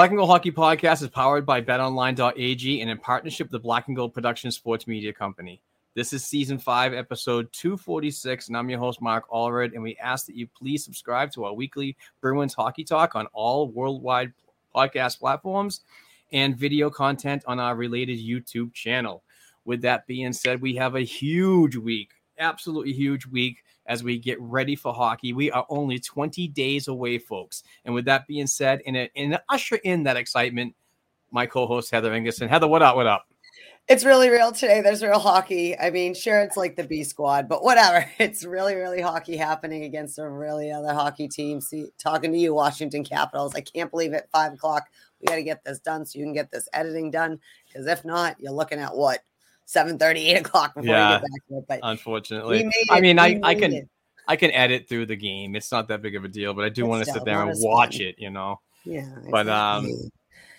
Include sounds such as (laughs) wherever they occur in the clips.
Black and Gold Hockey Podcast is powered by betonline.ag and in partnership with the Black and Gold Production Sports Media Company. This is season five, episode 246, and I'm your host, Mark Allred, and we ask that you please subscribe to our weekly Bruins Hockey Talk on all worldwide podcast platforms and video content on our related YouTube channel. With that being said, we have a huge week, absolutely huge week as we get ready for hockey. We are only 20 days away, folks. And with that being said, and, and usher in that excitement, my co-host Heather Ingerson. Heather, what up? What up? It's really real today. There's real hockey. I mean, sure, it's like the B squad, but whatever. (laughs) It's really, really hockey happening against a really other hockey team. See, talking to you, Washington Capitals. I can't believe it. Five o'clock. We got to get this done so you can get this editing done. Because if not, you're looking at what 7 8 o'clock before Yeah. get back to it. But Unfortunately, made I mean, I, I can it. I can edit through the game. It's not that big of a deal, but I do want to sit there and watch fun. it. You know. yeah. But, um.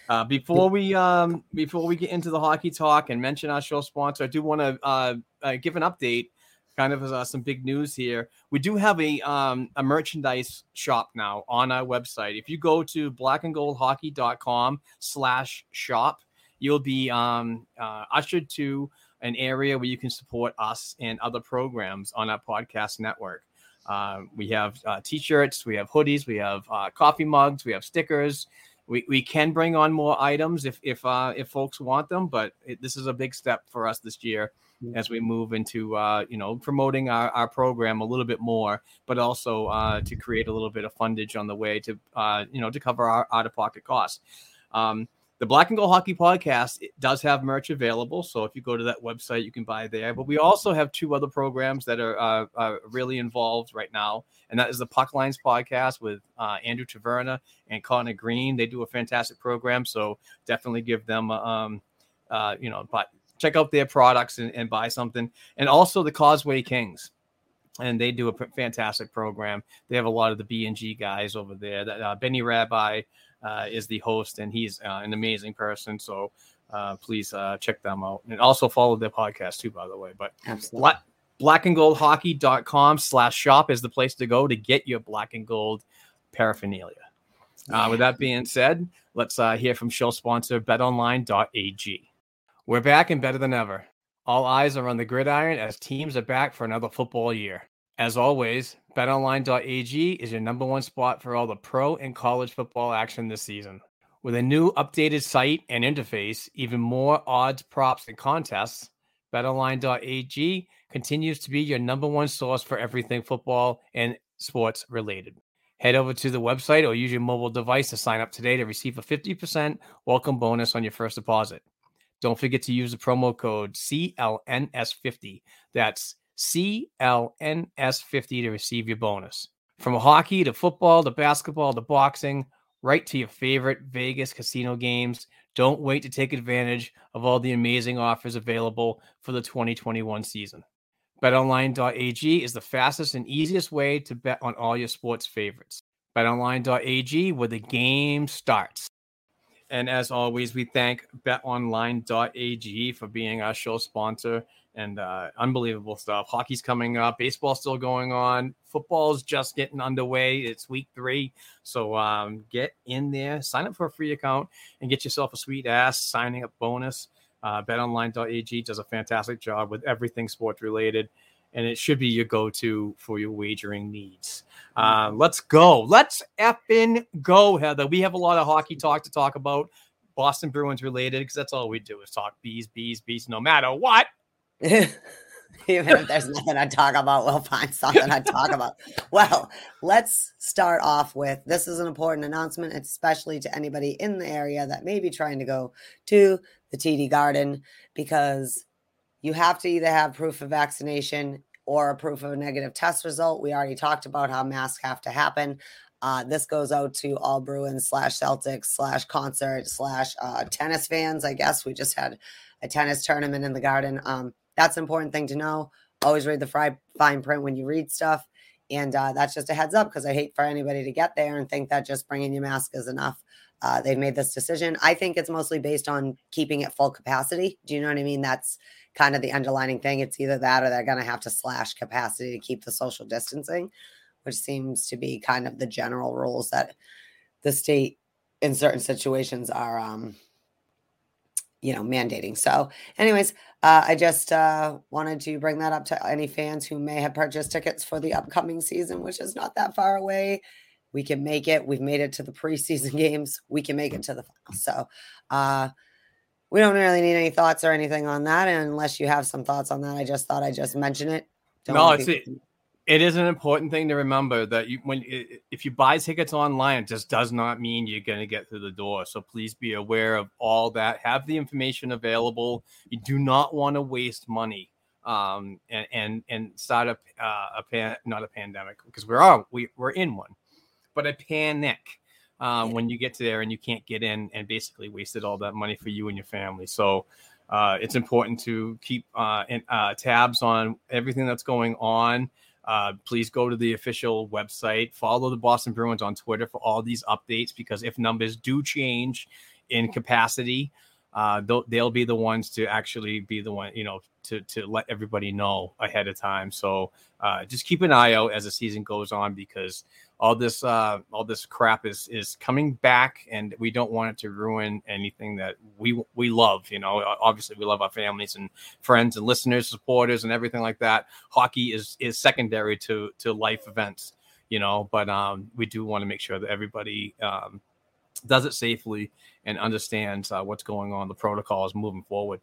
Uh, before we um before we get into the hockey talk and mention our show sponsor, I do want to uh, uh, give an update. Kind of uh, some big news here. We do have a um a merchandise shop now on our website. If you go to blackandgoldhockey.com slash shop, you'll be um uh, ushered to an area where you can support us and other programs on our podcast network. Uh, we have uh, t-shirts, we have hoodies, we have uh, coffee mugs, we have stickers. We, we can bring on more items if if uh, if folks want them, but it, this is a big step for us this year as we move into uh, you know promoting our, our program a little bit more, but also uh, to create a little bit of fundage on the way to uh, you know to cover our out of pocket costs. Um, the Black and Gold Hockey Podcast does have merch available, so if you go to that website, you can buy there. But we also have two other programs that are, uh, are really involved right now, and that is the Puck Lines Podcast with uh, Andrew Taverna and Connor Green. They do a fantastic program, so definitely give them, um, uh, you know, but check out their products and, and buy something. And also the Causeway Kings and they do a fantastic program. They have a lot of the B and G guys over there. That uh, Benny Rabbi uh, is the host, and he's uh, an amazing person. So uh, please uh, check them out, and also follow their podcast too, by the way. But Absolutely. black blackandgoldhockey.com slash shop is the place to go to get your black and gold paraphernalia. Uh, with that being said, let's uh, hear from show sponsor betonline.ag. We're back and better than ever. All eyes are on the gridiron as teams are back for another football year. As always, betonline.ag is your number one spot for all the pro and college football action this season. With a new updated site and interface, even more odds, props, and contests, betonline.ag continues to be your number one source for everything football and sports related. Head over to the website or use your mobile device to sign up today to receive a 50% welcome bonus on your first deposit. Don't forget to use the promo code CLNS50. That's CLNS50 to receive your bonus. From hockey to football to basketball to boxing, right to your favorite Vegas casino games. Don't wait to take advantage of all the amazing offers available for the 2021 season. BetOnline.ag is the fastest and easiest way to bet on all your sports favorites. BetOnline.ag, where the game starts. And as always, we thank BetOnline.ag for being our show sponsor and uh, unbelievable stuff. Hockey's coming up, baseball's still going on, football's just getting underway. It's week three, so um, get in there, sign up for a free account, and get yourself a sweet ass signing up bonus. Uh, BetOnline.ag does a fantastic job with everything sports related, and it should be your go-to for your wagering needs. Uh, let's go. Let's effing go, Heather. We have a lot of hockey talk to talk about. Boston Bruins related because that's all we do is talk bees, bees, bees, no matter what. (laughs) Even if there's nothing to talk about, we'll find something to talk about. Well, let's start off with this is an important announcement, especially to anybody in the area that may be trying to go to the TD Garden because you have to either have proof of vaccination or a proof of a negative test result. We already talked about how masks have to happen. Uh, this goes out to all Bruins slash Celtics slash concert slash uh, tennis fans. I guess we just had a tennis tournament in the garden. Um, that's an important thing to know. Always read the fine print when you read stuff. And uh, that's just a heads up because I hate for anybody to get there and think that just bringing your mask is enough. Uh, they've made this decision. I think it's mostly based on keeping it full capacity. Do you know what I mean? That's kind of the underlining thing. It's either that or they're going to have to slash capacity to keep the social distancing, which seems to be kind of the general rules that the state in certain situations are um, you know, mandating. So, anyways, uh, I just uh, wanted to bring that up to any fans who may have purchased tickets for the upcoming season, which is not that far away. We can make it. We've made it to the preseason (laughs) games. We can make it to the final. So, uh, we don't really need any thoughts or anything on that. And unless you have some thoughts on that, I just thought I'd just mention it. Don't no, it's it, it is an important thing to remember that you when if you buy tickets online, it just does not mean you're going to get through the door. So please be aware of all that. Have the information available. You do not want to waste money um, and and and start a uh, a pan, not a pandemic because we're all we we're in one, but a panic. Um, when you get to there and you can't get in and basically wasted all that money for you and your family. So uh, it's important to keep uh, in, uh, tabs on everything that's going on. Uh, please go to the official website, follow the Boston Bruins on Twitter for all these updates because if numbers do change in capacity, uh, they'll, they'll be the ones to actually be the one, you know, to, to let everybody know ahead of time. So uh, just keep an eye out as the season goes on because all this uh, all this crap is is coming back, and we don't want it to ruin anything that we we love. You know, obviously we love our families and friends and listeners, supporters, and everything like that. Hockey is is secondary to to life events. You know, but um, we do want to make sure that everybody um, does it safely and understands uh, what's going on, the protocols moving forward.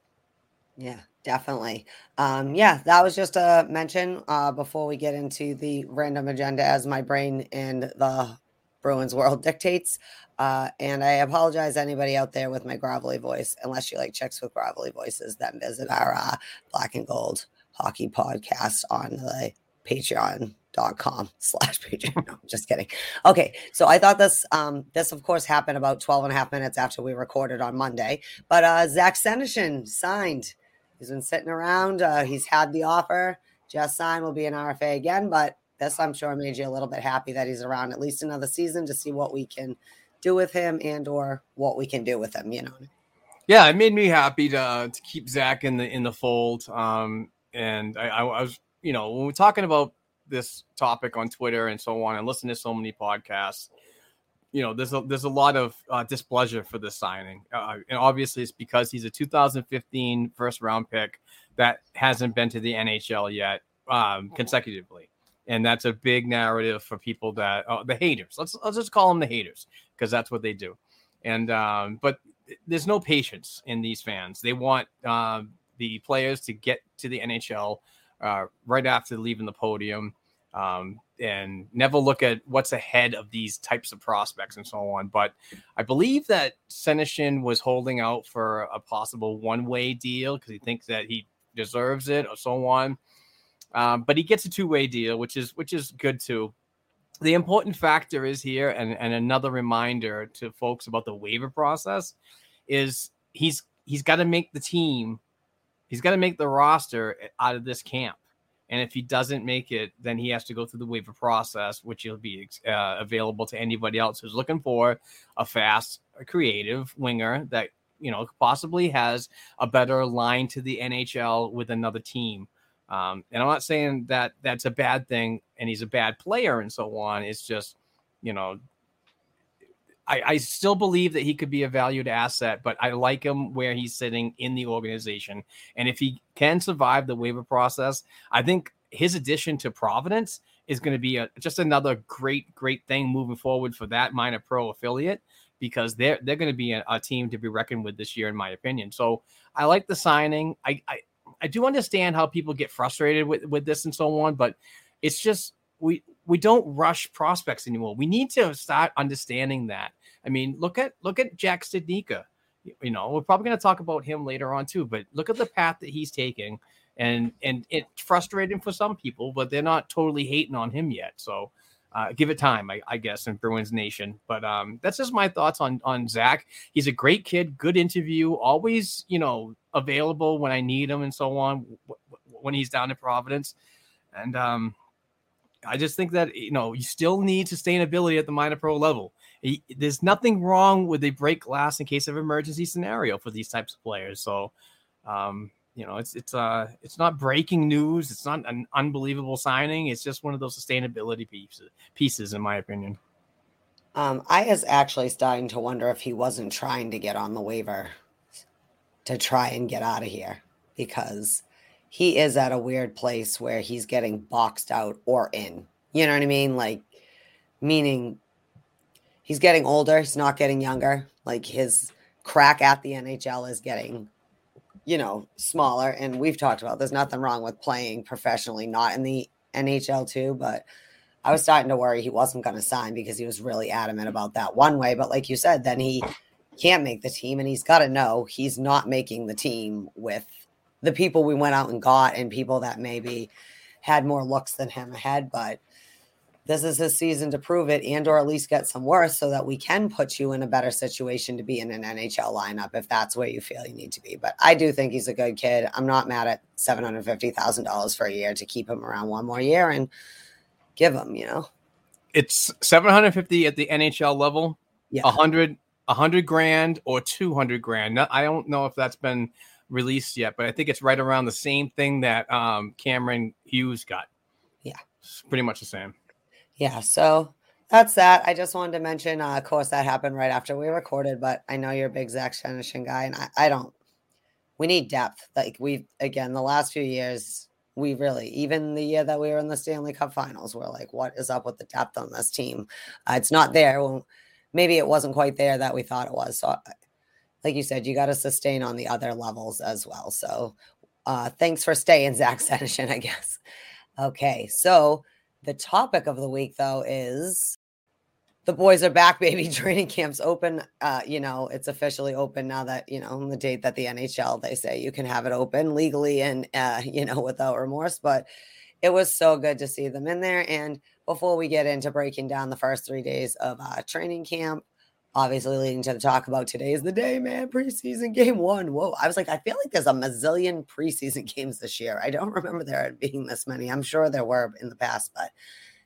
Yeah, definitely. Um, yeah, that was just a mention uh, before we get into the random agenda as my brain and the Bruins world (laughs) dictates. Uh, and I apologize to anybody out there with my gravelly voice, unless you like chicks with gravelly voices, then visit our uh, black and gold hockey podcast on the patreon.com (laughs) slash patreon. (laughs) No, just kidding. Okay. So I thought this, um, this of course happened about 12 and a half minutes after we recorded on Monday, but uh, Zach Senyshyn signed He's been sitting around. Uh, he's had the offer. Just signed. Will be an RFA again, but this I'm sure made you a little bit happy that he's around at least another season to see what we can do with him and or what we can do with him. You know. Yeah, it made me happy to to keep Zach in the in the fold. Um, and I, I was, you know, when we're talking about this topic on Twitter and so on, and listen to so many podcasts, you know, there's a there's a lot of uh, displeasure for this signing, uh, and obviously it's because he's a 2015 first round pick that hasn't been to the NHL yet um, consecutively, and that's a big narrative for people that uh, the haters. Let's let's just call them the haters because that's what they do. And um, but there's no patience in these fans. They want um, the players to get to the NHL uh, right after leaving the podium. Um, and never look at what's ahead of these types of prospects and so on. But I believe that Senyshyn was holding out for a possible one-way deal because he thinks that he deserves it or so on. Um, but he gets a two-way deal, which is which is good too. the important factor is here, and, and another reminder to folks about the waiver process is he's he's got to make the team, he's got to make the roster out of this camp. And if he doesn't make it, then he has to go through the waiver process, which will be uh, available to anybody else who's looking for a fast, creative winger that you know possibly has a better line to the NHL with another team. Um, and I'm not saying that that's a bad thing and he's a bad player and so on. It's just, you know, I, I still believe that he could be a valued asset, but I like him where he's sitting in the organization. And if he can survive the waiver process, I think his addition to Providence is going to be a, just another great, great thing moving forward for that minor pro affiliate because they're they're going to be a, a, team to be reckoned with this year, in my opinion. So I like the signing. I, I I do understand how people get frustrated with with this and so on, but it's just we we don't rush prospects anymore. We need to start understanding that. I mean, look at look at Jack Studnicka. You know, we're probably going to talk about him later on too, but look at the path that he's taking, and and it's frustrating for some people, but they're not totally hating on him yet. So uh, give it time, I, I, guess, in Bruins Nation. But um, that's just my thoughts on on Zach. He's a great kid, good interview, always you know available when I need him and so on when he's down in Providence. And um, I just think that you know you still need sustainability at the minor pro level. He, there's nothing wrong with a break glass in case of emergency scenario for these types of players. So, um, you know, it's it's uh it's not breaking news. It's not an unbelievable signing. It's just one of those sustainability pieces pieces, in my opinion. Um, I is actually starting to wonder if he wasn't trying to get on the waiver to try and get out of here because he is at a weird place where he's getting boxed out or in. You know what I mean? Like, meaning he's getting older, he's not getting younger. Like, his crack at the NHL is getting, you know, smaller. And we've talked about there's nothing wrong with playing professionally, not in the NHL too, but I was starting to worry he wasn't going to sign because he was really adamant about that one way. But like you said, then he can't make the team, and he's got to know he's not making the team with the people we went out and got and people that maybe had more looks than him ahead. But this is his season to prove it and or at least get some worth so that we can put you in a better situation to be in an NHL lineup if that's where you feel you need to be. But I do think he's a good kid. I'm not mad at $750,000 for a year to keep him around one more year and give him, you know. It's 750 at the NHL level. Yeah. 100 100 grand or 200 grand. I don't know if that's been released yet, but I think it's right around the same thing that um, Cameron Hughes got. Yeah. It's pretty much the same. Yeah. So that's that. I just wanted to mention, uh, of course, that happened right after we recorded, but I know you're a big Zach Senyshyn guy, and I, I don't. We need depth. Like we've, again, the last few years, we really, even the year that we were in the Stanley Cup finals, we're like, what is up with the depth on this team? Uh, it's not there. Well, maybe it wasn't quite there that we thought it was. So, like you said, you got to sustain on the other levels as well. So, uh, thanks for staying, Zach Senyshyn, I guess. Okay, so the topic of the week though is the boys are back, (laughs) baby. Training camp's open. Uh, you know, it's officially open now that you know on the date that the NHL they say you can have it open legally and uh, (laughs) you know without remorse. But it was so good to see them in there and before we get into breaking down the first three days of uh, training camp, obviously leading to the talk about today is the day, man. Preseason game one. Whoa. I was like, I feel like there's a mazillion preseason (laughs) games this year. I don't (laughs) remember there being this many. I'm sure there were in the past, but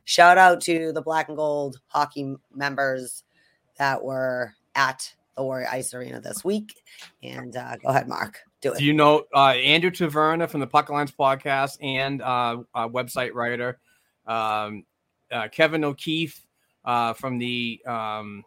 shout out to the black and gold hockey members that were at the Warrior Ice Arena this week. And uh, go ahead, Mark. Do it. Do you know uh, Andrew Taverna from the Puck Lines podcast and uh, website writer? Um, uh, Kevin O'Keefe uh, from the um,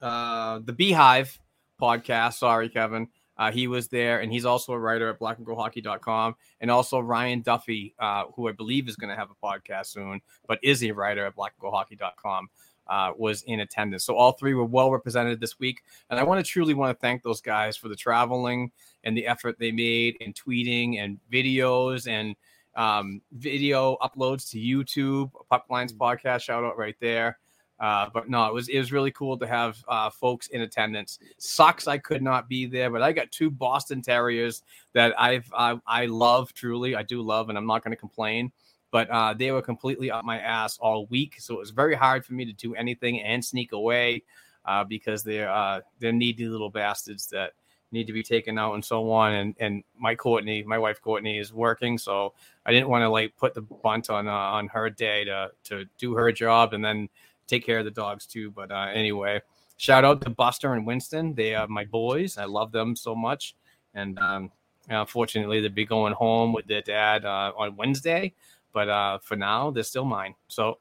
uh, the Beehive podcast. Sorry, Kevin. Uh, he was there, and he's also a writer at blackandgoldhockey.com. And also Ryan Duffy, uh, who I believe is going to have a podcast soon, but is a writer at blackandgoldhockey.com, uh, was in attendance. So all three were well represented this week. And I want to truly want to thank those guys for the traveling and the effort they made in tweeting and videos and – um, video uploads to YouTube, Puck Lines mm-hmm. podcast shout out right there. Uh, but no, it was it was really cool to have uh, folks in attendance. Sucks I could not be there, but I got two Boston Terriers that I've I, I love truly. I do love, and I'm not going to complain. but uh, they were completely up my ass all week. So it was very hard for me to do anything and sneak away uh, because they're uh, they're needy little bastards that need to be taken out and so on. And and my Courtney, my wife Courtney, is working, so I didn't want to like put the bunt on uh, on her day to to do her job and then take care of the dogs too. But uh, anyway, shout out to Buster and Winston. They are my boys. I love them so much. And um, unfortunately, they'll be going home with their dad uh, on Wednesday. But uh, for now, they're still mine. So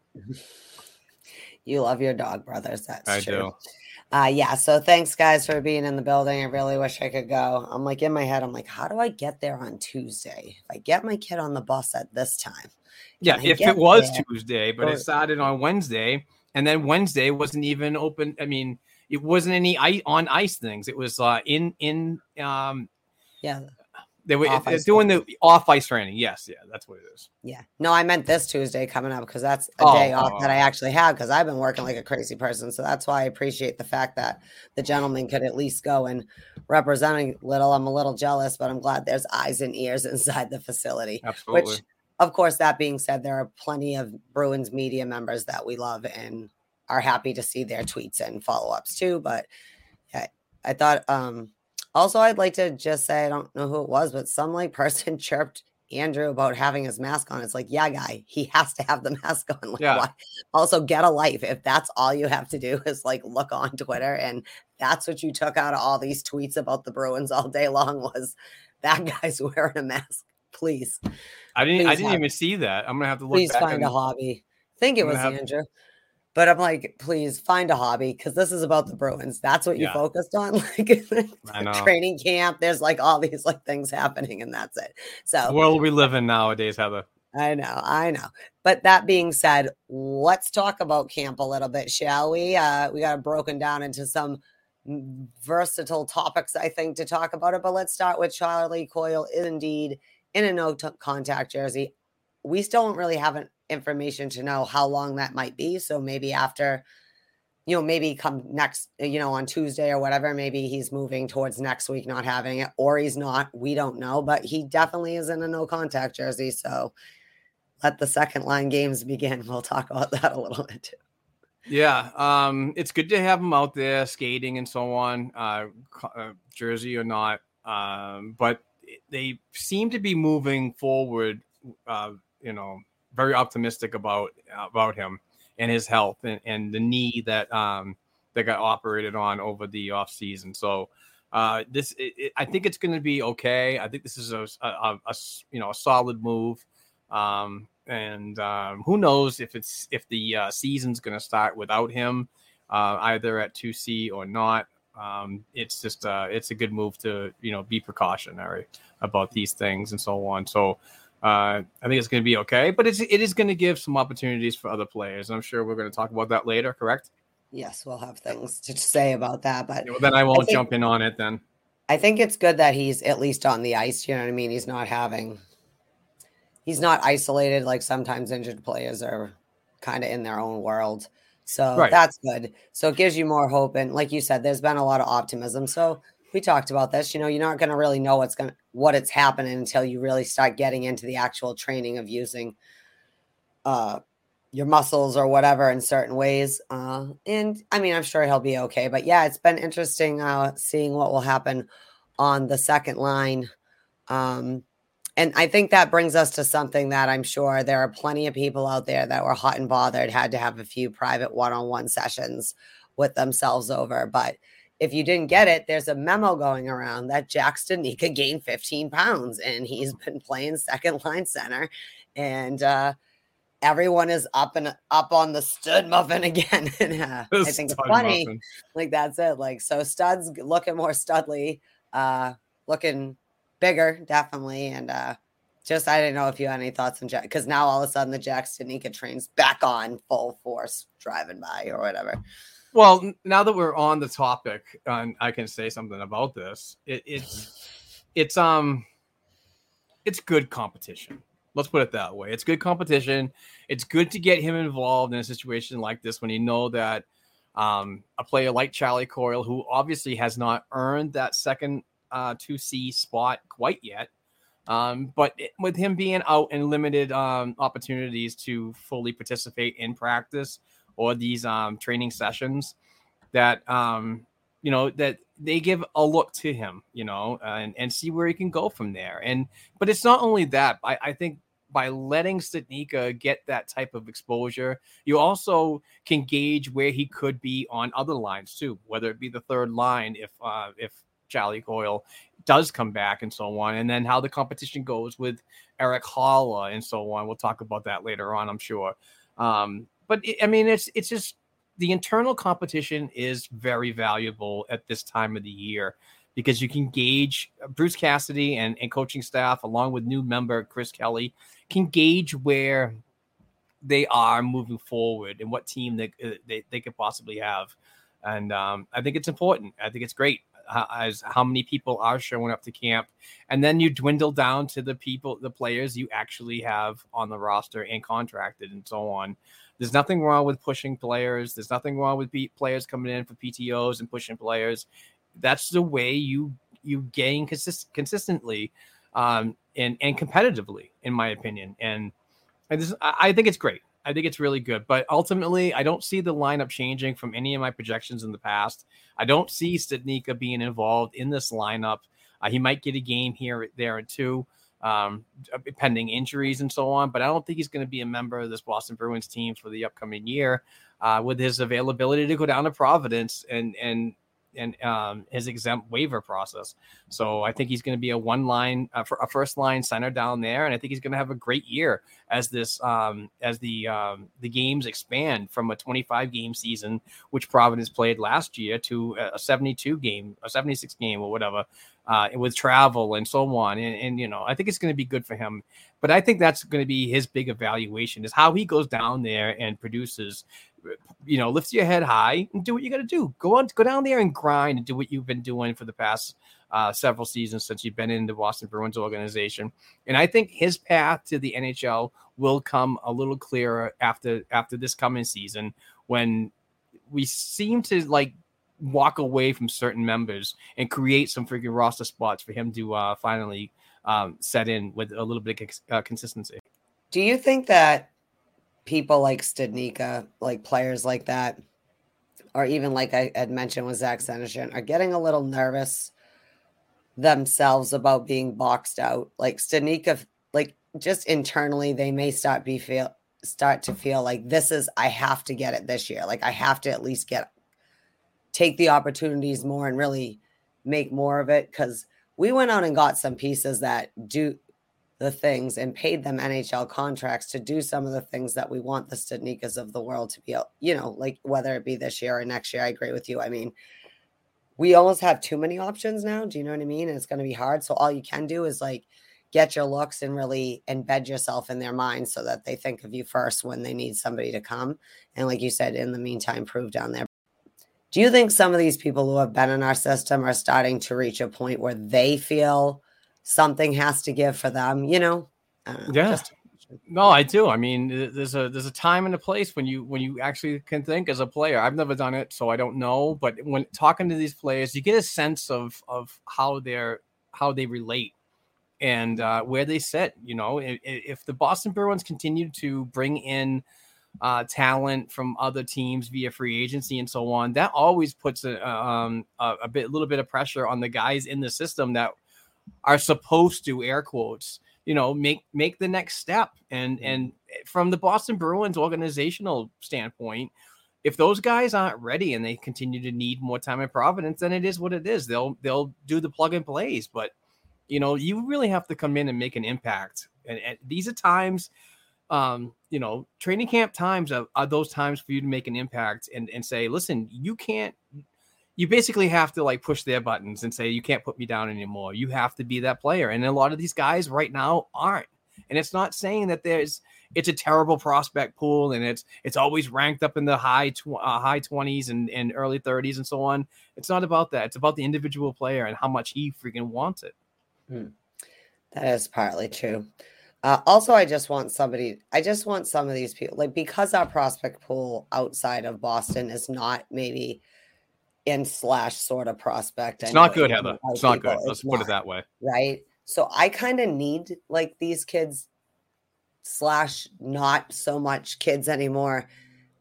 You love your dog brothers. That's I true. do. Uh, yeah. So thanks, guys, for being in the building. I really wish I could go. I'm like in my head. I'm like, how do I get there on Tuesday? If I get my kid on the bus at this time, Yeah, I if it was there? Tuesday, but Or- it started on Wednesday, and then Wednesday wasn't even open. I mean, it wasn't any ice on ice things. It was uh, in in um yeah, they were they're doing the off ice training. Yes, yeah, that's what it is. yeah. No, I meant this Tuesday coming up because that's a Oh, day off oh, that I oh. actually have because I've been working like a crazy person. So that's why I appreciate the fact that the gentleman could at least go and representing little. I'm a little jealous, but I'm glad there's eyes and ears (laughs) inside the facility. Absolutely. Which, of course, that being said, there are plenty of Bruins media members that we love and are happy to see their tweets and follow ups too. But yeah, I thought, um, also, I'd like to just say, I don't know who it was, but some like (laughs) person chirped Andrew about having his mask on. It's like, yeah, guy, he has to have the (laughs) mask on. Like, Yeah. why? Also, get a life. If that's all you have to do (laughs) is like look on Twitter and that's what you took out of all these tweets about the Bruins all day long was that guy's wearing a mask. Please. I didn't I didn't have- even see that. I'm gonna have to look please find a and- hobby. think it was have- Andrew. But I'm like, please find a hobby because this is about the Bruins. That's what you Yeah. focused on. (laughs) Like training camp. There's like all these like things happening, and that's it. the So world we live in nowadays, Heather. I know, I know. But that being said, let's talk about camp a little bit, shall we? Uh, we got it broken down into some versatile topics, I think, to talk about it. But let's start with Charlie Coyle is indeed in a no contact jersey. We still don't really have an information to know how long that might be. So maybe after, you know, maybe come next, you know, on Tuesday or whatever, maybe he's moving towards next week not having it, or he's not. We don't know, but he definitely is in a no contact jersey. So let the second line games begin. (laughs) We'll talk about that a little bit too. Yeah, um, it's good to have him out there skating and so on, uh, uh, jersey or not. Um, but they seem to be moving forward. Uh, you know, very optimistic about about him and his health and, and the knee that um, that got operated on over the off season. So uh, this, it, it- I think it's going to be okay. I think this is a you know a solid move. Um, and um, who knows if it's if the uh, season's going to start without him, uh, either at two C or not. Um, it's just uh, it's a good move to you know be precautionary about these things and so on. So uh, I think it's going to be okay, but it's it is going to give some opportunities for other players. I'm sure we're going to talk about that later. Correct? Yes, we'll have things to say about that. But Well, then I won't think- jump in on it. Then I think it's good that he's at least on the ice. You know what I mean? He's not having, he's not isolated like sometimes injured players are kind of in their own world. So Right. that's good. So it gives you more hope. And like you said, there's been a lot of optimism. So we talked about this. You know, you're not going to really know what's going to, what it's happening until you really start getting into the actual training of using uh your muscles or whatever in certain ways. Uh, and I mean, I'm sure he'll be okay. But yeah, it's been interesting uh, seeing what will happen on the second line. Um, and I think that brings us to something that I'm sure there are plenty of people out there that were hot and bothered, had to have a few private one on one sessions with themselves over. But if you didn't get it, there's a memo going around that Jack Studnicka (laughs) gained 15 pounds and he's been playing second line center. And uh, everyone is up and up on the stud muffin (laughs) again. (laughs) and uh, I think it's funny. muffin. Like that's it. Like so studs looking more studly, uh looking bigger, definitely. And uh just I didn't know if you had any thoughts on Jack because now all of a sudden the Jack Studnicka train's back on full force driving by or whatever. Well, now that we're on the topic, and I can say something about this, it, it's it's um it's good competition. Let's put it that way. It's good competition. It's good to get him involved in a situation like this when you know that um, a player like Charlie Coyle, who obviously has not earned that second uh, 2C spot quite yet, Um, but it- with him being out and limited um, opportunities to fully participate in practice or these um, training sessions, that um, you know that they give a look to him, you know, and, and see where he can go from there. And but it's not only that. I, I think by letting Studnicka get that type of exposure, you also can gauge where he could be on other lines too, whether it be the third line if uh, if Charlie Coyle does come back and so on, and then how the competition goes with Erik Haula and so on. We'll talk about that later on, I'm sure. Um, but it, I mean, it's it's just the internal competition is very valuable at this time of the year because you can gauge Bruce Cassidy and, and coaching staff, along with new member Chris Kelly, can gauge where they are moving forward and what team they uh, they, they could possibly have. And um, I think it's important. I think it's great as how many people are showing up to camp, and then you dwindle down to the people, the players you actually have on the roster and contracted, and so on. There's nothing wrong with pushing players. There's nothing wrong with players coming in for PTOS and pushing players. That's the way you you gain consist- consistently um, and and competitively, in my opinion. And, and this, I think it's great. I think it's really good. But ultimately, I don't see the lineup changing from any of my projections in the past. I don't see Studnicka being involved in this lineup. Uh, he might get a game here, there, and two, um, pending injuries and so on. But I don't think he's going to be a member of this Boston Bruins team for the upcoming year. Uh, with his availability to go down to Providence and and and um, his exempt waiver process. So I think he's going to be a one line, uh, a first line center down there, and I think he's going to have a great year as this um, as the um, the games expand from a 25 game season, which Providence played last year, to a 72 game, a 76 game, or whatever. Uh, with travel and so on, and, and you know, I think it's going to be good for him. But I think that's going to be his big evaluation is how he goes down there and produces you know, lift your head high and do what you got to do. Go on, go down there and grind and do what you've been doing for the past uh, several seasons since you've been in the Boston Bruins organization. And I think his path to the NHL will come a little clearer after after this coming season when we seem to like walk away from certain members and create some freaking roster spots for him to uh, finally um, set in with a little bit of uh, consistency. Do you think that people like Studnicka, like players like that, or even like I had mentioned with Zach Senyshyn, are getting a little nervous themselves about being boxed out. Like Studnicka, like just internally, they may start be feel start to feel like this is I have to get it this year. Like I have to at least get take the opportunities more and really make more of it because we went out and got some pieces that do the things and paid them NHL contracts to do some of the things that we want the Studnickas of the world to be, you know, like whether it be this year or next year. I agree with you. I mean, we almost have too many options now. Do you know what I mean? And it's going to be hard. So all you can do is like get your looks and really embed yourself in their mind so that they think of you first when they need somebody to come. And like you said, in the meantime, prove down there. Do you think some of these people who have been in our system are starting to reach a point where they feel something has to give for them, you know? Uh, Yeah. just- No, I do. I mean, there's a there's a time and a place when you when you actually can think as a player. I've never done it, so I don't know. But when talking to these players, you get a sense of of how they're how they relate and uh, where they sit. You know, if, if the Boston Bruins continue to bring in uh, talent from other teams via free agency and so on, that always puts a um a, a bit a little bit of pressure on the guys in the system that are supposed to air quotes you know make make the next step. And and from the boston bruins organizational standpoint if those guys aren't ready and they continue to need more time in providence then it is what it is. They'll they'll do the plug and plays. But you know you really have to come in and make an impact. And, and these are times um you know training camp times are, are those times for you to make an impact and and say listen you can't you basically have to like push their buttons and say you can't put me down anymore. You have to be that player. And a lot of these guys right now aren't. And it's not saying that there's it's a terrible prospect pool and it's it's always ranked up in the high tw- uh, high 20s and, and early 30s and so on. It's not about that. It's about the individual player and how much he freaking wants it. That is partly true. Uh, also, I just want somebody, I just want some of these people, like because our prospect pool outside of Boston is not maybe in slash sort of prospect. It's not good, Heather. It's not people, good. Let's it's put it that way. Right. So I kind of need like these kids slash not so much kids anymore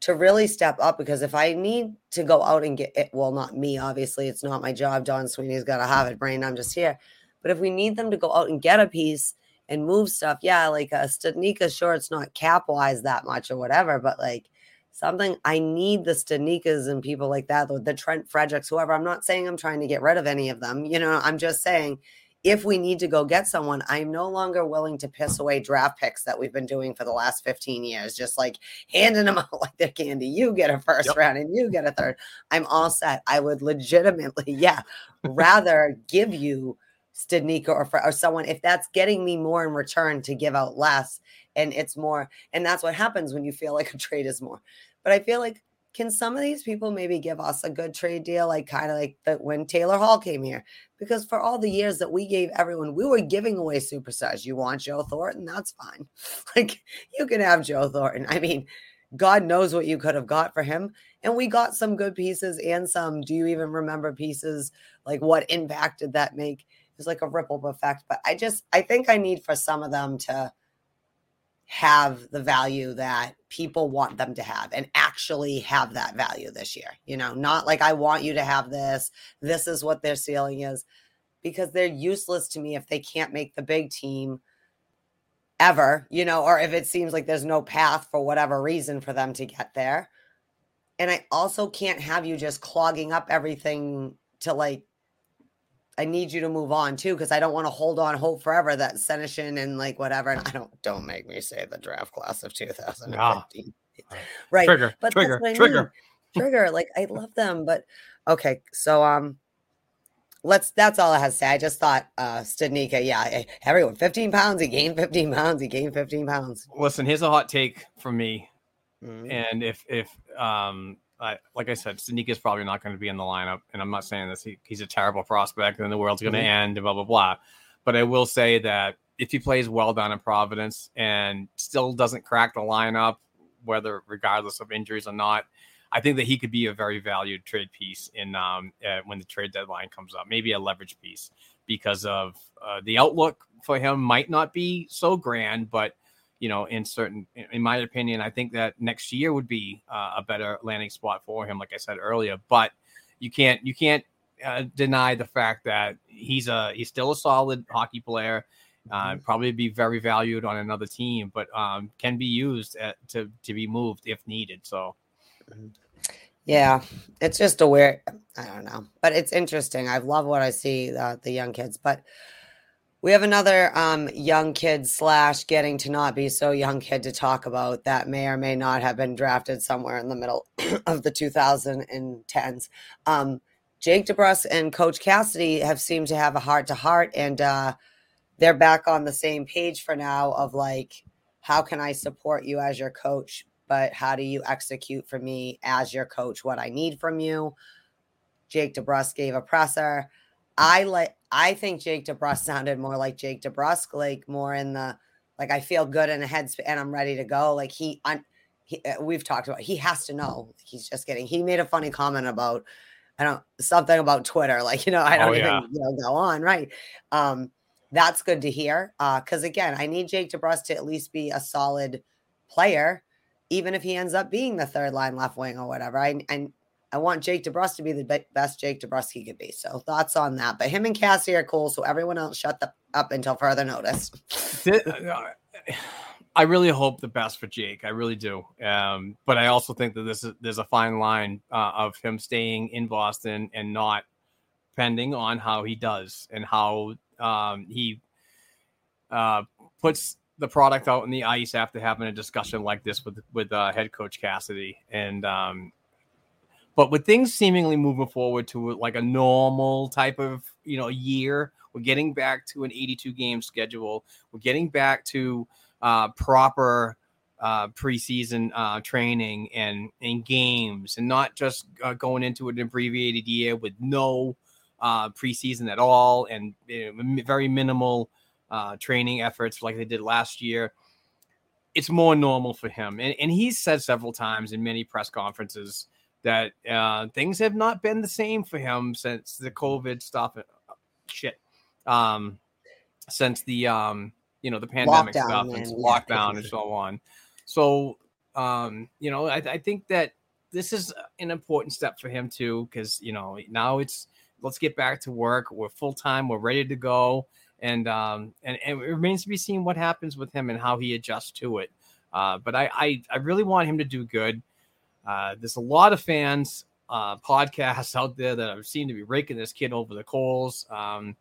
to really step up because if I need to go out and get it, well, not me, obviously, it's not my job. Don Sweeney's got to have it, brain. I'm just here. But if we need them to go out and get a piece and move stuff, yeah, like a Studnicka, sure, it's not cap wise that much or whatever, but like something I need the Studnickas and people like that, the, the Trent Frederics, whoever. I'm not saying I'm trying to get rid of any of them. You know, I'm just saying if we need to go get someone, I'm no longer willing to piss away draft picks that we've been doing for the last 15 years, just like handing them (laughs) out like they're candy. You get a first yep. round and you get a third. I'm all set. I would legitimately, (laughs) yeah, rather give you Studnicka or, or someone if that's getting me more in return to give out less. And it's more, and that's what happens when you feel like a trade is more. But I feel like can some of these people maybe give us a good trade deal, like kind of like the, when Taylor Hall came here? Because for all the years that we gave everyone, we were giving away superstars. You want Joe Thornton? That's fine. (laughs) Like you can have Joe Thornton. I mean, God knows what you could have got for him. And we got some good pieces and some. Do you even remember pieces? Like what impact did that make? It was like a ripple effect. But I just, I think I need for some of them to have the value that people want them to have and actually have that value this year. You know, not like I want you to have this, this is what their ceiling is, because they're useless to me if they can't make the big team ever, you know, or if it seems like there's no path for whatever reason for them to get there. And I also can't have you just clogging up everything to like I need you to move on too because I don't want to hold on hope forever that Senyshyn and like whatever. And I don't don't make me say the draft class of 2015. Ah. Right. Trigger. But trigger. Trigger. Trigger. Like I love them, but okay. So um let's that's all I have to say. I just thought uh Studnicka, yeah, eh, everyone 15 pounds, he gained 15 pounds, he gained 15 pounds. Listen, here's a hot take from me. Mm-hmm. And if if um I, like I said, Studnicka is probably not going to be in the lineup, and I'm not saying this. He, he's a terrible prospect, and the world's going to mm-hmm. end, and blah blah blah. But I will say that if he plays well down in Providence and still doesn't crack the lineup, whether regardless of injuries or not, I think that he could be a very valued trade piece in um, uh, when the trade deadline comes up. Maybe a leverage piece because of uh, the outlook for him might not be so grand, but you know, in certain, in my opinion, I think that next year would be uh, a better landing spot for him, like I said earlier. But you can't, you can't uh, deny the fact that he's a, he's still a solid hockey player. Uh, mm-hmm. probably be very valued on another team, but um, can be used at, to to be moved if needed. So, mm-hmm. yeah, it's just a weird. I don't know, but it's interesting. I love what I see uh, the young kids, but we have another um, young kid slash getting to not be so young kid to talk about that may or may not have been drafted somewhere in the middle (clears throat) of the 2010s. Um, Jake DeBrusk and Coach Cassidy have seemed to have a heart to heart, and uh, they're back on the same page for now. Of like, how can I support you as your coach, but how do you execute for me as your coach what I need from you? Jake DeBrusk gave a presser. I like I think Jake DeBrusk sounded more like Jake DeBrusk, like more in the like I feel good in a head and I'm ready to go. Like he, I, he uh, we've talked about he has to know. He's just kidding. He made a funny comment about I don't something about Twitter. Like you know I don't oh, even you know, go on right. Um, that's good to hear. Uh, because again, I need Jake DeBrusk to at least be a solid player, even if he ends up being the third line left wing or whatever. I and I want Jake DeBrusk to be the best Jake DeBrusk he could be. So thoughts on that. But him and Cassie are cool. So everyone else shut the, up until further notice. (laughs) I really hope the best for Jake. I really do. Um, but I also think that this is there's a fine line uh, of him staying in Boston and not depending on how he does and how um, he uh, puts the product out on the ice after having a discussion like this with with uh, head coach Cassidy. And um, but with things seemingly moving forward to like a normal type of you know year, we're getting back to an 82 game schedule. We're getting back to uh, proper uh, preseason uh, training and and games, and not just uh, going into an abbreviated year with no uh, preseason at all and you know, very minimal uh, training efforts like they did last year. It's more normal for him, and, and he's said several times in many press conferences that uh, things have not been the same for him since the COVID stuff. Uh, shit. Um, since the um you know the pandemic Lockdown stuff and and- yeah, lockdown and so on. So um you know I, I think that this is an important step for him too because you know now it's let's get back to work. We're full time. We're ready to go. And um and, and it remains to be seen what happens with him and how he adjusts to it. Uh, but I, I I really want him to do good. Uh, there's a lot of fans uh, podcasts (laughs) out there that seem to be raking this kid over the coals. Um,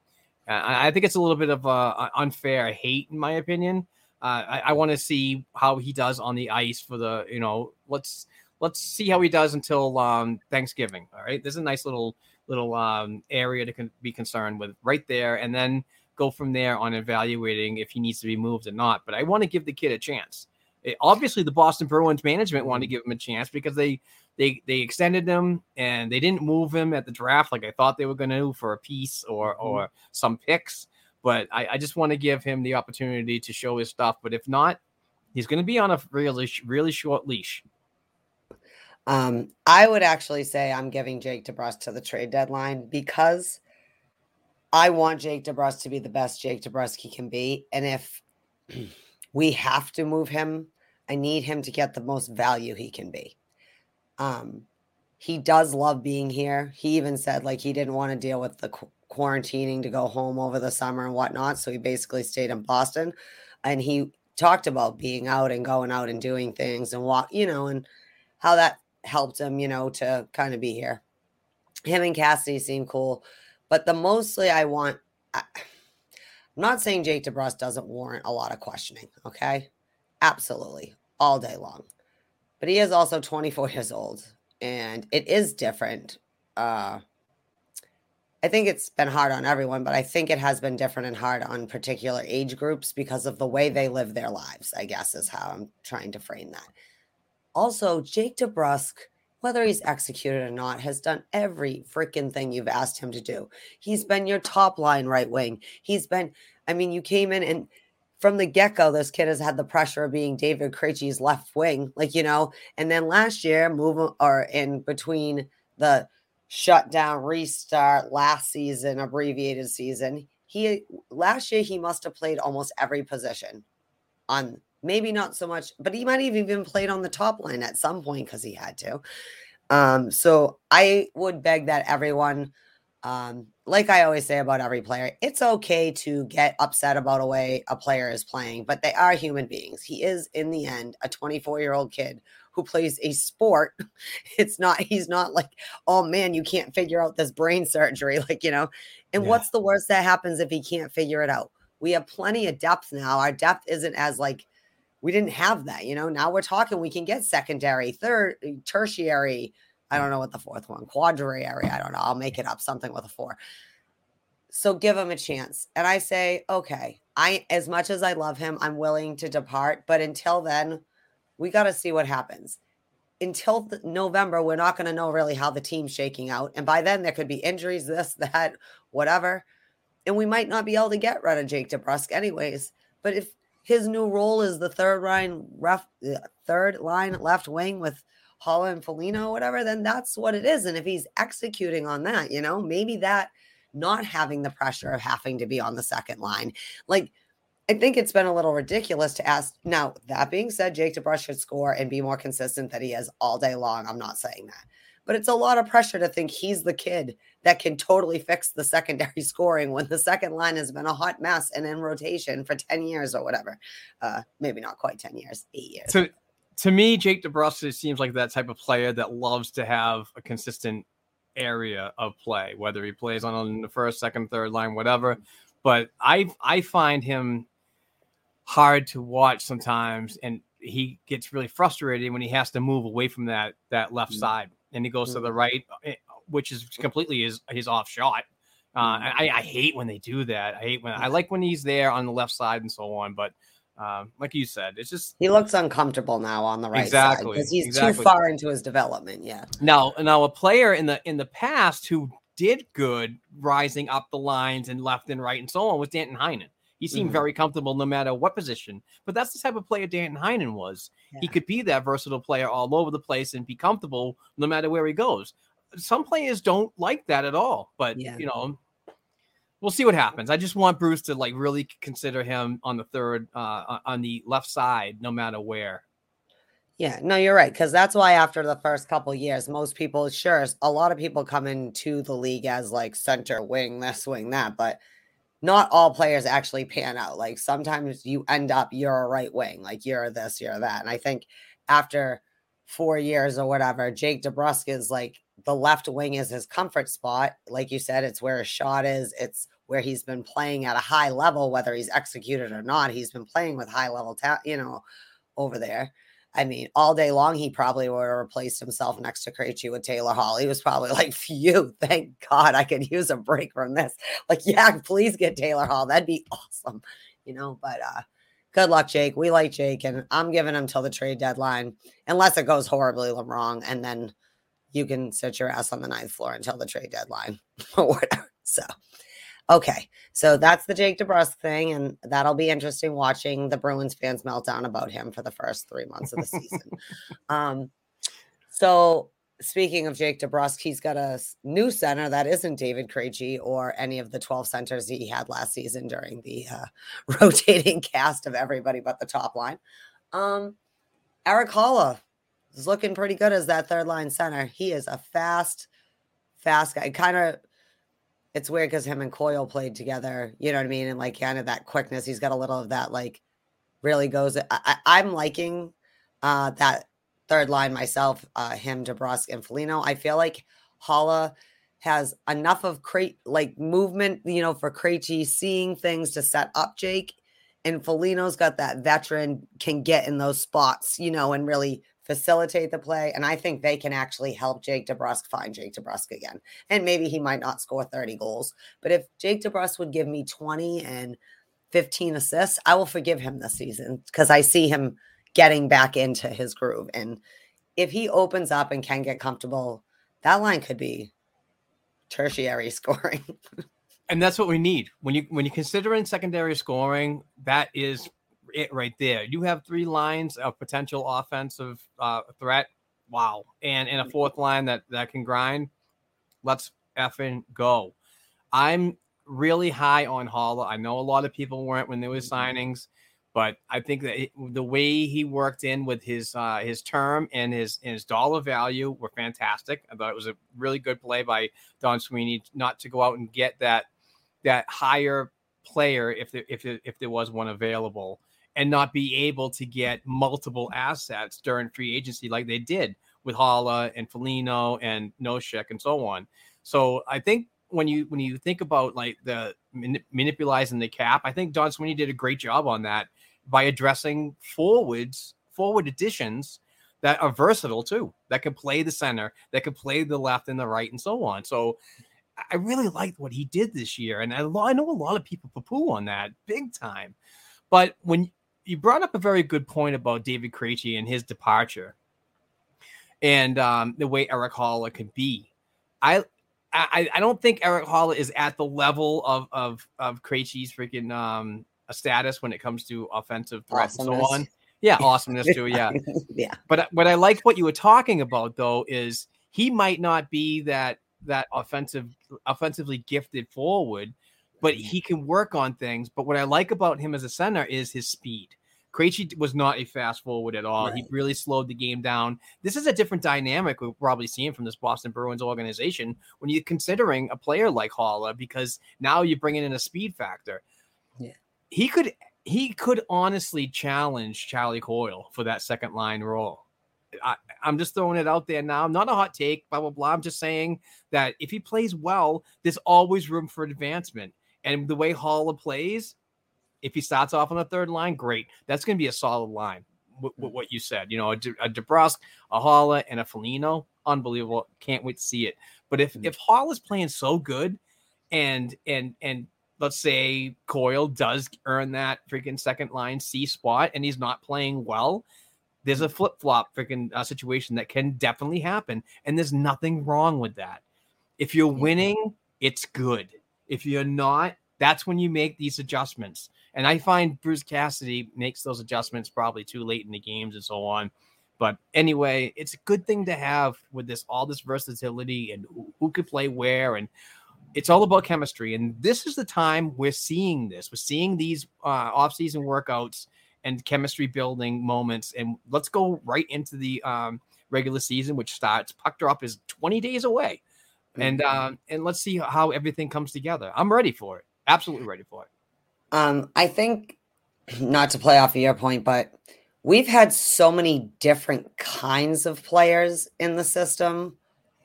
I, I think it's a little bit of uh, unfair hate, in my opinion. Uh, I, I want to see how he does on the ice for the, you know, let's let's see how he does until um, Thanksgiving. All right, there's a nice little little um, area to con- be concerned with right there, and then go from there on evaluating if he needs to be moved or not. But I want to give the kid a chance. It- obviously, the Boston Bruins management wanted to give him a chance because they they they extended him and they didn't move him at the draft like I thought they were going to for a piece or or some picks. But I, I just want to give him the opportunity to show his stuff. But if not, he's going to be on a really really short leash. Um, I would actually say I'm giving Jake DeBrusk to the trade deadline because I want Jake DeBrusk to be the best Jake DeBrusky can be. And if we have to move him, I need him to get the most value he can be. Um, he does love being here. He even said like he didn't want to deal with the qu- quarantining to go home over the summer and whatnot. So he basically stayed in Boston and he talked about being out and going out and doing things and walk, you know, and how that helped him, you know, to kind of be here. Him and Cassidy seem cool, but the mostly I want. I, I'm not saying Jake DeBrusk doesn't warrant a lot of questioning. Okay, absolutely, all day long. But he is also 24 (laughs) years old, and it is different. Uh, I think it's been hard on everyone, but I think it has been different and hard on particular age groups because of the way they live their lives. I guess is how I'm trying to frame that. Also, Jake DeBrusk, whether he's executed or not, has done every freaking thing you've asked him to do. He's been your top line right wing. He's been, I mean, you came in and from the get go, this kid has had the pressure of being David Krejci's left wing, like, you know, and then last year, move or in between the shutdown, restart, last season, abbreviated season, he last year he must have played almost every position on maybe not so much, but he might have even played on the top line at some point because he had to. Um, so I would beg that everyone, um, like I always say about every player, it's okay to get upset about a way a player is playing, but they are human beings. He is, in the end, a 24 year old kid who plays a sport. (laughs) It's not, he's not like, oh man, you can't figure out this brain surgery. (laughs) Like, you know, and Yeah. what's the worst that happens if he can't figure it out? We have plenty of depth now. Our depth isn't as like, we didn't have that, you know. Now we're talking, we can get secondary, third, uh, tertiary. I don't know what the fourth one, quadriary. I don't know. I'll make it up, something with a four. So give him a chance. And I say, okay, I as much as I love him, I'm willing to depart. But until then, we got to see what happens. Until th- November, we're not going to know really how the team's shaking out. And by then, there could be injuries, this, that, whatever. And we might not be able to get rid of Jake DeBrusk anyways. But if his new role is the third line ref, uh, third line left wing with Haula and Foligno, whatever, then that's what it is. And if he's executing on that, you know, maybe that not having the pressure of having to be on the second line, like I think it's been a little ridiculous to ask. Now, that being said, Jake DeBrusk should score and be more consistent than he is all day long. I'm not saying that. But it's a lot of pressure to think he's the kid that can totally fix the secondary (laughs) scoring when the second line has been a hot mess and in rotation for 10 years or whatever. Uh, maybe not quite 10 years, eight years. To to me, Jake DeBrusk seems like that type of player that loves to have a consistent area of play, whether he plays on the first, second, third line, whatever. But I I find him hard to watch sometimes, and he gets really frustrated when he has to move away from that that left Mm. side, and he goes to the right, eh, which is completely his his off shot. Uh, I, I hate when they do that. I hate when I like when he's there on the left side and so on. But um, like you said, it's just he looks uncomfortable now on the right Exactly, side because he's exactly. too far into his development. Yeah. now now a player in the in the past who did good rising up the lines and left and right and so on was Danton Heinen. He seemed Mhm. very comfortable no matter what position. But that's the type of player Danton Heinen was. He could be that versatile player all over the place and be comfortable no matter where he goes. Some players don't like that at all. But Yeah. you know, we'll see what happens. I just want Bruce to like really consider him on the third, uh, on the left side, no matter where. Yeah, no, you're right. Because that's why after the first couple years, most people, sure, a lot of people come into the league as like center, wing, this, wing, that, but not all players actually pan out. Like sometimes you end up, you're a right wing, like you're this, you're that. And I think after four years or whatever, Jake DeBrusk is like the left wing is his comfort spot. Like you said, it's where his shot is, it's where he's been playing at a high level, whether he's executed or not. He's been playing with high level, ta- you know, over there. I mean, all day long, he probably would have replaced himself next to Krejci with Taylor Hall. He was probably like, phew, thank God I could use a break from this. Like, (laughs) yeah, please get Taylor Hall. That'd be awesome, you know, but uh, good luck, Jake. We like Jake, and I'm giving him till the trade deadline, unless it goes horribly wrong, and then you can sit your ass on the ninth floor until the trade deadline (laughs) or whatever. So, Okay, so that's the Jake DeBrusk thing, and that'll be interesting watching the Bruins fans meltdown about him for the first three months of the season. (laughs) um, so speaking of Jake DeBrusk, he's got a new center that isn't David Krejci or any of the 12 centers he had last season during the uh, (laughs) rotating cast of everybody but the top line. Um, Erik Haula is looking pretty good as that third line center. He is a fast, fast guy. Kind of it's weird because him and Coyle played together, you know what I mean? And like kind of that quickness, he's got a little of that, like really goes. I, am liking uh that third line myself, uh him, DeBrusk, and Foligno. I feel like Haula has enough of crate like movement, you know, for Krejci seeing things to set up Jake. And Foligno's got that veteran can get in those spots, you know, and really facilitate the play. And I think they can actually help Jake DeBrusk find Jake DeBrusk again. And maybe he might not score 30 goals. But if Jake DeBrusk would give me 20 and 15 assists, I will forgive him this season because I see him getting back into his groove. And if he opens up and can get comfortable, that line could be tertiary (laughs) scoring. and that's what we need when you when you consider in secondary scoring. That is it right there. You have three lines of potential offensive uh, threat. Wow, and in a fourth line that that can grind. Let's effing go. I'm really high on Haula. I know a lot of people weren't when there was mm-hmm. signings, but I think that it, the way he worked in with his uh, his term and his and his dollar value were fantastic. I thought it was a really good play by Don Sweeney not to go out and get that that higher player if there, if there, if there was one available and not be able to get multiple assets during free agency like they did with Haula and Foligno and Nosek and so on. So I think when you when you think about like the manip- manipulating the cap, I think Don Sweeney did a great job on that by addressing forwards, forward additions that are versatile too, that can play the center, that can play the left and the right, and so on. So I really liked what he did this year, and I, I know a lot of people poo-poo on that big time. But when you brought up a very good point about David Krejci and his departure, and um, the way Erik Haula can be. I, I I don't think Erik Haula is at the level of of of Krejci's freaking um a status when it comes to offensive threats and so on. Yeah, awesomeness too. Yeah, (laughs) yeah. But what I like what you were talking about though. Is he might not be that that offensive offensively gifted forward, but he can work on things. But what I like about him as a center is his speed. Krejci was not a fast forward at all. Right. He really slowed the game down. This is a different dynamic we're probably seeing from this Boston Bruins organization when you're considering a player like Haula because now you're bringing in a speed factor. Yeah, he could he could honestly challenge Charlie Coyle for that second line role. I, am just throwing it out there now. Not a hot take, blah blah blah. I'm just saying that if he plays well, there's always room for advancement. And the way Haula plays, if he starts off on the third line, great. That's going to be a solid line. With, with what you said, you know, a, De, a DeBrusk, a Haula, and a Foligno, unbelievable. Can't wait to see it. But if mm-hmm. if Hall is playing so good, and and and let's say Coyle does earn that freaking second line C spot, and he's not playing well, there's a flip flop freaking uh, situation that can definitely happen, and there's nothing wrong with that. If you're winning, it's good. If you're not, that's when you make these adjustments. And I find Bruce Cassidy makes those adjustments probably too late in the games and so on. But anyway, it's a good thing to have with this all this versatility and who, who could play where. And it's all about chemistry, and this is the time we're seeing this. We're seeing these uh, off-season workouts and chemistry building moments, and let's go right into the um, regular season, which starts. Puck drop is 20 days away, and um, and let's see how everything comes together. I'm ready for it. Absolutely ready for it. Um, I think (clears throat) not to play off of your point, but we've had so many different kinds of players in the system,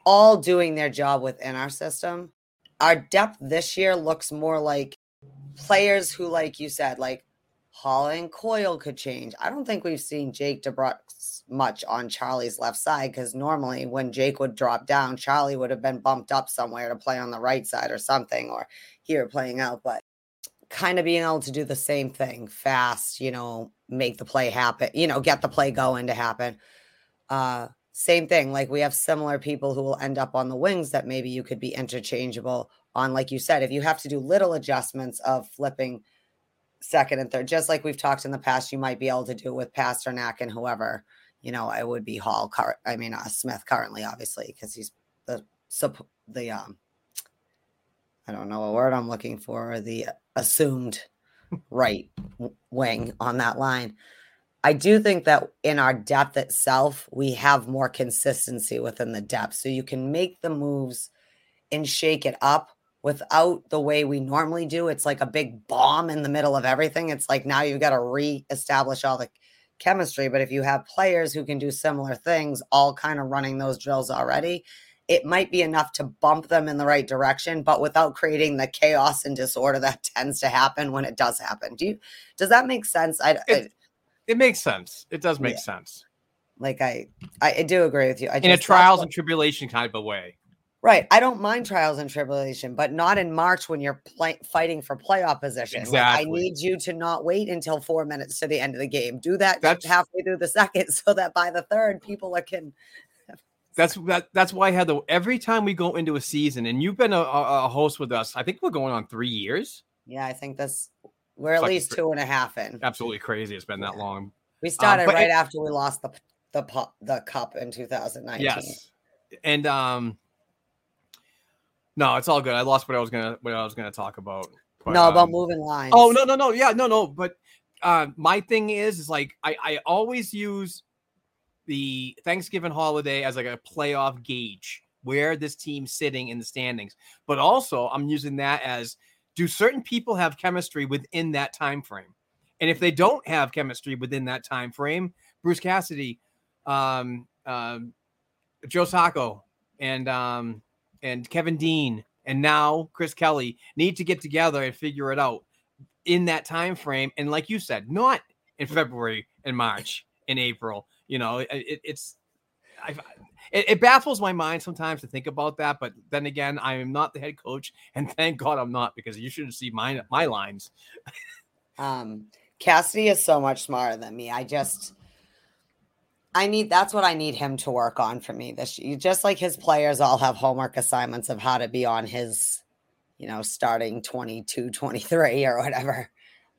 all doing their job within our system. Our depth this year looks more like players who, like you said, like Hall and Coyle could change. I don't think we've seen Jake DeBrusk much on Charlie's left side because normally when Jake would drop down, Charlie would have been bumped up somewhere to play on the right side or something, or here playing out. But kind of being able to do the same thing fast, you know, make the play happen, you know, get the play going to happen. Uh, same thing. Like we have similar people who will end up on the wings that maybe you could be interchangeable on. Like you said, if you have to do little adjustments of flipping second and third, just like we've talked in the past, you might be able to do with Pastrnak and whoever, you know, it would be Hall. Cur- I mean, uh, Smith currently, obviously, because he's the the um. I don't know what word I'm looking for. The assumed right (laughs) wing on that line. I do think that in our depth itself, we have more consistency within the depth. So you can make the moves and shake it up without the way we normally do. It's like a big bomb in the middle of everything. It's like now you've got to re-establish all the chemistry. But if you have players who can do similar things, all kind of running those drills already, it might be enough to bump them in the right direction, but without creating the chaos and disorder that (laughs) tends to happen when it does happen. Do you does that make sense? I, I It, it makes sense. It does make Yeah. sense like I, I I do agree with you. I in a trials and tribulation kind of a way. right. I don't mind trials and tribulation, but not in March when you're play, fighting for playoff position. Like, I need you to not wait until four minutes to the end of the game. Do that That's- halfway through the second, (laughs) so that by the third, people are can. That's that. That's why Heather. Every time we go into a season, and you've been a, a, host with us, I think we're going on three years. Yeah, I think that's we're at Fucking least two and a half in. Absolutely crazy. It's been that Yeah. long. We started but right it- after we lost the the pu- the cup in 2019. Yes, and um, no, it's all good. I lost what I was gonna what I was gonna talk about. but, no, about um, moving lines. Oh no no no yeah no no but uh, my thing is is like I I always use the Thanksgiving holiday as like a playoff gauge where this team's sitting in the standings but also I'm using that as do certain people have chemistry within that time frame? And if they don't have chemistry within that time frame Bruce Cassidy um um Joe Sacco and um and Kevin Dean and now Chris Kelly need to get together and figure it out in that time frame. And like you said not in february and march in april you know it, it- it's it, it baffles my mind sometimes to think about that but then again i am not the head coach (laughs) and thank god i'm not because you shouldn't see my my lines Um, Cassidy is so much smarter than me. I just, I need that's what I need him to work on for me this year. Just like his players all have homework assignments of how to be on his, you know, starting 22, 23 or whatever.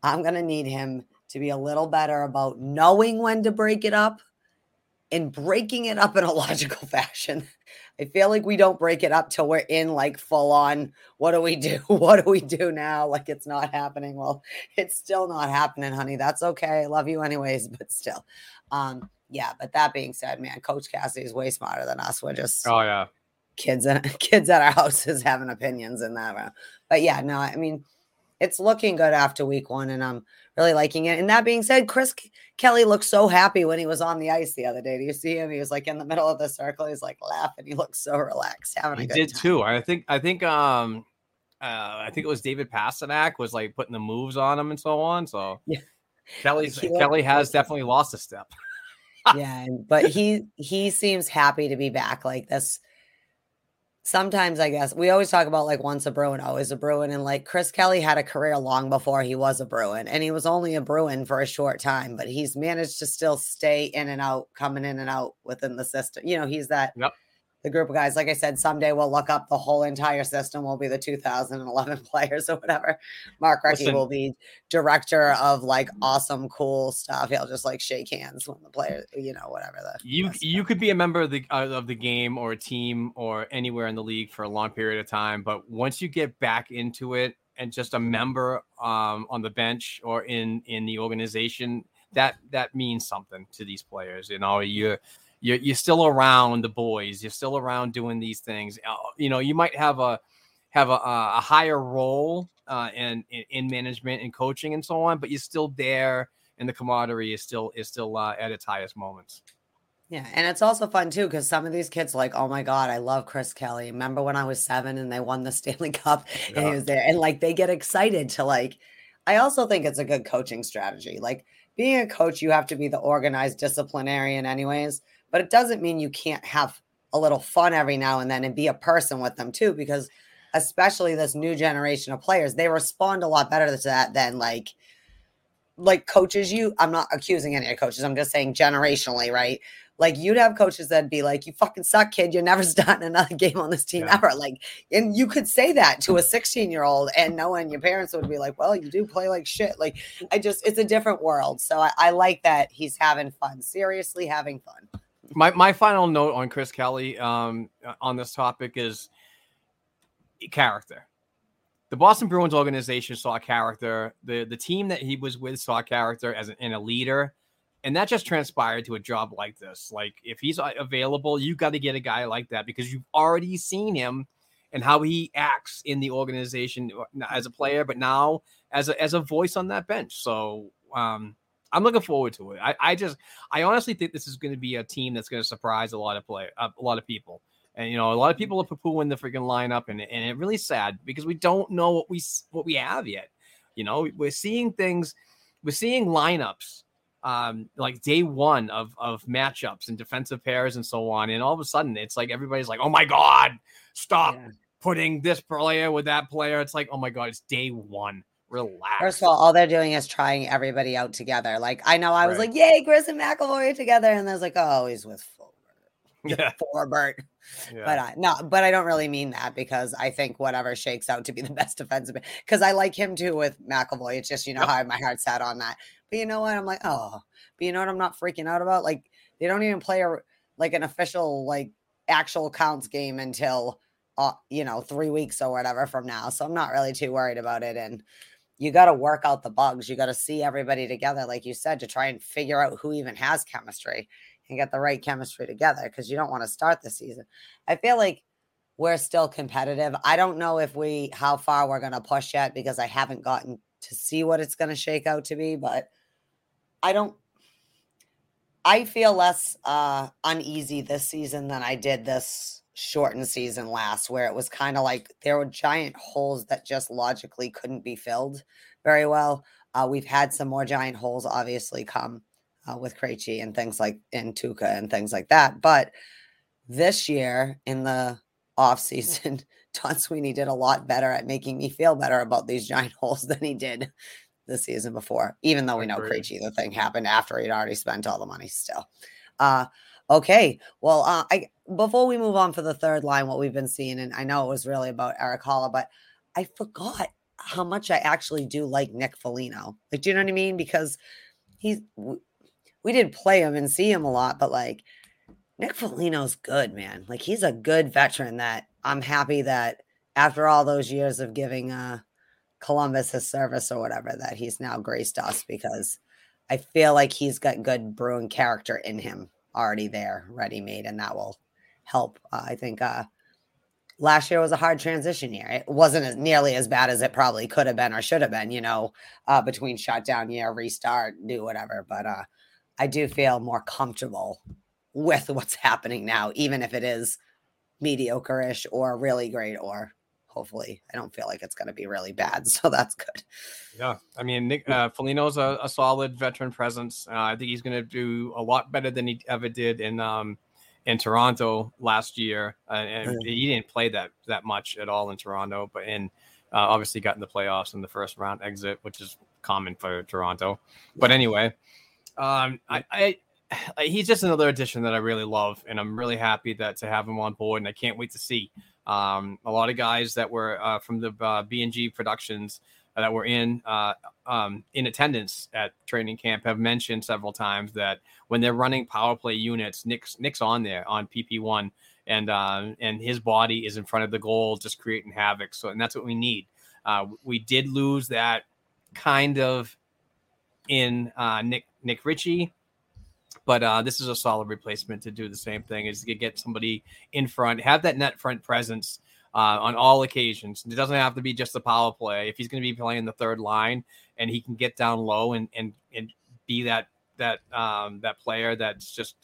I'm going to need him to be a little better about knowing when to break it up and breaking it up in a (laughs) logical fashion. I feel like we don't break it up till we're in like full on. What do we do? (laughs) What do we do now? Like it's not happening. Well, it's still not happening, honey. That's okay. I love you anyways, but still. Um, yeah, but that being said, man, Coach Cassidy is way smarter than us. We're just oh yeah kids and (laughs) kids at our houses having opinions in that round. But yeah, no, I mean, it's looking good after week one, and I'm really liking it. And that being said, Chris Kelly looked so happy when he was on the ice the other day. Do you see him? He was like in the middle of the circle. He's like laughing. He looked so relaxed, having he a good did time. too i think i think um uh, I think it was David Pastrnak was like putting the moves on him and so on. So Yeah. Kelly's He looked Kelly has definitely lost a step. yeah, but he he seems happy to be back like this. Sometimes I guess we always talk about like once a Bruin, always a Bruin, and like Chris Kelly had a career long before he was a Bruin, and he was only a Bruin for a short time, but he's managed to still stay in and out, coming in and out within the system. You know, he's that Yep. The group of guys. Like I said, someday we'll look up the whole entire system. Will be the 2011 (laughs) players or whatever. Mark Recchi will be director of like awesome, cool stuff. He'll just like shake hands when the players, you know, whatever. The You you could be a member of the uh, of the game or a team or anywhere in the league for a long period of time, but once you get back into it and just a member um, on the bench or in in the organization, that that means something to these players. You know, you're you're you're still around the boys. You're still around doing these things. Uh, You know, you might have a have a, a higher role uh, in, in management and coaching and so on, but you're still there, and the camaraderie is still is still uh, at its highest moments. Yeah, and it's also fun too because some of these kids like, oh my god, I love Chris Kelly. Remember when I was seven and they won the (laughs) Stanley Cup and he was there, and like they get excited to like. I also think it's a good coaching strategy. Like being a coach, you have to be the organized disciplinarian, anyways. But it doesn't mean you can't have a little fun every now and then and be a person with them too, because especially this new generation of players, they respond a lot better to that than like like coaches you i'm not accusing any of coaches i'm just saying generationally right like you'd have coaches that'd be like you fucking suck kid you're never (laughs) starting another game on this team Yeah. ever like and you could say that to a (laughs) 16 year old and no one your parents would be like well you do play like shit like i just it's a different world so i, I like that he's having fun seriously having fun my my final note on Chris Kelly um, on this topic is character. The Boston Bruins organization saw character. The the team that he was with saw character as an, and a leader, and that just transpired to a job like this. Like if he's available, you got to get a guy like that because you've already seen him and how he acts in the organization uh, as a player, but now as a as a voice on that bench. So um, I'm looking forward to it. I, I just I honestly think this is going to be a team that's going to surprise a lot of play a lot of people. And you know, a lot of people are poo-pooing the freaking lineup, and and it really sad because we don't know what we what we have yet. You know, we're seeing things, we're seeing lineups um like day one of of matchups and defensive pairs and so on, and all of a sudden it's like everybody's like, oh my god, stop Yeah. putting this player with that player. It's like, oh my god, it's day one. Relax. First of all, all they're doing is trying everybody out together. Like I know I was Right. like, "Yay, Chris and are together," and I was like, "Oh, he's with (laughs) yeah, (laughs) Forbort." yeah. But I no, but I don't really mean that because I think whatever shakes out to be the (laughs) best defensive because I like him too with McAvoy. It's just you know Yep. how my heart's set on that. But you know what? I'm like, oh, but you know what? I'm not freaking out about. Like they don't even play a like an official like actual counts game until uh, you know three weeks or whatever from now. So I'm not really too worried about it. And you got to work out the bugs. You got to see everybody together, like you said, to try and figure out who even has chemistry and get the right chemistry together because you don't want to start the season. I feel like we're still competitive. I don't know if we how far we're going to push yet because I haven't gotten to see what it's going to shake out to be, but I don't I feel less uh uneasy this season than I did this shortened season last where it was kind of like there were giant holes that just logically couldn't be filled very well. Uh, we've had some more giant holes obviously come uh, with Krejci and things like and Tuukka and things like that. But this year in the off season, (laughs) Don Sweeney did a lot better at making me feel better about these giant (laughs) holes than he did the season before. Even though we know. Krejci, the thing happened after he'd already spent all the money. Still, uh, okay. Well, uh, I before we move on for the third line, what we've been seeing, and I know it was really about Erik Haula, but I forgot how much I actually do like Nick Foligno. Like, do you know what I mean? Because he's we didn't play him and see him a lot, but like Nick Foligno's good, man. Like he's a good veteran that I'm happy that after all those years of giving uh Columbus his service or whatever, that he's now graced us because I feel like he's got good Bruin character in him already there, ready made, and that will help. Uh, I think uh last year was a hard transition year. It wasn't as nearly as bad as it probably could have been or should have been, you know, uh, between shutdown year, restart, do whatever. But uh, I do feel more comfortable with what's happening now, even if it is mediocre-ish or really great, or hopefully I don't feel like it's going to be really bad. (laughs) So that's good. Yeah, I mean, Nick uh, Foligno's a, a solid veteran presence. Uh, I think he's going to do a lot better than he ever did in um in Toronto last year, uh, and he didn't play that that much at all in Toronto, but in uh, obviously got in the playoffs in the first round exit, which is common for Toronto. But anyway, um, I, I (sighs) he's just another addition that I really love, and I'm really happy that to have him on board, and I can't wait to see. Um, a lot of guys that were uh, from the uh, B&G Productions that were in uh, um, in attendance at training camp have mentioned several times that when they're running power play units, Nick's Nick's on there on PP one, and uh, and his body is in front of the goal, just creating havoc. So and that's what we need. Uh, we did lose that kind of in uh, Nick Nick Ritchie. But uh, this is a solid replacement to do the same thing is to get somebody in front, have that net front presence, uh, on all occasions. It doesn't have to be just the power play. If he's going to be playing the third line and he can get down low and and and be that that um, that player that's just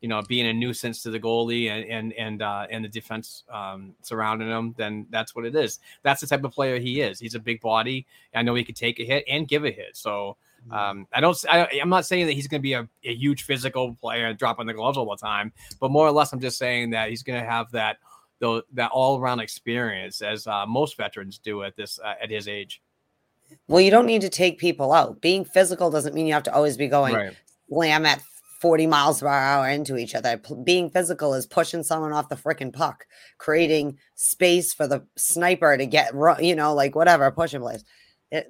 you know being a nuisance to the goalie and and and uh, and the defense um, surrounding him, then that's what it is. That's the type of player he is. He's a big body. I know he could take a hit and give a hit. So. Um, I don't. I, am not saying that he's going to be a, a huge physical player and dropping the gloves all the time, but more or less, I'm just saying that he's going to have that the, that all around experience as uh, most veterans do at this uh, at his age. Well, you don't need to take people out. Being physical doesn't mean you have to always be going Right. slam at 40 miles per hour into each other. Being physical is pushing someone off the freaking puck, creating space for the sniper to get, you know, like whatever, pushing place.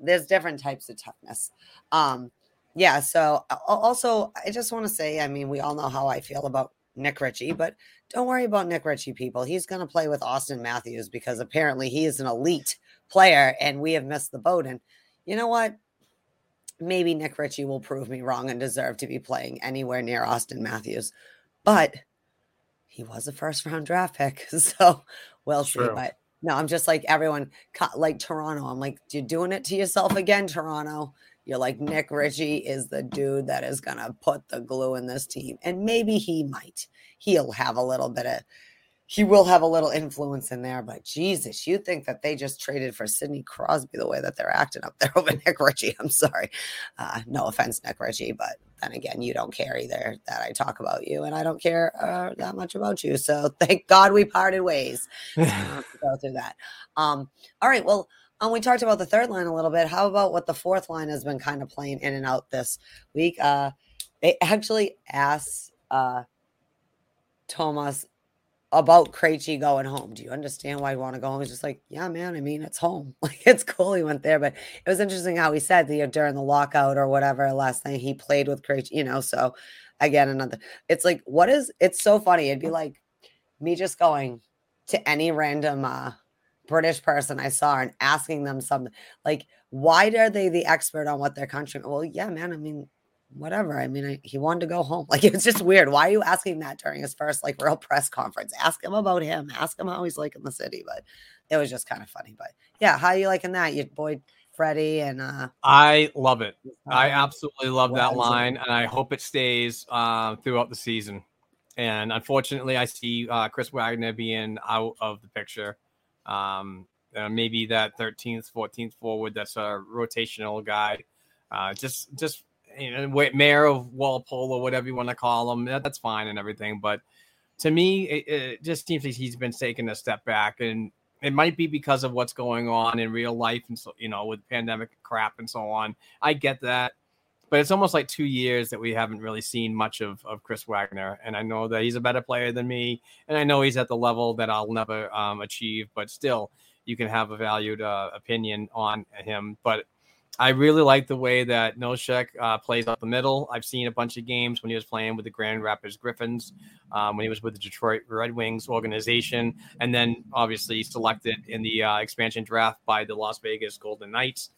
There's different types of toughness. Um, yeah. So also, I just want to say, I mean, we all know how I feel about Nick Ritchie, but don't worry about Nick Ritchie, people. He's going to play with Auston Matthews because apparently he is an elite player and we have missed the boat. And you know what? Maybe Nick Ritchie will prove me wrong and deserve to be playing anywhere near Auston Matthews. But he was a first round draft pick. (laughs) So we'll see. True. But no, I'm just like everyone, like Toronto. I'm like, you're doing it to yourself again, Toronto. You're like, Nick Ritchie is the dude that is going to put the glue in this team. And maybe he might. He'll have a little bit of, he will have a little influence in there. But Jesus, you think that they just traded for Sidney Crosby the way that they're acting up there (laughs) over Nick Ritchie? I'm sorry. Uh, no offense, Nick Ritchie. But then again, you don't care either that I talk about you. And I don't care uh, that much about you. So thank God we parted ways. So (laughs) to go through that. Um, all right. Well, um, we talked about the third line a little bit. How about what the fourth line has been kind of playing in and out this week? Uh, they actually asked uh, Thomas about Krejci going home. Do you understand why he want to go home? He's just like, yeah, man. I mean, it's home. (laughs) Like it's cool. He went there, but it was interesting how he said the during the lockout or whatever last thing he played with Krejci. You know, so again, another. It's like, what is? It's so funny. It'd be like me just going to any random uh British person I saw and asking them something like, why are they the expert on what their country? Well, yeah, man. I mean, whatever. I mean, I, he wanted to go home. (laughs) Like, it's just weird. Why are you asking that during his first like real press conference? Ask him about him. Ask him how he's like in the city. But it was just kind of funny. But yeah, how are you liking that? Your boy Freddie and uh, I love it. I absolutely love Well, that line, and I hope it stays uh, throughout the season. And unfortunately, I see uh, Chris Wagner being out of the picture. Um, uh, maybe that 13th, 14th forward that's a rotational guy. Uh, just, just you know, mayor of Walpole or whatever you want to call him. That, that's fine and everything, but to me, it, it just seems like he's been taking a step back, and it might be because of what's going on in real life and so you know with pandemic crap and so on. I get that, but it's almost like two years that we haven't really seen much of of Chris Wagner, and I know that he's a better player than me, and I know he's at the level that I'll never um, achieve, but still, you can have a valued uh, opinion on him, but. I really like the way that Nosek uh, plays up the middle. I've seen a bunch of games when he was playing with the Grand Rapids Griffins, um, when he was with the Detroit Red Wings organization, and then obviously selected in the uh, expansion draft by the Las Vegas Golden Knights.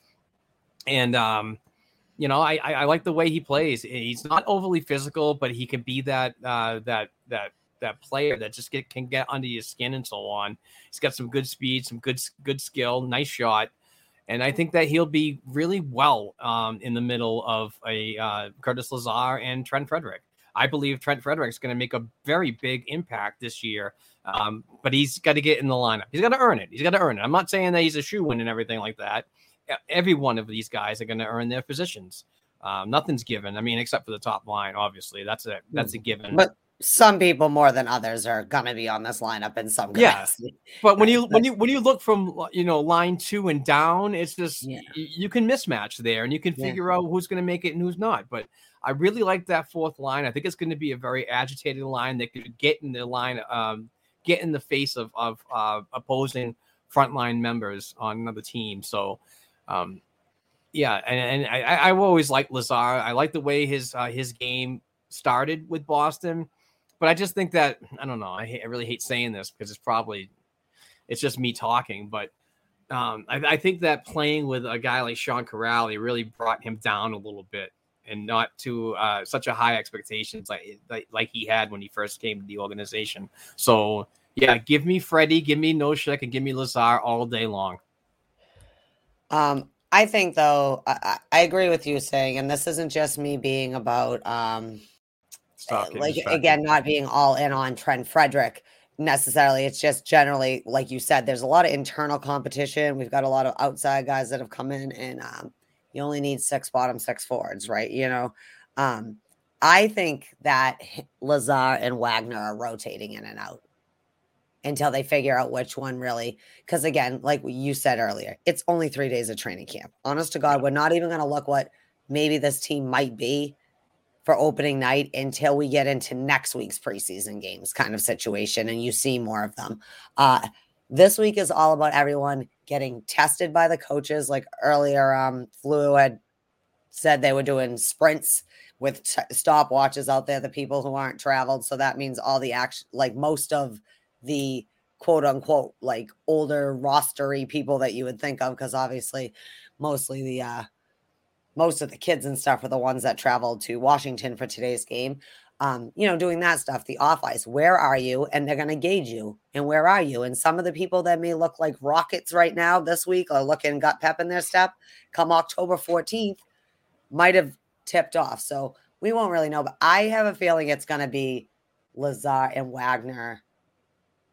And um, you know, I, I I like the way he plays. He's not overly physical, but he can be that uh, that that that player that just get, can get under your skin and so on. He's got some good speed, some good good skill, nice shot and I think that he'll be really well um, in the middle of a uh, Curtis Lazar and Trent Frederic. I believe Trent Frederic's going to make a very big impact this year, um, but he's got to get in the lineup. He's got to earn it. He's got to earn it. I'm not saying that he's a shoe in and everything like that. Every one of these guys are going to earn their positions. Um, nothing's given. I mean, except for the top line, obviously. That's a that's a given. But some people more than others are gonna be on this lineup in some Yeah. But when you (laughs) when you when you look from you know line two and down, it's just Yeah. you can mismatch there, and you can Yeah. figure out who's going to make it and who's not. But I really like that fourth line. I think it's going to be a very agitated line that could get in the line, um, get in the face of of uh, opposing frontline members on another team. So, um, yeah, and, and I, I always liked Lazar. I like the way his uh, his game started with Boston, but I just think that I don't know. I, I really hate saying this because it's probably it's just me talking, but um, I, I think that playing with a guy like Sean Kuraly really brought him down a little bit and not to uh, such a high expectations like, like like he had when he first came to the organization. So yeah, give me Freddie, give me Nosek, and give me Lazar all day long. Um, I think though, I, I agree with you saying, and this isn't just me being about um Stop like again, not being all in on Trent Frederic necessarily. It's just generally, like you said, there's a lot of internal competition. We've got a lot of outside guys that have come in, and um, you only need six bottom six forwards, right? You know, um, I think that Lazar and Wagner are rotating in and out until they figure out which one really. Because again, like you said earlier, it's only three days of training camp. Honest to God, we're not even going to look what maybe this team might be for opening night until we get into next week's preseason games kind of situation and you see more of them. Uh, this week is all about everyone getting tested by the coaches. Like earlier, um, Flu had said they were doing sprints with t- stopwatches out there, the people who aren't traveled. So that means all the action, like most of the quote unquote, like older rostery people that you would think of, because obviously mostly the, uh, most of the kids and stuff are the ones that traveled to Washington for today's game. Um, you know, doing that stuff, the off ice. Where are you? And they're going to gauge you. And where are you? And some of the people that may look like rockets right now this week are looking got pep in their step. Come October 14th, might have tipped off. So we won't really know. But I have a feeling it's going to be Lazar and Wagner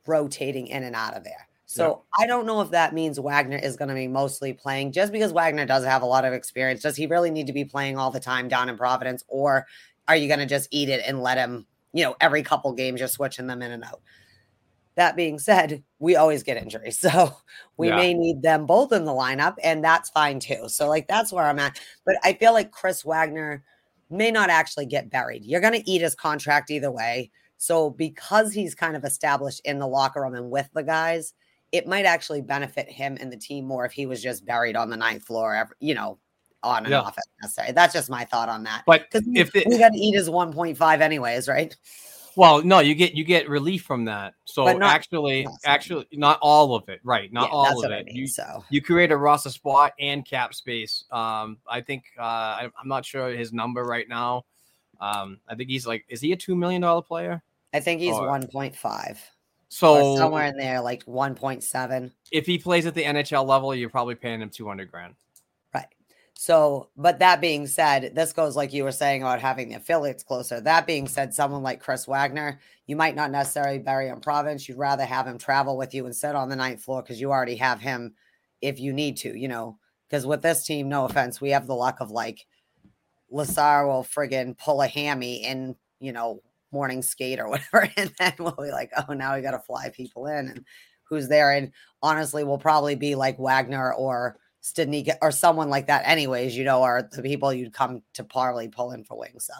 rotating in and out of there. So I don't know if that means Wagner is going to be mostly playing just because Wagner does have a lot of experience. Does he really need to be playing all the time down in Providence, or are you going to just eat it and let him, you know, every couple games just switching them in and out? That being said, we always get injuries. (laughs) So we Yeah. may need them both in the lineup, and that's fine too. So, like, that's where I'm at. But I feel like Chris Wagner may not actually get buried. You're going to eat his contract either way. So, because he's kind of established in the locker room and with the guys, it might actually benefit him and the team more if he was just buried on the ninth floor, you know, on and Yeah. off. Necessary. That's just my thought on that. But Because if we got to eat his 1.5 anyways, right? well, no, you get you get relief from that. So not- actually, not actually, not all of it, right? Not Yeah, all of it. I mean. You, so you create a roster spot and cap space. Um, I think uh, I, I'm not sure his number right now. Um, I think he's like, is he a two million dollar player? I think he's or- 1.5 So somewhere in there, like 1.7. if he plays at the NHL level, you're probably paying him two hundred grand. Right. So, but that being said, this goes like you were saying about having the affiliates closer. That being said, someone like Chris Wagner, you might not necessarily bury him Providence. You'd rather have him travel with you and sit on the ninth floor because you already have him if you need to, you know. Because with this team, no offense, we have the luck of like Lazar will friggin' pull a hammy and, you know, morning skate or (laughs) whatever. And then we'll be like, oh, now we got to fly people in and who's there. And honestly, we'll probably be like Wagner or Studnicka or someone like that, anyways, you know, are the people you'd come to probably pull in for wings. So,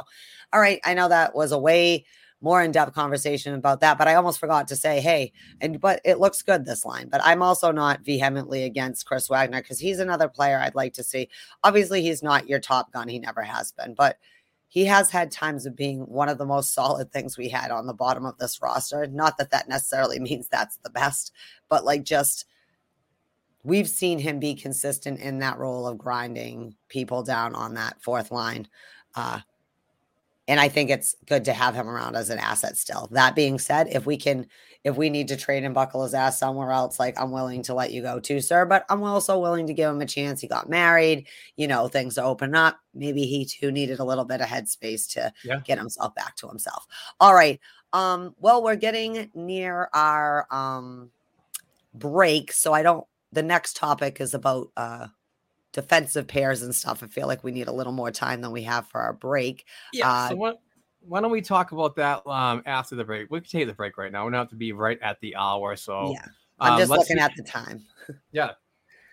all right. I know that was a way more in-depth conversation about that, but I almost forgot to say, hey, and but it looks good this line. But I'm also not vehemently against Chris Wagner because he's another player I'd like to see. Obviously, he's not your top gun, he never has been, but he has had times of being one of the most solid things we had on the bottom of this roster. Not that that necessarily (laughs) means that's the best, but like just we've seen him be consistent in that role of grinding people down on that fourth line. Uh, and I think it's good to have him around as an asset still. That being said, if we can, if we need to trade and buckle his ass somewhere else, like I'm willing to let you go too, sir. But I'm also willing to give him a chance. He got married, you know, things open up. Maybe he too needed a little bit of headspace to Yeah. get himself back to himself. All right. Um, well, we're getting near our um break, so I don't the next topic is about uh defensive pairs and stuff. I feel like we need a little more time than we have for our break. Yeah. Uh, so what? Why don't we talk about that um, after the break? We can take the break right now. We don't have to be right at the hour. So yeah, I'm um, just looking see- at the time. (laughs) Yeah.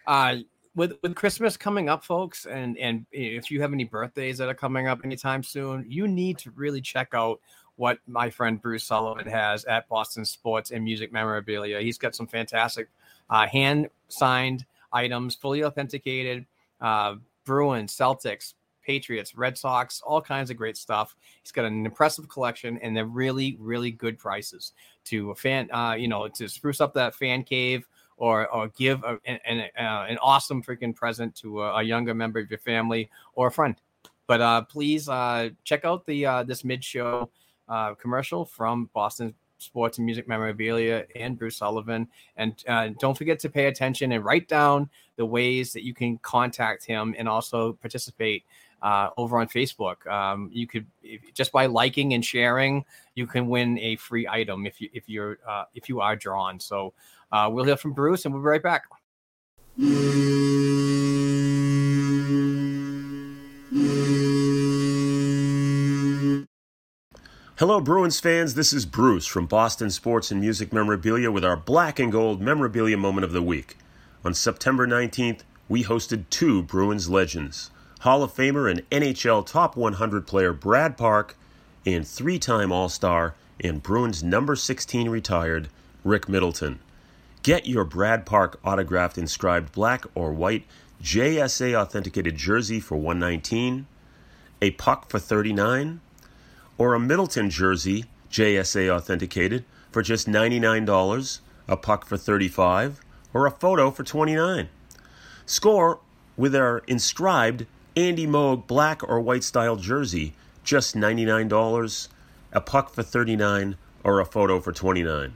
Uh, with with Christmas coming up, folks, and and if you have any birthdays that are coming up anytime soon, you need to really check out what my friend Bruce Sullivan has at Boston Sports and Music Memorabilia. He's got some fantastic uh, hand signed items, fully authenticated. Uh, Bruins, Celtics, Patriots, Red Sox, all kinds of great stuff. He's got an impressive collection, and they're really, really good prices to a fan. Uh, you know, to spruce up that fan cave or or give a, an an, uh, an awesome freaking present to a, a younger member of your family or a friend. But uh, please uh, check out the uh, this mid show uh, commercial from Boston Sports and Music Memorabilia and Bruce Sullivan. And don't forget to pay attention and write down the ways that you can contact him and also participate uh, over on Facebook. Um, you could if, just by liking and sharing, you can win a free item if you if you're uh, if you are drawn. So uh, we'll hear from Bruce, and we'll be right back. Hello, Bruins fans. This is Bruce from Boston Sports and Music Memorabilia with our black and gold memorabilia moment of the week. On September 19th, we hosted two Bruins legends Hall of Famer and NHL Top 100 player Brad Park and three time All Star and Bruins number 16 retired Rick Middleton. Get your Brad Park autographed inscribed black or white JSA authenticated jersey for 119, a puck for 39, or a Middleton jersey, JSA authenticated, for just $99, a puck for 35, or a photo for 29. Score with our inscribed Andy Moog black or white style jersey, just $99, a puck for 39, or a photo for 29.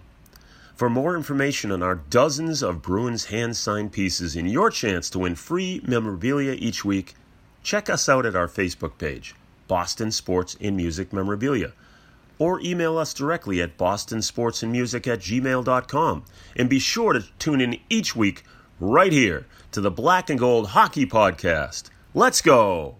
For more information on our dozens of Bruins hand signed pieces and your chance to win free memorabilia each week, check us out at our Facebook page, Boston Sports and Music Memorabilia, or email us directly at bostonsportsandmusic at gmail.com. And be sure to tune in each week right here to the Black and Gold Hockey Podcast. Let's go!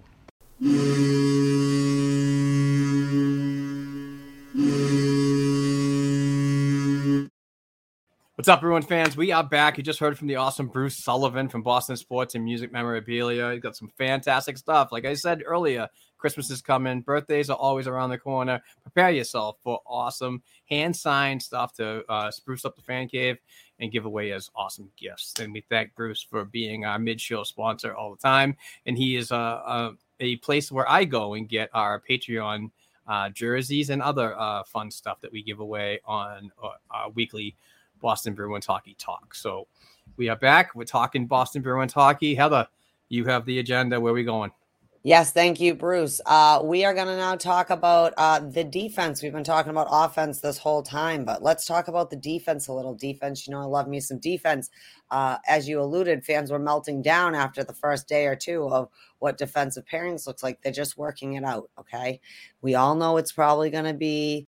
What's up, Bruin fans? We are back. You just heard from the awesome Bruce Sullivan from Boston Sports and Music Memorabilia. He's got some fantastic stuff. Like I said earlier, Christmas is coming. Birthdays are always around the corner. Prepare yourself for awesome hand signed stuff to uh, spruce up the fan cave and give away as awesome gifts. And we thank Bruce for being our mid show sponsor all the time. And he is a, a, a place where I go and get our Patreon uh, jerseys and other uh, fun stuff that we give away on uh, our weekly Boston Bruins hockey talk. So we are back. We're talking Boston Bruins hockey. Heather, you have the agenda. Where we going? Yes, thank you, Bruce. Uh, we are going to now talk about uh, the defense. We've been talking about offense this whole time, but let's talk about the defense a little. Defense, you know, I love me some defense. Uh, as you alluded, fans were melting down after the first day or two of what defensive pairings looks like. They're just working it out. Okay, we all know it's probably going to be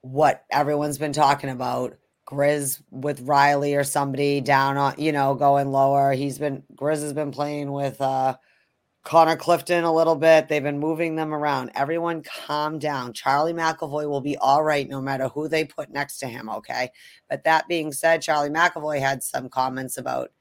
what everyone's been talking about. Grizz with Riley or somebody down on, you know, going lower. He's been Grizz has been playing with uh Connor Clifton a little bit. They've been moving them around. Everyone calm down. Charlie McAvoy will be all right no matter who they put next to him. Okay. But that being said, Charlie McAvoy had some comments about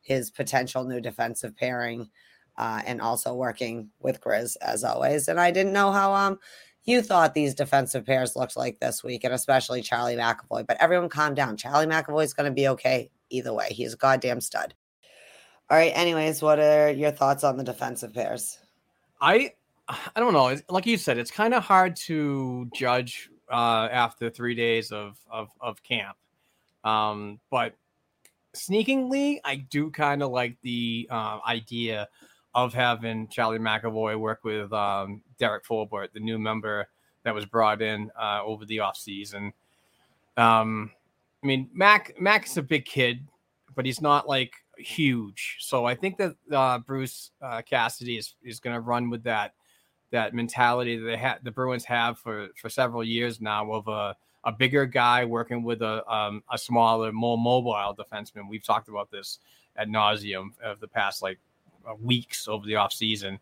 his potential new defensive pairing uh, and also working with Grizz as always. And I didn't know how um you thought these defensive pairs looked like this week, and especially Charlie McAvoy. But everyone calm down. Charlie McAvoy is going to be okay either way. He's a goddamn stud. All right. Anyways, what are your thoughts on the defensive pairs? I I don't know. Like you said, it's kind of hard to judge uh, after three days of of, of camp. Um, but sneakingly, I do kind of like the uh, idea of having Charlie McAvoy work with um, Derek Forbort, the new member that was brought in uh, over the offseason. Um, I mean, Mac Mac's a big kid, but he's not like huge. So I think that uh, Bruce uh, Cassidy is, is going to run with that that mentality that they had the Bruins have for for several years now of a a bigger guy working with a um, a smaller, more mobile defenseman. We've talked about this at nauseum of the past like uh, weeks over the off season.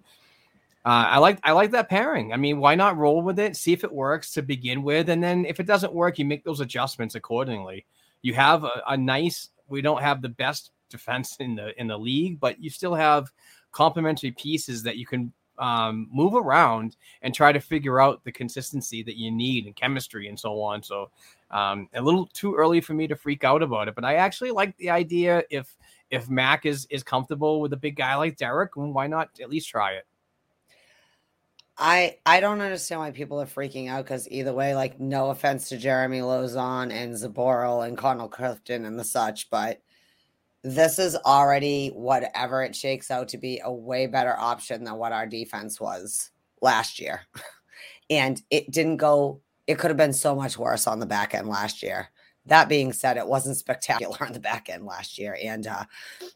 uh, I like I like that pairing. I mean, why not roll with it, see if it works to begin with, and then if it doesn't work, you make those adjustments accordingly. You have a, a nice. We don't have the best defense in the in the league, but you still have complementary pieces that you can um, move around and try to figure out the consistency that you need and chemistry and so on. So um, a little too early for me to freak out about it, but I actually like the idea if if Mac is is comfortable with a big guy like Derek, why not at least try it? I I don't understand why people are freaking out because either way, like no offense to Jeremy Lauzon and Zboril and Connor Clifton and the such, but this is already whatever it shakes out to be a way better option than what our defense was last year. (laughs) and it didn't go, it could have been so much worse on the back end last year. That being said, it wasn't spectacular (laughs) on the back end last year. And uh,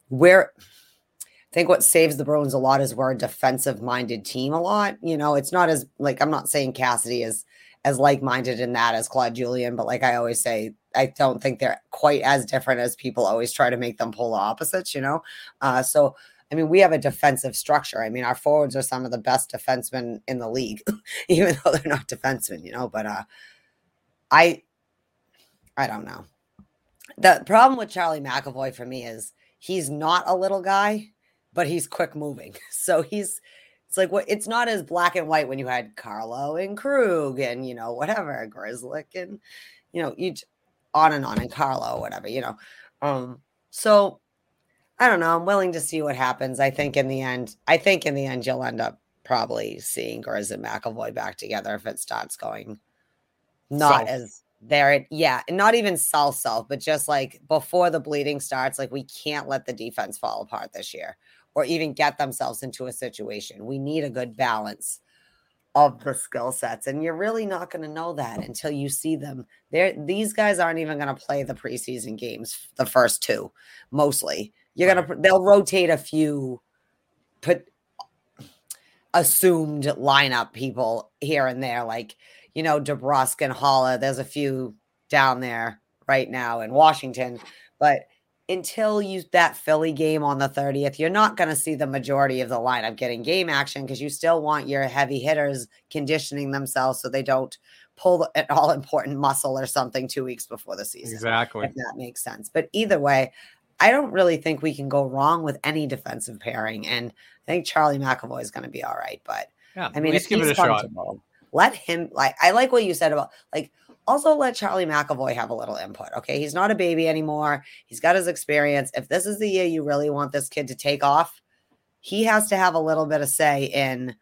where I think what saves the Bruins a lot is we're a defensive minded team a lot. You know, it's not as like I'm not saying Cassidy is as like minded in that as Claude Julien, but like I always say, I don't think they're quite as different as people always try to make them polar opposites, you know? Uh, so, I mean, we have a defensive structure. I mean, our forwards are some of the best defensemen in the league, (laughs) even though they're not defensemen, you know? But uh, I, I don't know. The problem with Charlie McAvoy for me is he's not a little guy, but he's quick moving. (laughs) So he's, it's like what it's not as black and white when you had Carlo and Krug and you know whatever Grzelcyk and you know you on and on and Carlo whatever you know um so I don't know I'm willing to see what happens I think in the end I think in the end you'll end up probably seeing Grizz and McAvoy back together if it starts going not South. as there yeah not even south south but just like before the bleeding starts like we can't let the defense fall apart this year or even get themselves into a situation. We need a good balance of the skill sets. And you're really not going to know that oh. until you see them. There, these guys aren't even going to play the preseason games, the first two, mostly. You're gonna they'll rotate a few put assumed lineup people here and there, like you know, DeBrusk and Haula. There's a few down there right now in Washington, but until you that Philly game on the 30th, you're not going to see the majority of the lineup getting game action because you still want your heavy hitters conditioning themselves so they don't pull an all important muscle or something two weeks before the season. Exactly. If that makes sense. But either way, I don't really think we can go wrong with any defensive pairing. And I think Charlie McAvoy is going to be all right. But Yeah, I mean, at least give it a shot. Let him like I like what you said about like also let Charlie McAvoy have a little input. Okay. He's not a baby anymore. He's got his experience. If this is the year you really want this kid to take off, he has to have a little bit of say in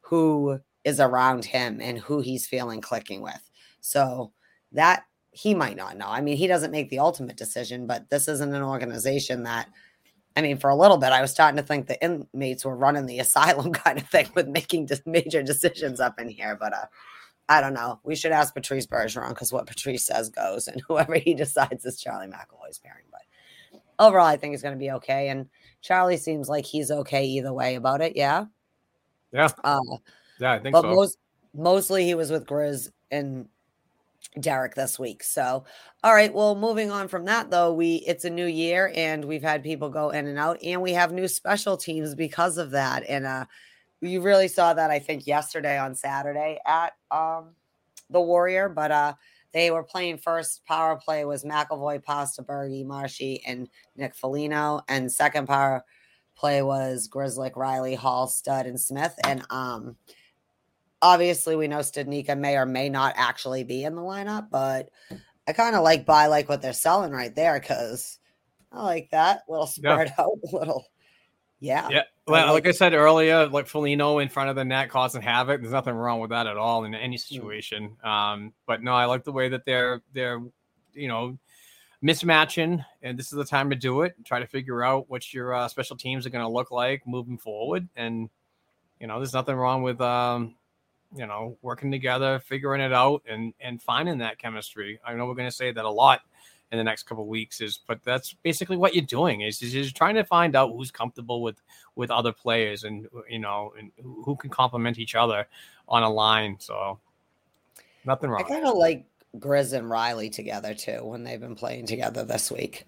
who is around him and who he's feeling clicking with. So that he might not know. I mean, he doesn't make the ultimate decision, but this isn't an organization that I mean, for a little bit, I was starting to think the inmates were running the (laughs) asylum kind of thing with making just major decisions up in here. But uh, I don't know. We should ask Patrice Bergeron because what Patrice says goes, and (laughs) whoever he decides is Charlie McAvoy's pairing. But overall, I think it's going to be okay. And Charlie seems like he's okay either way about it. Yeah. Yeah, Uh, yeah, I think but so. most mostly he was with Grizz and Derek this week. So, all right. Well, moving on from that though, we it's a new year and we've had people go in and out, and we have new special teams because of that. And uh, you really saw that I think yesterday on Saturday at um the Warrior, but uh. They were playing first power play was McAvoy, Pasta, Berge, Marshy, and Nick Foligno. And second power play was Grzelcyk, Riley, Hall, Stud, and Smith. And um obviously we know Studnicka may or may not actually be in the lineup, but I kind of like buy like what they're selling right there because I like that little spread (laughs) out, little yeah. Yeah, I well, like like I said earlier, like Foligno in front of the net causing havoc. There's nothing wrong with that at all in any situation. Um, but no, I like the way that they're they're you know mismatching, and this is the time to do it. Try to figure out what your uh, special teams are going to look like moving forward, and you know, there's nothing wrong with um, you know working together, figuring it out, and and finding that chemistry. I know we're going to say that a lot in the next couple of weeks is but that's basically what you're doing is, is you're trying to find out who's comfortable with with other players and you know and who who can complement each other on a line so nothing wrong. I kind of like Grizz and Riley together too when they've been playing together this week.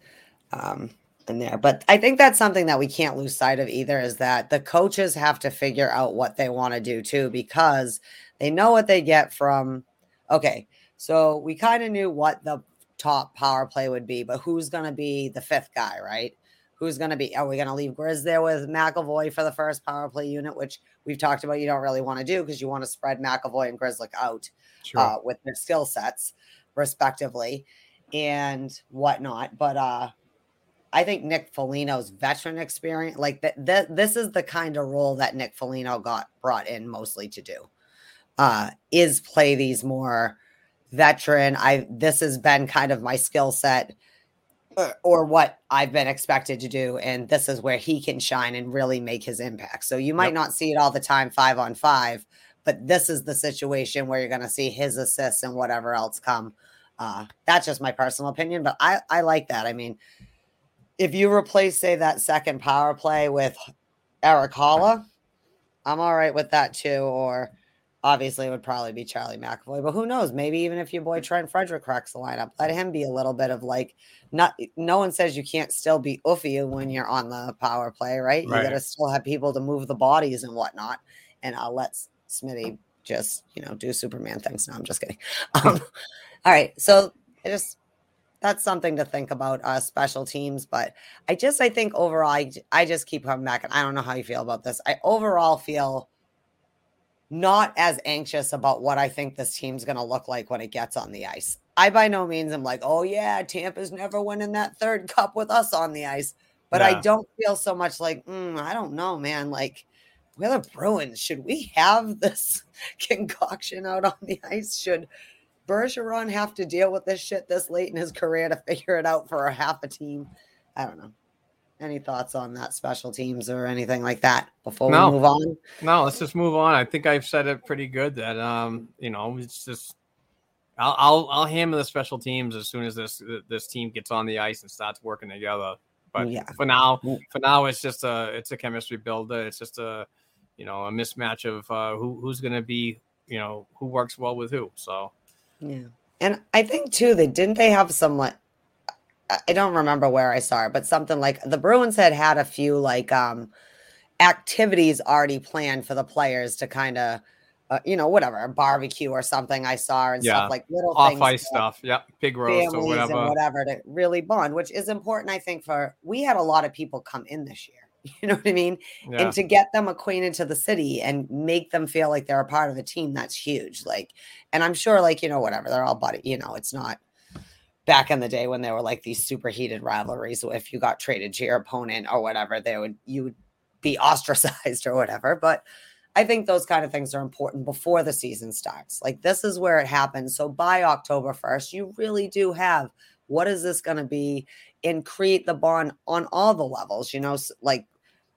Um, in there. But I think that's something that we can't lose sight of either is that the coaches have to figure out what they want to do too, because they know what they get from. Okay, so we kind of knew what the top power play would be, but who's going to be the fifth guy, right? Who's going to be? Are we going to leave Grizz there with McAvoy for the first power play unit, which we've talked about you don't really want to do because you want to spread McAvoy and Grzelcyk out Sure. uh, with their skill sets, respectively, and whatnot. But uh, I think Nick Foligno's veteran experience, like that, th- this is the kind of role that Nick Foligno got brought in mostly to do, uh, is play these more veteran. I this has been kind of my skill set. Or, or what I've been expected to do, and this is where he can shine and really make his impact. So you might Yep. not see it all the time, five on five, but this is the situation where you're going to see his assists and whatever else come. Uh, that's just my personal opinion, but I I like that. I mean, if you replace say that second power play with Erik Haula, I'm all right with that too. Or obviously it would probably be Charlie McAvoy, but who knows? Maybe even if your boy Trent Frederic cracks the lineup, let him be a little bit of like not. No one says you can't still be oofy when you're on the power play, right? You got to still have people to move the bodies and whatnot. And I'll let Smitty just you know do Superman things. No, I'm just kidding. (laughs) Um, all right, so I just that's something to think about uh special teams but i just i think overall I, I just keep coming back and i don't know how you feel about this i overall feel not as anxious about what i think this team's going to look like when it gets on the ice. I by no means am like oh yeah tampa's never winning that third cup with us on the ice. But i don't feel so much like mm, i don't know man like we're the bruins. Should we have (laughs) this concoction out on the ice? Should Bergeron have to deal with this shit this late in his career to figure it out for a half a team? I don't know. Any thoughts on that special teams or anything like that before No. we move on? No, let's just move on. I think I've said it pretty good that um, you know, it's just I'll I'll, I'll hammer the special teams as soon as this this team gets on the ice and starts working together. But Yeah. for now, Mm. for now, it's just a it's a chemistry builder. It's just a you know a mismatch of uh, who who's going to be you know who works well with who. So Yeah. And I think too, they didn't they have some like I- don't remember where I saw it, but something like the Bruins had had a few like um activities already planned for the players to kind of uh, you know whatever a barbecue or something I saw and Yeah. stuff like little off things ice stuff, yep, pig roast or whatever. and whatever to really bond, which is important, I think, for we had a lot of people come in this year. (laughs) You know what I mean? Yeah. And to get them acquainted to the city and make them feel like they're a part of the team, that's huge. Like, and I'm sure, like, you know, whatever, they're all buddy, you know, it's not back in the day when there were like these super heated rivalries. If you got traded to your opponent or whatever, they would you would be (laughs) ostracized or whatever. But I think those kind of things are important before the season starts. Like this is where it happens. So by October 1st, you really do have what is this going to be and create the bond on all the levels, you know, like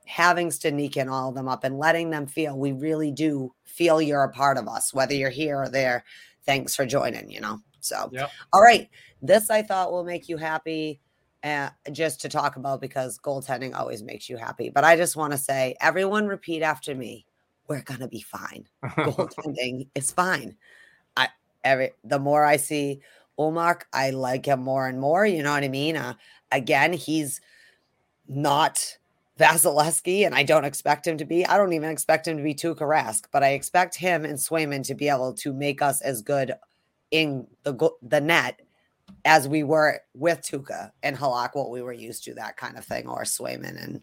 having Stanika and all of them up and letting them feel we really do feel you're a part of us, whether you're here or there. Thanks for joining, you know. So, Yep. all right. This I thought will make you happy uh, just to talk about because goaltending always makes you happy. But I just want to say, everyone repeat after me. We're gonna be fine. (laughs) Goaltending is fine. I every the more I see Ullmark, I like him more and more. You know what I mean? Uh, again, he's not Vasilevskiy, and I don't expect him to be. I don't even expect him to be Tuukka Rask, but I expect him and Swayman to be able to make us as good in the the net as we were with Tuukka and Halak, what we were used to, that kind of thing, or Swayman and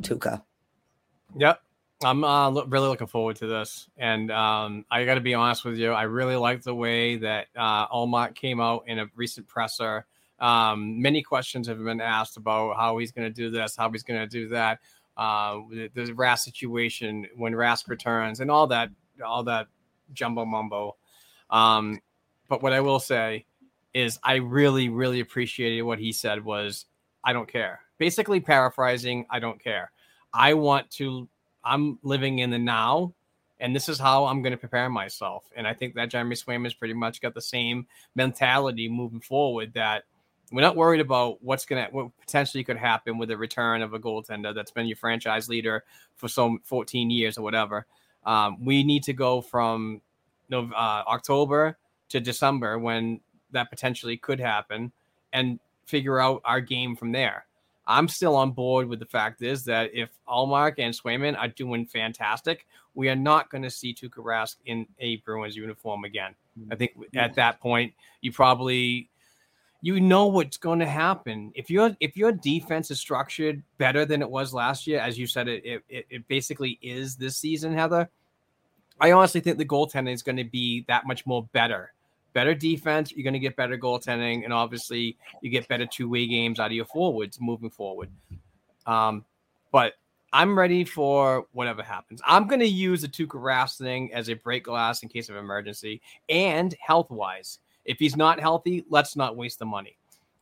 Tuukka. Yep. I'm uh, lo- really looking forward to this. And um, I got to be honest with you. I really like the way that uh, came out in a recent presser. Um, many questions have been asked about how he's going to do this, how he's going to do that, uh, the, the Rask situation when Rask returns, and all that, all that jumbo mumbo. Um, but what I will say is, I really, really appreciated what he said was, "I don't care." Basically, paraphrasing, "I don't care." I want to I'm living in the now, and this is how I'm going to prepare myself. And I think that Jeremy Swayman's pretty much got the same mentality moving forward. That we're not worried about what's going to what potentially could happen with the return of a goaltender that's been your franchise leader for some 14 years or whatever. Um, we need to go from Uh, October to December when that potentially could happen, and figure out our game from there. I'm still on board with the fact is that if Ullmark and Swayman are doing fantastic, we are not going to see Tuukka Rask in a Bruins uniform again. I think at that point, you probably you know what's going to happen if your if your defense is structured better than it was last year, as you said, it it, it basically is this season, Heather. I honestly think the goaltending is going to be that much more better. Better defense, you're going to get better goaltending, and obviously you get better two way games out of your forwards moving forward. Um, but I'm ready for whatever happens. I'm going to use the Tuukka Rask thing as a break glass in case of emergency and health wise. If he's not healthy, let's not waste the money.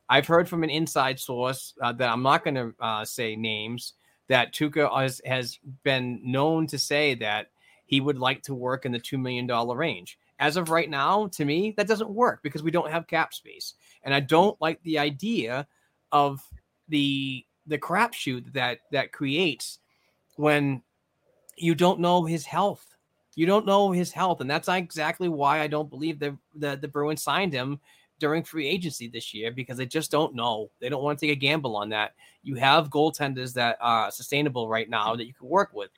I've heard from an inside source uh, that I'm not going to uh, say names that Tuukka has, has been known to say that he would like to work in the $2 million range. As of right now, to me, that doesn't work because we don't have cap space. And I don't like the idea of the the crapshoot that that creates when you don't know his health. You don't know his health, and that's exactly why I don't believe the the, the Bruins signed him during free agency this year because they just don't know. They don't want to take a gamble on that. You have goaltenders that are sustainable right now that you can work with.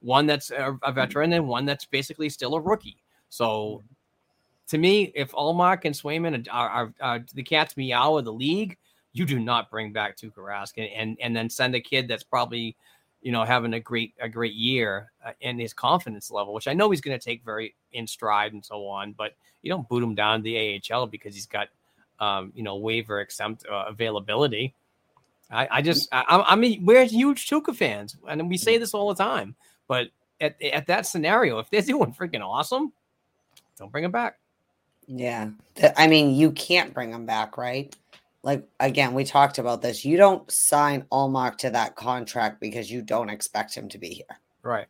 One that's a, a veteran and one that's basically still a rookie. So, to me, if Ullmark and Swayman are, are, are the cats meow of the league, you do not bring back Tuukka Rask and, and and then send a kid that's probably you know having a great a great year uh, and his confidence level, which I know he's going to take very in stride and so on. But you don't boot him down to the AHL because he's got um, you know waiver exempt uh, availability. I, I just I, I mean we're huge Tuukka fans, and we say this all the time. But at at that scenario, if they're (laughs) doing freaking awesome, don't bring them back. Yeah. I mean, you can't bring them back, right? Like, again, we talked about this. You don't sign Ullmark to that contract because you don't expect him to be here. Right.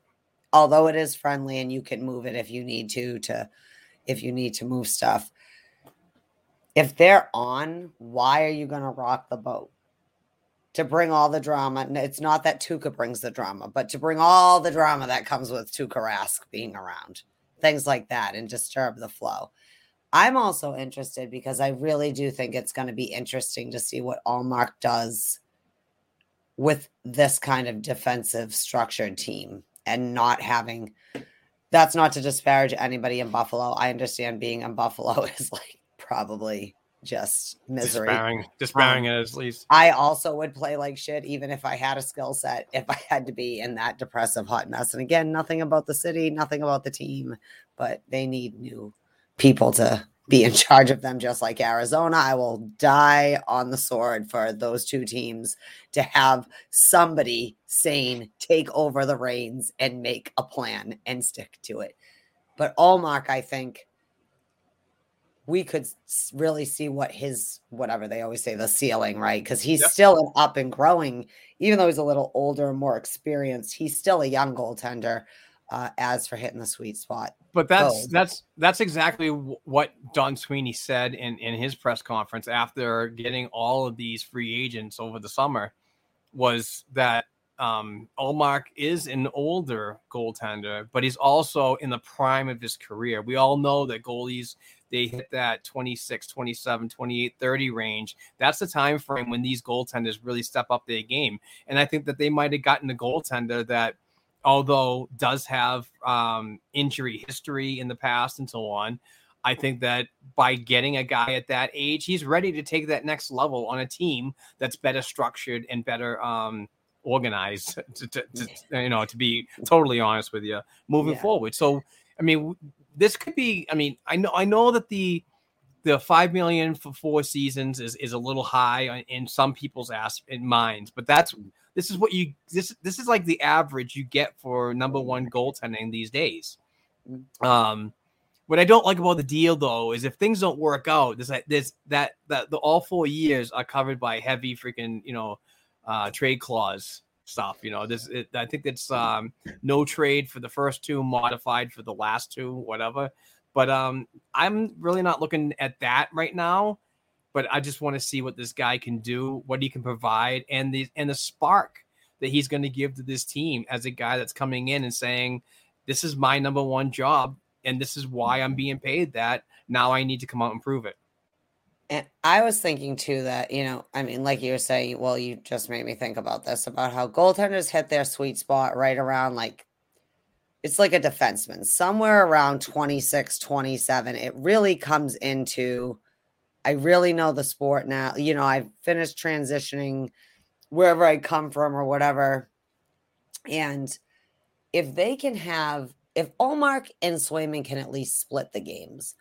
Although it is friendly and you can move it if you need to, to if you need to move stuff. If they're on, why are you going to rock the boat? To bring all the drama. n- It's not that Tuukka brings the drama, but to bring all the drama that comes with Tuukka Rask being around, things like that, and disturb the flow. I'm also interested because I really do think it's going to be interesting to see what Ullmark does with this kind of defensive structured team and not having that's not to disparage anybody in Buffalo. I understand being in Buffalo (laughs) is like probably just misery. Despairing, despairing Um, at least. I also would play like shit, even if I had a skill set, if I had to be in that depressive hot mess. And again, nothing about the city, nothing about the team, but they need new people to be in (laughs) charge of them, just like Arizona. I will die on the sword for those two teams to have somebody sane take over the reins and make a plan and stick to it. But Ullmark, I think we could really see what his whatever they always say the ceiling, right? Because he's Yep. still an up and growing, even though he's a little older, and more experienced. He's still a young goaltender. Uh, as for hitting the sweet spot, But that's Oh. that's that's exactly what Don Sweeney said in in his press conference after getting all of these free agents over the summer was that um Ullmark is an older goaltender, but he's also in the prime of his career. We all know that goalies they hit that 26, 27, 28, 30 range. That's the time frame when these goaltenders really step up their game. And I think that they might have gotten a goaltender that although does have um, injury history in the past and so on. I think that by getting a guy at that age, he's ready to take that next level on a team that's better structured and better um, organized. (laughs) To, to, to, you know, to be totally honest with you, moving Yeah. forward. So, I mean, this could be. I mean, I know, I know that the the five million for four seasons is is a little high in some people's ass in minds, but that's this is what you this this is like the average you get for number one goaltending these days. Um, what I don't like about the deal though is if things don't work out, there's that there's that that the all four years are covered by heavy freaking you know uh trade clause stuff. You know, this it, I think it's um no trade for the first two, modified for the last two, whatever. But um, I'm really not looking at that right now. But I just want to see what this guy can do, what he can provide, and the and the spark that he's going to give to this team as a guy that's coming in and saying, "This is my number one job, and this is why I'm being paid that. Now I need to come out and prove it." And I was thinking too that, you know, I mean, like you were saying, well, you just made me think about this about how goaltenders hit their sweet spot right around like it's like a defenseman, somewhere around 26, 27. It really comes into I really know the sport now. You know, I've finished transitioning wherever I come from or whatever. And if they can have, if Ullmark and Swayman can at least split the games,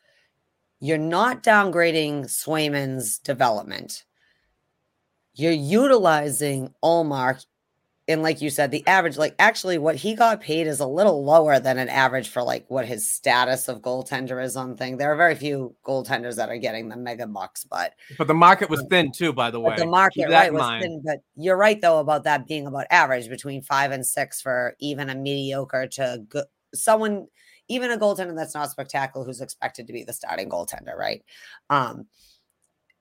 you're not downgrading Swayman's development. You're utilizing Ullmark and like you said, the average, like actually what he got paid is a little lower than an average for like what his status of goaltender is on thing. There are very few goaltenders that are getting the mega bucks, but but the market was um, thin too, by the way. the market right was mind. thin. But you're right though about that being about average between five and six for even a mediocre to good someone, even a goaltender that's not spectacular who's expected to be the starting goaltender, right? Um,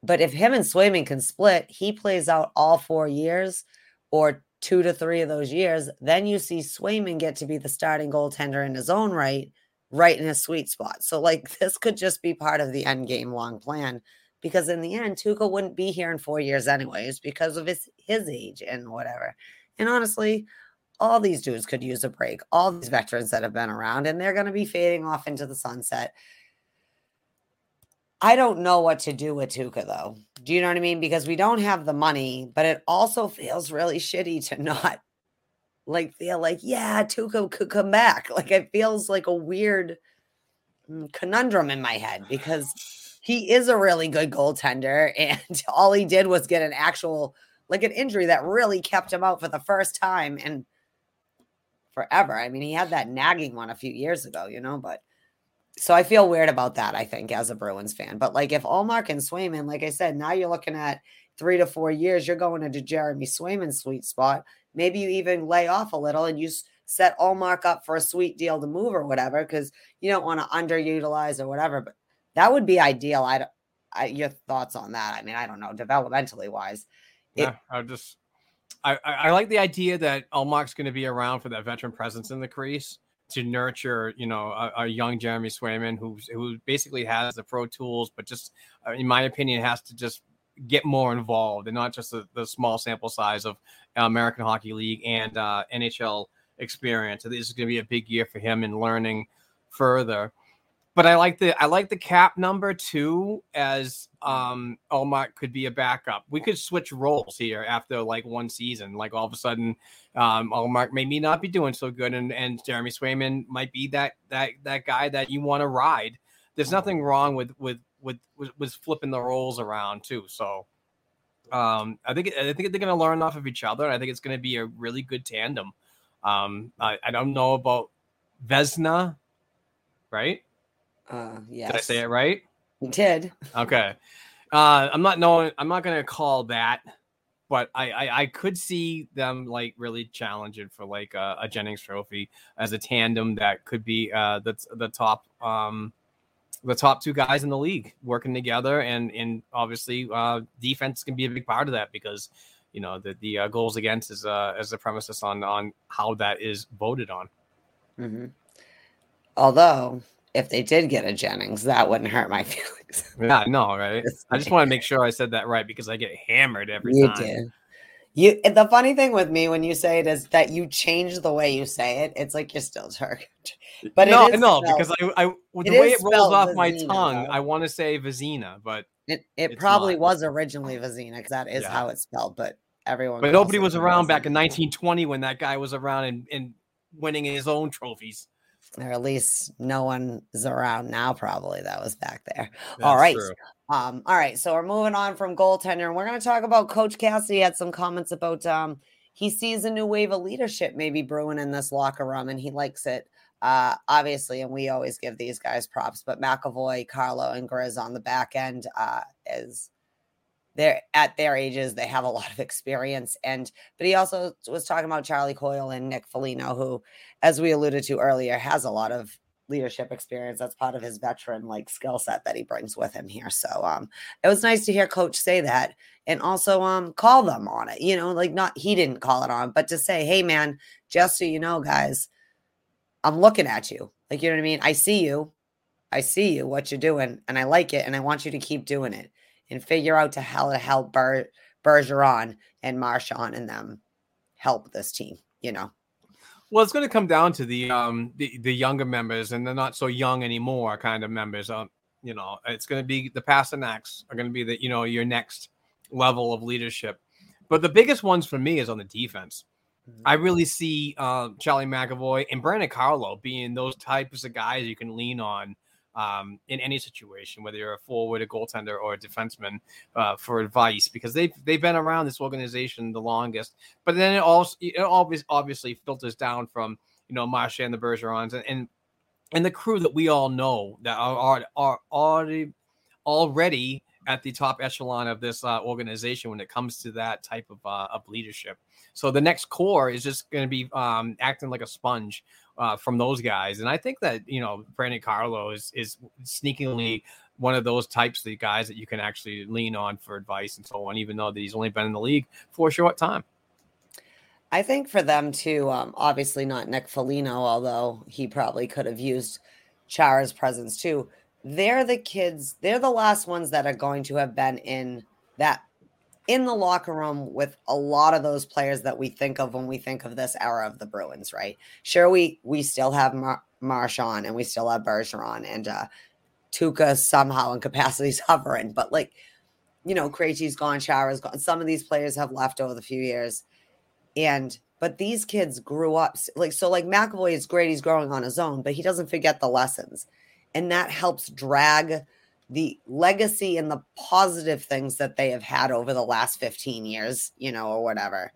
but if him and Swayman can split, he plays out all four years or two to three of those years, then you see Swayman get to be the starting goaltender in his own right, right in his sweet spot. So, like, (laughs) this could just be part of the end game long plan because in the end, Tuukka wouldn't be here in four years anyways because of his his age and whatever. And honestly, all these dudes could use a break. All these veterans that have been around, and they're going to be fading off into the sunset. I don't know what to do with Tuukka though. Do you know what I mean? Because we don't have the money, but it also feels really shitty to (laughs) not like feel like, yeah, Tuukka could come back. Like it feels like a weird mm, conundrum in my head because (sighs) he is a really good goaltender (laughs) and all he did was get an actual like an injury that really kept him out for the first time and forever. I mean, he had that nagging one a few years ago, you know, but so I feel weird about that, I think, as a Bruins fan. But like if Ullmark and Swayman, like I said, now you're looking at three to four years, you're going into Jeremy Swayman's sweet spot. Maybe you even lay off a little and you set Ullmark up for a sweet deal to move or whatever, because you don't want to underutilize or whatever. But that would be ideal. I, I your thoughts on that? I mean, I don't know, developmentally wise. It, yeah, I just I, I like the idea that Ullmark's going to be around for that veteran presence in the crease to nurture, you know, a, a, young Jeremy Swayman who who basically has the pro tools, but just, uh, in my opinion, has to just get more involved and not just the, the small sample size of American Hockey League and uh, NHL experience. This is going to be a big year for him in learning further but I like the I like the cap number too, as um Ullmark could be a backup. We could switch roles here after like one season. Like all of a sudden, um Ullmark maybe not be doing so good, and and Jeremy Swayman might be that that that guy that you want to ride. There's nothing wrong with with with with, flipping the roles around too. So um I think I think they're going to learn off of each other. and I think it's going to be a really good tandem. Um I, I don't know about Vesna, right? Uh, yes. Did I say it right? You did. Okay. Uh, I'm not knowing. I'm not going to call that, but I, I, I could see them like really challenging for like a, a, Jennings Trophy as a tandem that could be uh the the top um the top two guys in the league working together and and obviously uh defense can be a big part of that because you know the the uh, goals against is uh as the premises on on how that is voted on. Mm-hmm. Although if they did get a Jennings, that wouldn't hurt my (laughs) feelings. Yeah, no, right? I just want to make sure I said that right because I get hammered every you time. Did. You the funny thing with me when you say it is that you change the way you say it. It's like you're still Turkish. (laughs) But no, no, spelled, because I, I the it way it rolls off Vizina, my tongue, though. I want to say Vizina, but it, it probably not. was originally Vizina because that is yeah. how it's spelled. But everyone, but nobody was around back in 1920 when that guy was around and, and winning his own trophies or at least no one is around now probably that was back there That's all right true. um all right so we're moving on from goaltender and we're going to talk about coach cassidy had some comments about um he sees a new wave of leadership maybe brewing in this locker room and he likes it uh obviously and we always give these guys props but mcavoy carlo and grizz on the back end uh is they're at their ages they have a lot of experience and but he also was talking about charlie coyle and nick foligno who as we alluded to earlier has a lot of leadership experience that's part of his veteran like skill set that he brings with him here. So um it was nice to hear coach say that and also um call them on it you know like not he didn't call it on but to say hey man just so you know guys i'm looking at you. Like you know what i mean? I see you. I see you what you're doing and i like it and i want you to keep doing it and figure out to how to help Ber- Bergeron and Marchand and them help this team. You know, Well, it's going to come down to the um the, the younger members and they're not so young anymore kind of members. Um, you know, it's going to be the Pastrnaks are going to be the you know your next level of leadership. But the biggest ones for me is on the defense. I really see uh, Charlie McAvoy and Brandon Carlo being those types of guys you can lean on um, in any situation, whether you're a forward, a goaltender, or a defenseman, uh, for advice because they've they've been around this organization the longest. But then it also it always obviously filters down from you know Marsha and the Bergerons and, and and the crew that we all know that are are, are already already at the top echelon of this uh, organization when it comes to that type of uh, of leadership. So the next core is just going to be um, acting like a sponge uh, from those guys, and I think that you know Brandon Carlo is is sneakily one of those types of guys that you can actually lean on for advice and so on, even though that he's only been in the league for a short time. I think for them too, um, obviously not Nick Foligno, although he probably could have used Chara's presence too. They're the kids, they're the last ones that are going to have been in that in the locker room with a lot of those players that we think of when we think of this era of the Bruins, right? Sure, we we still have Mar- Marchand and we still have Bergeron and uh Tuukka somehow in capacities (laughs) hovering, but like you know, Krejci's gone, Chara's gone. Some of these players have left over the few years and but these kids grew up like so like McAvoy is great he's growing on his own but he doesn't forget the lessons and that helps drag the legacy and the positive things that they have had over the last 15 years you know or whatever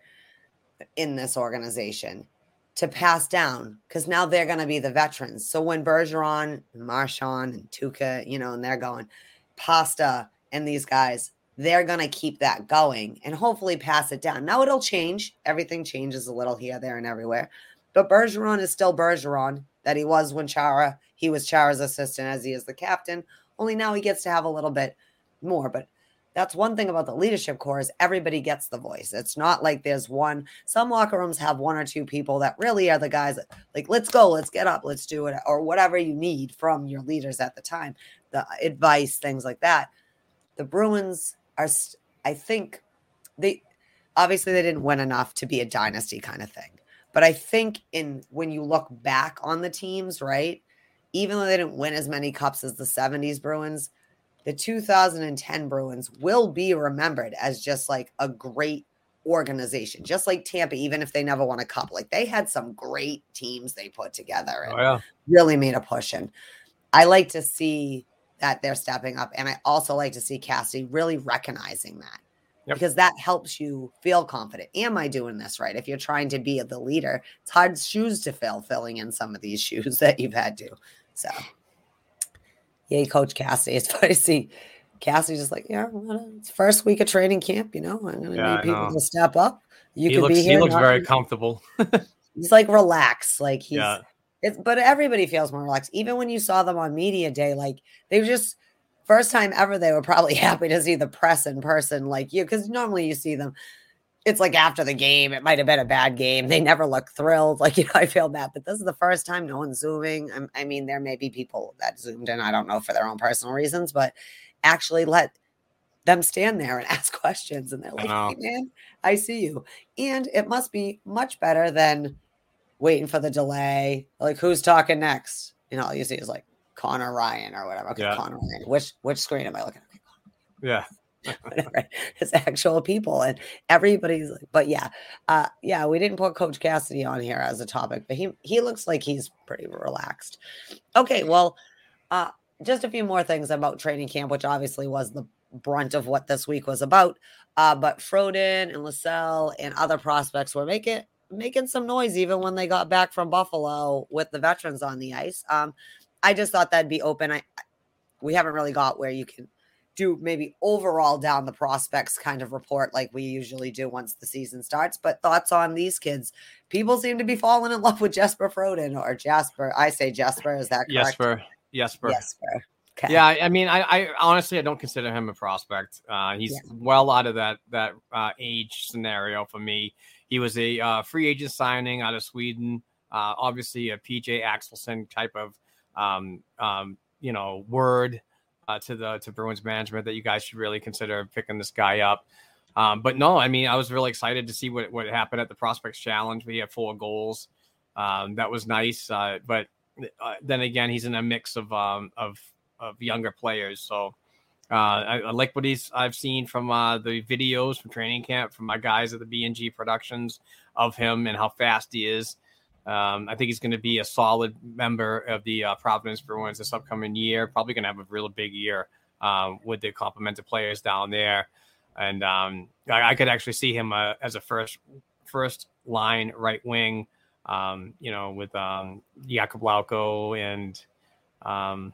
in this organization to pass down because now they're going to be the veterans so when Bergeron and Marchand and Tuukka you know and they're going Pasta and these guys they're going to keep that going and hopefully pass it down. Now it'll change. Everything changes a little here, there, and everywhere. But Bergeron is still Bergeron that he was when Chara, he was Chara's assistant as he is the captain. Only now he gets to have a little bit more. But that's one thing about the leadership core is everybody gets the voice. It's not like there's one. Some locker rooms have one or two people that really are the guys that like, let's go, let's get up, let's do it, or whatever you need from your leaders at the time, the advice, things like that. The Bruins are I think they obviously they didn't win enough to be a dynasty kind of thing. But I think in when you look back on the teams, right? Even though they didn't win as many cups as the 70s Bruins, the 2010 Bruins will be remembered as just like a great organization, just like Tampa, even if they never won a cup. Like they had some great teams they put together and Oh, yeah. really made a push. And I like to see that they're stepping up. And I also like to see Cassidy really recognizing that Yep. because that helps you feel confident. Am I doing this right? If you're trying to be the leader, it's hard shoes to fill, filling in some of these (laughs) shoes that you've had to. So, yay, Coach Cassidy. It's (laughs) funny to see Cassidy's just like, yeah, it's first week of training camp. You know, I'm going to Yeah, need people to step up. You he could looks be here. he looks very comfortable. (laughs) He's like relaxed. Like he's Yeah. it's but everybody feels more relaxed. Even when you saw them on media day, like they were just first time ever they were probably (laughs) happy to see the press in person like you because normally you see them it's like after the game it might have been a bad game. They never look thrilled. Like (laughs) you know i feel bad but this is the first time no one's zooming. I'm- i mean there may be people that zoomed in i don't know for their own personal reasons but actually let them stand there and (laughs) ask questions and they're like know. hey man i see you. And it must be much better than waiting for the delay like who's talking next? You know all you see is like connor ryan or whatever. Okay Yeah. connor ryan. Which which screen am i looking at? Yeah. (laughs) whatever it's actual people and everybody's like but yeah uh yeah we didn't put coach cassidy on here as a topic but he he looks like he's pretty relaxed. Okay well uh just a few more things about training camp which obviously was the brunt of what this week was about uh but Froden and Lysell and other prospects were making making some noise even when they got back from Buffalo with the veterans on the ice. Um I just thought that'd be open. I we haven't really got where you can do maybe overall down the prospects kind of report like we usually do once the season starts. But thoughts on these kids? People seem to be falling in love with Jesper Froden or Jasper. I say Jesper. Is that correct? Jesper. Jesper. Jesper. Okay. Yeah, I I mean, I, I honestly I don't consider him a prospect. Uh, he's Yeah. well out of that that uh, age scenario for me. He was a uh, free agent signing out of Sweden. Uh, obviously, a PJ Axelsson type of um, um, you know word. Uh, to the to Bruins management that you guys should really consider picking this guy up. Um, but no, I mean, I was really excited to see what, what happened at the Prospects Challenge. We had four goals. Um, that was nice. Uh, but uh, then again, he's in a mix of um, of of younger players. So uh, I, I, like what he's I've seen from uh, the videos from training camp from my guys at the BNG Productions of him and how fast he is. Um, I think he's going to be a solid member of the uh, Providence Bruins this upcoming year. Probably going to have a real big year um, with the complemented players down there, and um, I, I, could actually see him uh, as a first first line right wing. Um, you know, with um, Jakub Lauko and um,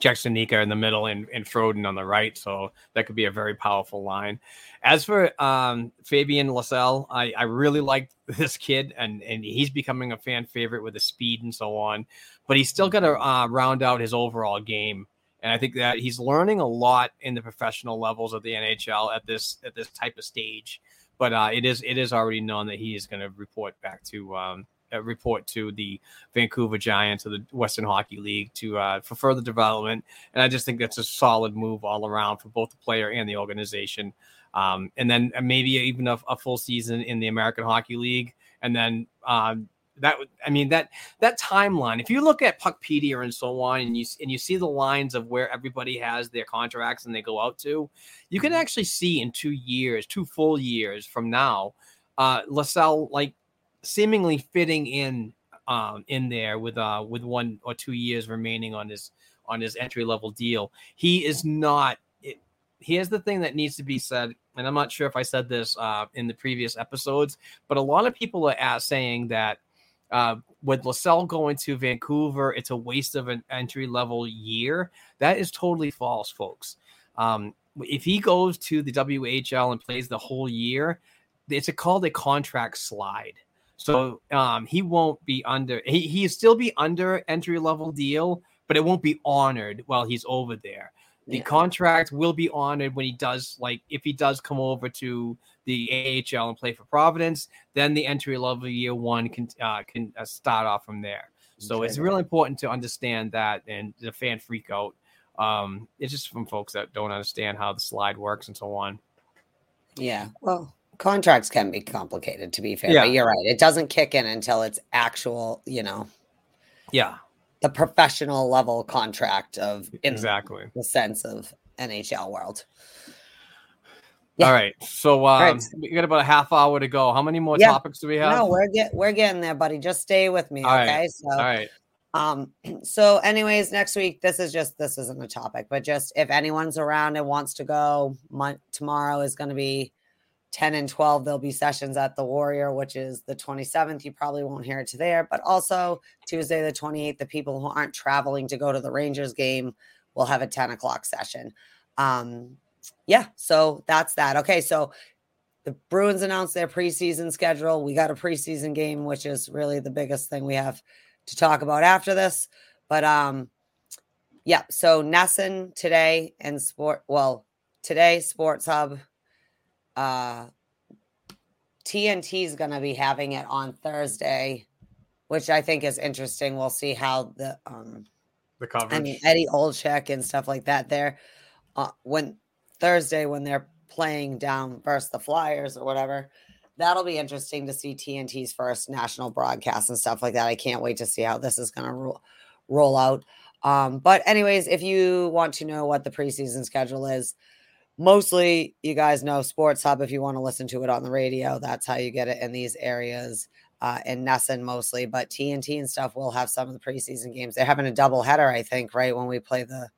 Jack Studnicka in the middle and, and Froden on the right. So that could be a very powerful line. As for um, Fabian Lysell, I, I really like (laughs) this kid and, and he's becoming a fan favorite with the speed and so on. But he's still got to uh, round out his overall game. And I think that he's learning a lot in the professional levels of the NHL at this at this type of stage. But uh, it is it is already known that he is going to report back to um, report to the Vancouver Giants of the Western Hockey League to uh, for further development. And I just think that's a solid move all around for both the player and the organization. Um, and then uh, maybe even a, a, full season in the American Hockey League, and then um, that I mean that that timeline. If you look at Puckpedia and so on, and you and you see the lines of where everybody has their contracts and they go out to, you can mm-hmm. actually see in two years, two full years from now, uh, Lysell like seemingly fitting in um, in there with uh, with one or two years remaining on his on his entry level deal. He is not. It, here's the thing that needs to be said, and I'm not sure if I said this uh, in the previous episodes, but a lot of people are saying that uh, with Lysell going to Vancouver, it's a waste of an entry level year. That is totally false, folks. Um, if he goes to the WHL and plays the whole year, it's a, called a contract slide. So um, he won't be under. He he still be under entry level deal, but it won't be honored while he's over there. The yeah. contract will be honored when he does like if he does come over to the AHL and play for Providence, then the entry level year one can uh, can uh, start off from there. So okay. it's really important to understand that and the fan freak out. Um, it's just from folks that don't understand how the slide works and so on. Yeah. Well, contracts can be complicated to be fair yeah. but you're right it doesn't kick in until it's actual you know yeah the professional level contract of exactly the sense of nhl world yeah. All right. So um, right. we got about a half hour to go. How many more yeah. topics do we have? No, we're get we're getting there, buddy. Just stay with me. All okay. Right. So all right. Um, (clears throat) so anyways, next week, this is just this isn't a topic, but just if anyone's around and wants to go, my, tomorrow is going to be 10 and 12 there'll be sessions at the warrior which is the 27th you probably won't hear it to there but also tuesday the 28th the people who aren't traveling to go to the rangers game will have a 10 o'clock session. Um yeah so that's that. Okay so the bruins announced their preseason schedule. We got a preseason game which is really the biggest thing we have to talk about after this but um yeah so NESN today and sport well today sports hub uh, TNT is going to be having it on Thursday, which I think is interesting. We'll see how the um the coverage. I mean Eddie Olczyk and stuff like that. There, uh, when Thursday when they're playing down versus the Flyers or whatever, that'll be interesting to see TNT's first national broadcast and stuff like that. I can't wait to see how this is going to ro- roll out. Um, but anyways, if you want to know what the preseason schedule is, mostly you guys know sports hub if you want to listen to it on the radio that's how you get it in these areas uh in NESN mostly but tnt and stuff will have some of the preseason games. They're having a double header i think right when we play the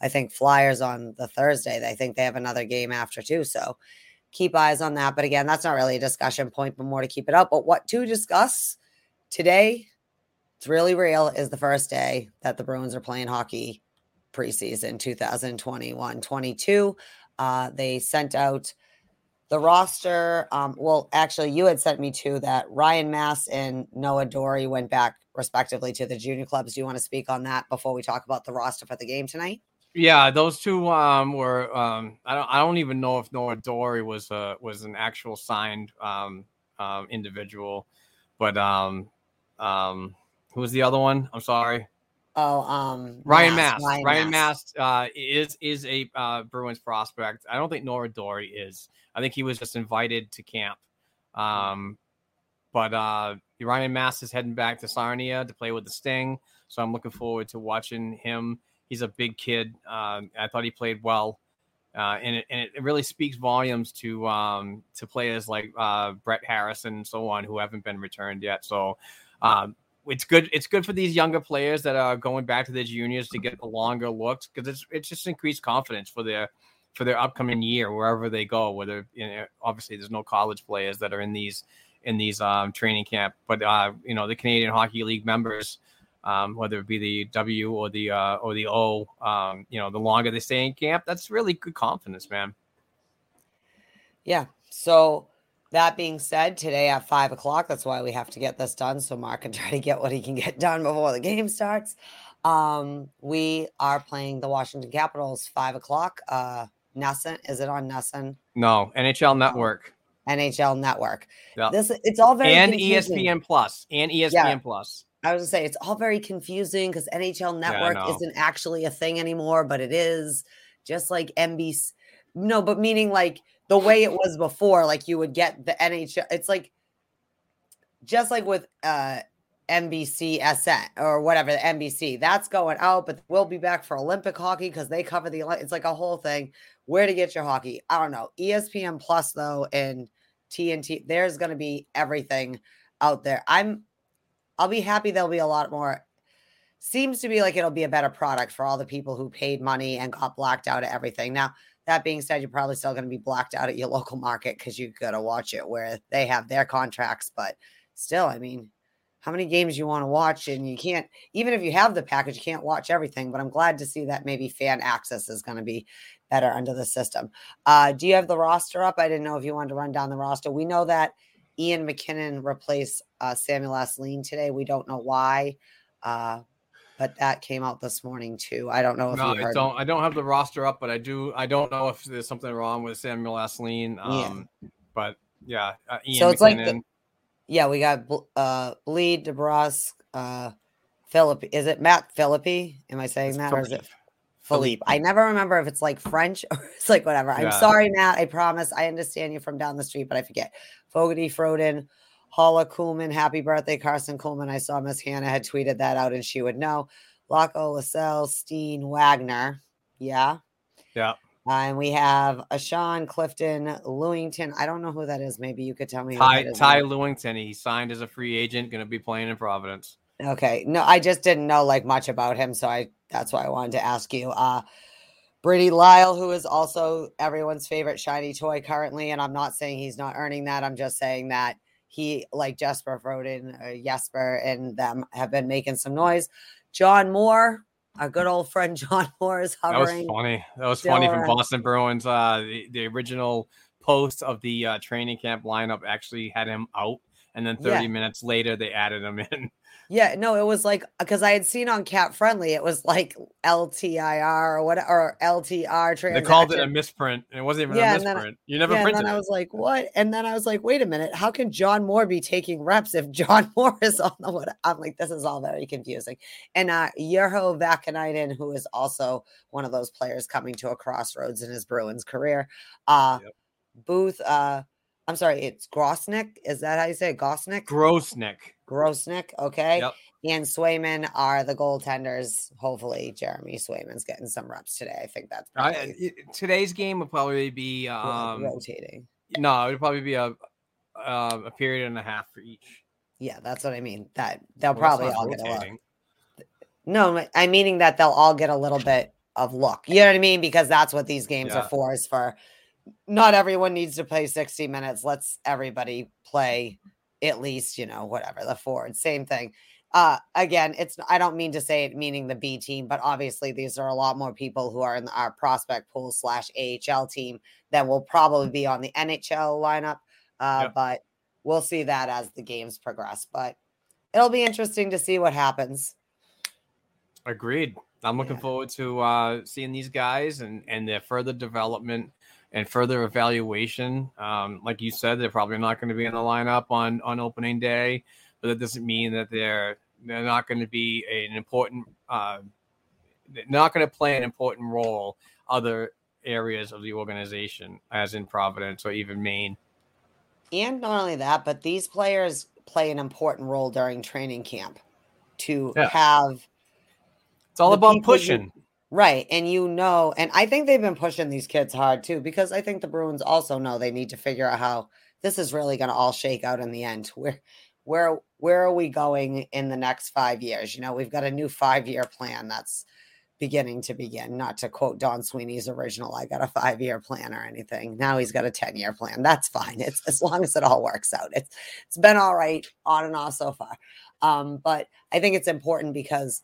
i think flyers on the thursday. I think they have another game after too so keep eyes on that. But again that's not really a discussion point but more to keep it up. But what to discuss today it's really real is the first day that the bruins are playing hockey preseason 2021 22 uh, they sent out the roster. Um, well, actually, you had sent me to that Ryan Mast and Noah Dory went back respectively to the junior clubs. Do you want to speak on that before we talk about the roster for the game tonight? Yeah, those two um, were. Um, I don't. I don't even know if Noah Dory was a was an actual signed um, um, individual, but um, um, who was the other one? I'm sorry. Oh, um, Ryan Mast. Ryan, Mast uh, is is a uh, Bruins prospect. I don't think Nora Dory is. I think he was just invited to camp. Um, but uh, Ryan Mast is heading back to Sarnia to play with the Sting, so I'm looking forward to watching him. He's a big kid. Um, I thought he played well, uh, and, it, and it really speaks volumes to um, to players like uh, Brett Harrison and so on who haven't been returned yet. So um, it's good. It's good for these younger players that are going back to their juniors to get the longer looks because it's it's just increased confidence for their for their upcoming year wherever they go. Whether you know, obviously there's no college players that are in these in these um, training camp, but uh, you know the Canadian Hockey League members, um, whether it be the W or the uh, or the O, um, you know the longer they stay in camp, that's really good confidence, man. Yeah. So that being said, today at five o'clock, that's why we have to get this done so Mark can (laughs) try to get what he can get done before the game starts. Um, we are playing the Washington Capitals five o'clock. Uh, NESN, is it on NESN? No, NHL Network. NHL Network. Yeah. This it's all very and confusing. ESPN Plus and ESPN Yeah. Plus. I was gonna say it's all very confusing because NHL Network know. isn't actually a thing anymore, but it is just like NBC. No, but meaning like the way it was before, like you would get the NHL. It's like just like with uh NBC SN or whatever the NBC that's going out, but we'll be back for Olympic hockey because they cover the. It's like a whole thing. Where to get your hockey? I don't know. ESPN Plus though and TNT, there's going to be everything out there. I'm I'll be happy there'll be a lot more. Seems to be like it'll be a better product for all the people who paid money and got blacked out of everything. Now, that being said, you're probably still going to be blocked out at your local market because you got to watch it where they have their contracts. But still, I mean, how many games you want to watch? And you can't, even if you have the package, you can't watch everything. But I'm glad to see that maybe fan access is going to be better under the system. Uh, do you have the roster up? I didn't know if you wanted to run down the roster. We know that Ian McKinnon replaced uh, Samuel Asselin today. We don't know why, uh, but that came out this morning too. I don't know if No, I don't. I don't have the roster up, but I do. I don't know if there's something wrong with Samuel Asselin. Um, but yeah, uh, Ian So it's like the- McKinnon. Yeah, we got uh, Blidh, DeBrusk, uh, Philip. Is it Matt Philippi? Am I saying It's that, or is it Philippe. Philippe? I never remember if it's like French (laughs) or it's like whatever. I'm Yeah. sorry, Matt. I promise. I understand you from down the street, but I forget. Fogarty, Froden, Haula Kuhlman. Happy birthday, Karson Kuhlman. I saw Miss Hannah had tweeted that out, and she would know. Lauko, Lascelles, Steen, Wagner. Yeah. Yeah. Uh, and we have Ashawn, Clifton, Lewington. I don't know who that is. Maybe you could tell me. who Ty that is. Ty Lewington. He signed as a free agent, going to be playing in Providence. Okay. No, I just didn't know like much about him, so I that's why I wanted to ask you. Uh Brady Lyle, who is also everyone's favorite shiny toy currently, and I'm not saying he's not earning that. I'm just saying that he, like Jesper Froden, uh, Jesper, and them have been making some noise. John Moore, our good old friend (laughs) John Moore is That was funny. That was funny from. Boston Bruins. Uh, the, the original post of the uh, training camp lineup actually had him out, and then 30 Yeah. minutes later they added him in. (laughs) Yeah, no, it was like because I had seen on CapFriendly, it was like LTIR or what or LTR transaction. They called it a misprint. and It wasn't even Yeah, a and then I- misprint. You never yeah, and printed then I was like, what? And then I was like, wait a minute, how can John Moore be taking reps if John (laughs) Moore is on the what? I'm like, this is all very confusing. And uh Urho Vaakanainen, who is also one of those players coming to a crossroads in his Bruins career. Uh Yep. Booth, uh, I'm sorry, it's Grosenick. Is that how you say it? Gosnick? Grosenick. Grosenick, okay. Yep. And Swayman are the goaltenders. Hopefully, Jeremy Swayman's getting some reps today. I think that's I, probably it- today's game will probably be um rotating. no, it'll probably be a uh, a period and a half for each. Yeah, that's what I mean. That they'll Well, probably all get a look. No, I'm meaning that they'll all get a little bit of look. You know what I mean? Because that's what these games Yeah. are for. Is for not everyone needs to play 60 minutes. Let's everybody play at least, you know, whatever the forward. Same thing. Uh again, it's I don't mean to say it meaning the B team, but obviously these are a lot more people who are in our prospect pool slash AHL team that will probably be on the NHL lineup. Uh, Yep. but we'll see that as the games progress. But it'll be interesting to see what happens. Agreed. I'm looking Yeah. forward to uh, seeing these guys and and their further development and further evaluation. Um, like you said, they're probably not going to be in the lineup on on opening day, but that doesn't mean that they're they're not going to be an important, uh, not going to play an important role other areas of the organization, as in Providence or even Maine. And not only that, but these players play an important role during training camp to Yeah. have It's all about you- pushing. Right. And you know, and I think they've been pushing these kids hard too, because I think the Bruins also know they need to figure out how this is really going to all shake out in the end. (laughs) Where, where, where are we going in the next five years? You know, we've got a new five year plan that's beginning to begin. Not to quote Don Sweeney's original, I got a five year plan or anything. Now he's got a 10 year plan. That's fine. It's as long as it all works out. It's, it's been all right on and off so far. Um, but I think it's important because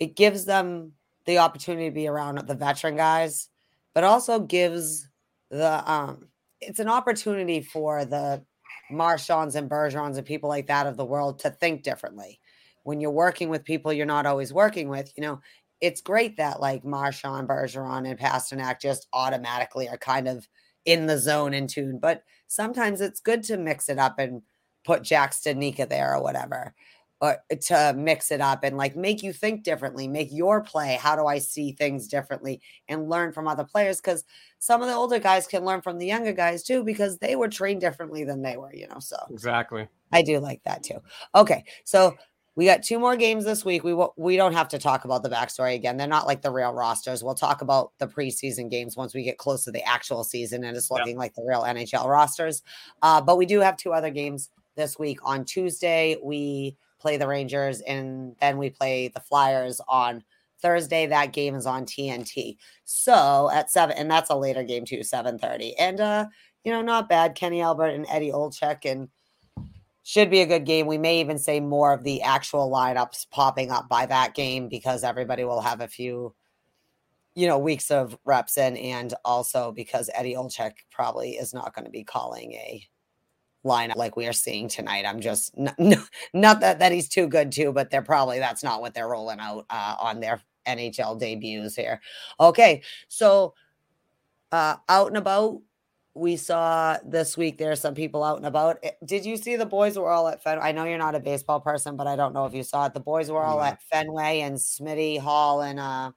it gives them the opportunity to be around the veteran guys, but also gives the um it's an opportunity for the Marchands and Bergerons and people like that of the world to think differently. When you're working with people you're not always working with, you know, it's great that like Marchand, Bergeron, and Pastrnak just automatically are kind of in the zone in tune. But sometimes it's good to mix it up and put Jack Studnicka there or whatever or to mix it up and like make you think differently, make your play. How do I see things differently and learn from other players? Because some of the older guys can learn from the younger guys too, because they were trained differently than they were, you know. So Exactly. I do like that too. Okay, so we got two more games this week. We will, we don't have to talk about the backstory again. They're not like the real rosters. We'll talk about the preseason games once we get close to the actual season and it's Yeah. looking like the real NHL rosters. Uh, but we do have two other games this week. On Tuesday, we play the Rangers, and then we play the Flyers on Thursday. That game is on TNT. So at seven, and that's a later game too, seven thirty. And uh, you know, not bad. Kenny Albert and Eddie Olczyk and should be a good game. We may even say more of the actual lineups popping up by that game because everybody will have a few, you know, weeks of reps in, and also because Eddie Olczyk probably is not going to be calling a lineup like we are seeing tonight. I'm just n- (laughs) n- not that that he's too good too, but they're probably that's not what they're rolling out uh, on their NHL debuts here. Okay, so uh, out and about we saw this week there are some people out and about. Eh, Did you see the boys were all at Fenway? I know you're not a baseball person, but I don't know if you saw it. The boys were all No. at Fenway and Smitty Hall and uh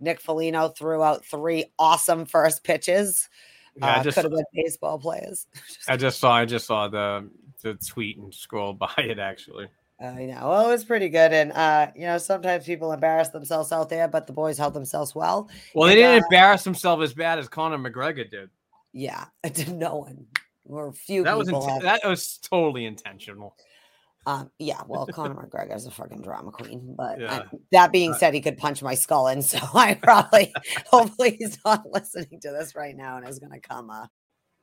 Nick Foligno threw out three awesome first pitches. Yeah, I uh, just could have been baseball players. (laughs) I just saw I just saw the the tweet and scrolled (laughs) by it actually. I know. Well, it was pretty good. And uh, you know, sometimes people embarrass themselves out there, but the boys held themselves well. Well, they didn't uh, embarrass themselves as bad as Conor McGregor did. Yeah, no one or few That was people int- that was totally intentional. Um, yeah, well, Conor McGregor is a fucking drama queen, but Yeah. that being Uh, said, he could punch my skull in, so (laughs) I probably, (laughs) hopefully, he's not listening to this right now and is gonna come. Uh,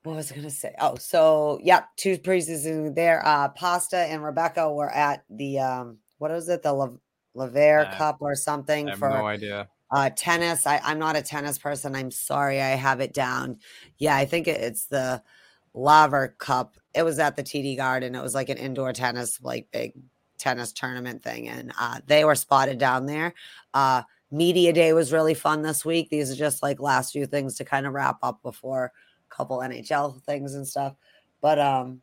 what was I gonna say? Oh, so yeah, two preseason there. Uh, Pasta and Rebecca were at the um, what is it, the La- Lavere Uh, Cup or I something have for no idea. uh, tennis. I, I'm not a tennis person. I'm sorry. I have it down. Yeah, I think it, it's the Laver Cup. It was at the TD Garden. It was like an indoor tennis, like big tennis tournament thing. And uh, they were spotted down there. Uh, Media Day was really fun this week. These are just like last few things to kind of wrap up before a couple NHL things and stuff. But um,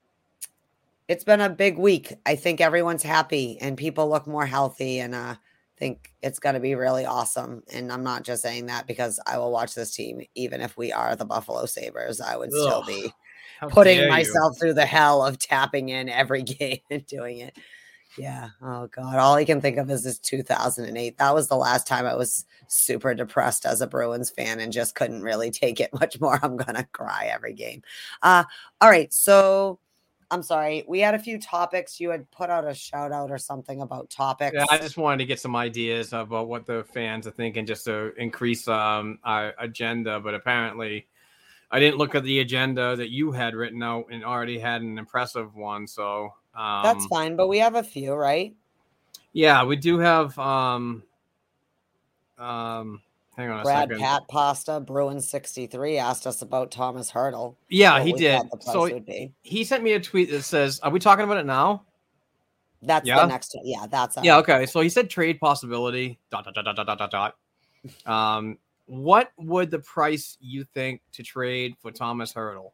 it's been a big week. I think everyone's happy and people look more healthy and uh think it's going to be really awesome. And I'm not just saying that because I will watch this team, even if we are the Buffalo Sabres. I would still be How putting dare you. myself through the hell of tapping in every (laughs) game and doing it. Yeah. Oh God. All I can think of is this 2008. That was the last time I was super depressed as a Bruins fan and just couldn't really take it (laughs) much more. I'm gonna cry every game. Uh all right. So I'm sorry. We had a few topics. You had put out a shout out or something about topics. Yeah, I just wanted to get some ideas about what the fans are thinking, just to increase um, our agenda. But apparently, I didn't look at the agenda that you had written out and already had an impressive one. So um, That's fine, but we have a few, right? Yeah, we do have. Um, um, hang on a Brad second. Pat Pasta, Bruin 63 asked us about Thomas Hertl. yeah, he did. thought The price So he sent me a tweet that says, "Are we talking about it now?" That's yeah? the next one. Yeah, that's Yeah, okay. So he said trade possibility. Dot dot dot dot dot dot. dot. (laughs) Um, what would the price you think to trade for Thomas Hertl?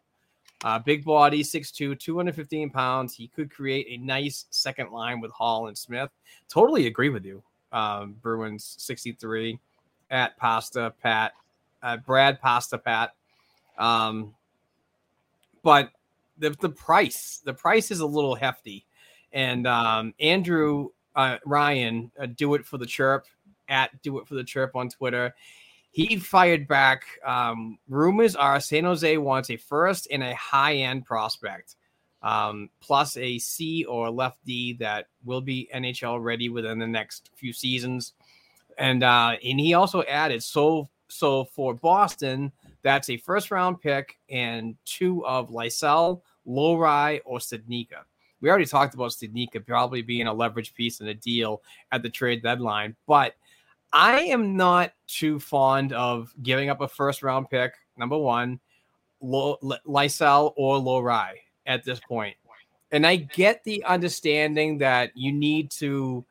Uh, big body, 6'2, 215 pounds. He could create a nice second line with Hall and Smith. Totally agree with you. Um, Bruins 63 at Pasta Pat, uh, Brad Pasta Pat. Um, but the, the price, the price is a little hefty. And um, Andrew uh, Ryan, uh, do it for the chirp at do it for the chirp on Twitter. He fired back. Um, rumors are San Jose wants a first and a high end prospect, um, plus a C or left D that will be NHL ready within the next few seasons. And uh, and he also added so so for Boston, that's a first round pick and two of Lysell, Lohrei, or Studnicka. We already talked about Studnicka probably being a leverage piece in a deal at the trade deadline, but I am not too fond of giving up a first round pick, number one, Lysell or Lohrei at this point. And I get the understanding that you need to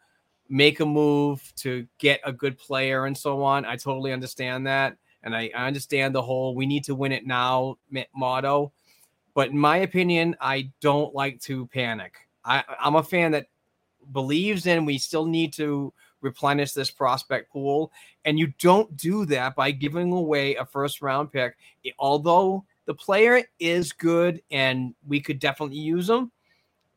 make a move to get a good player and so on. I totally understand that. And I, I understand the whole we need to win it now motto. But in my opinion, I don't like to panic. I, I'm a fan that believes in we still need to replenish this prospect pool. And you don't do that by giving away a first round pick. Although the player is good and we could definitely use them,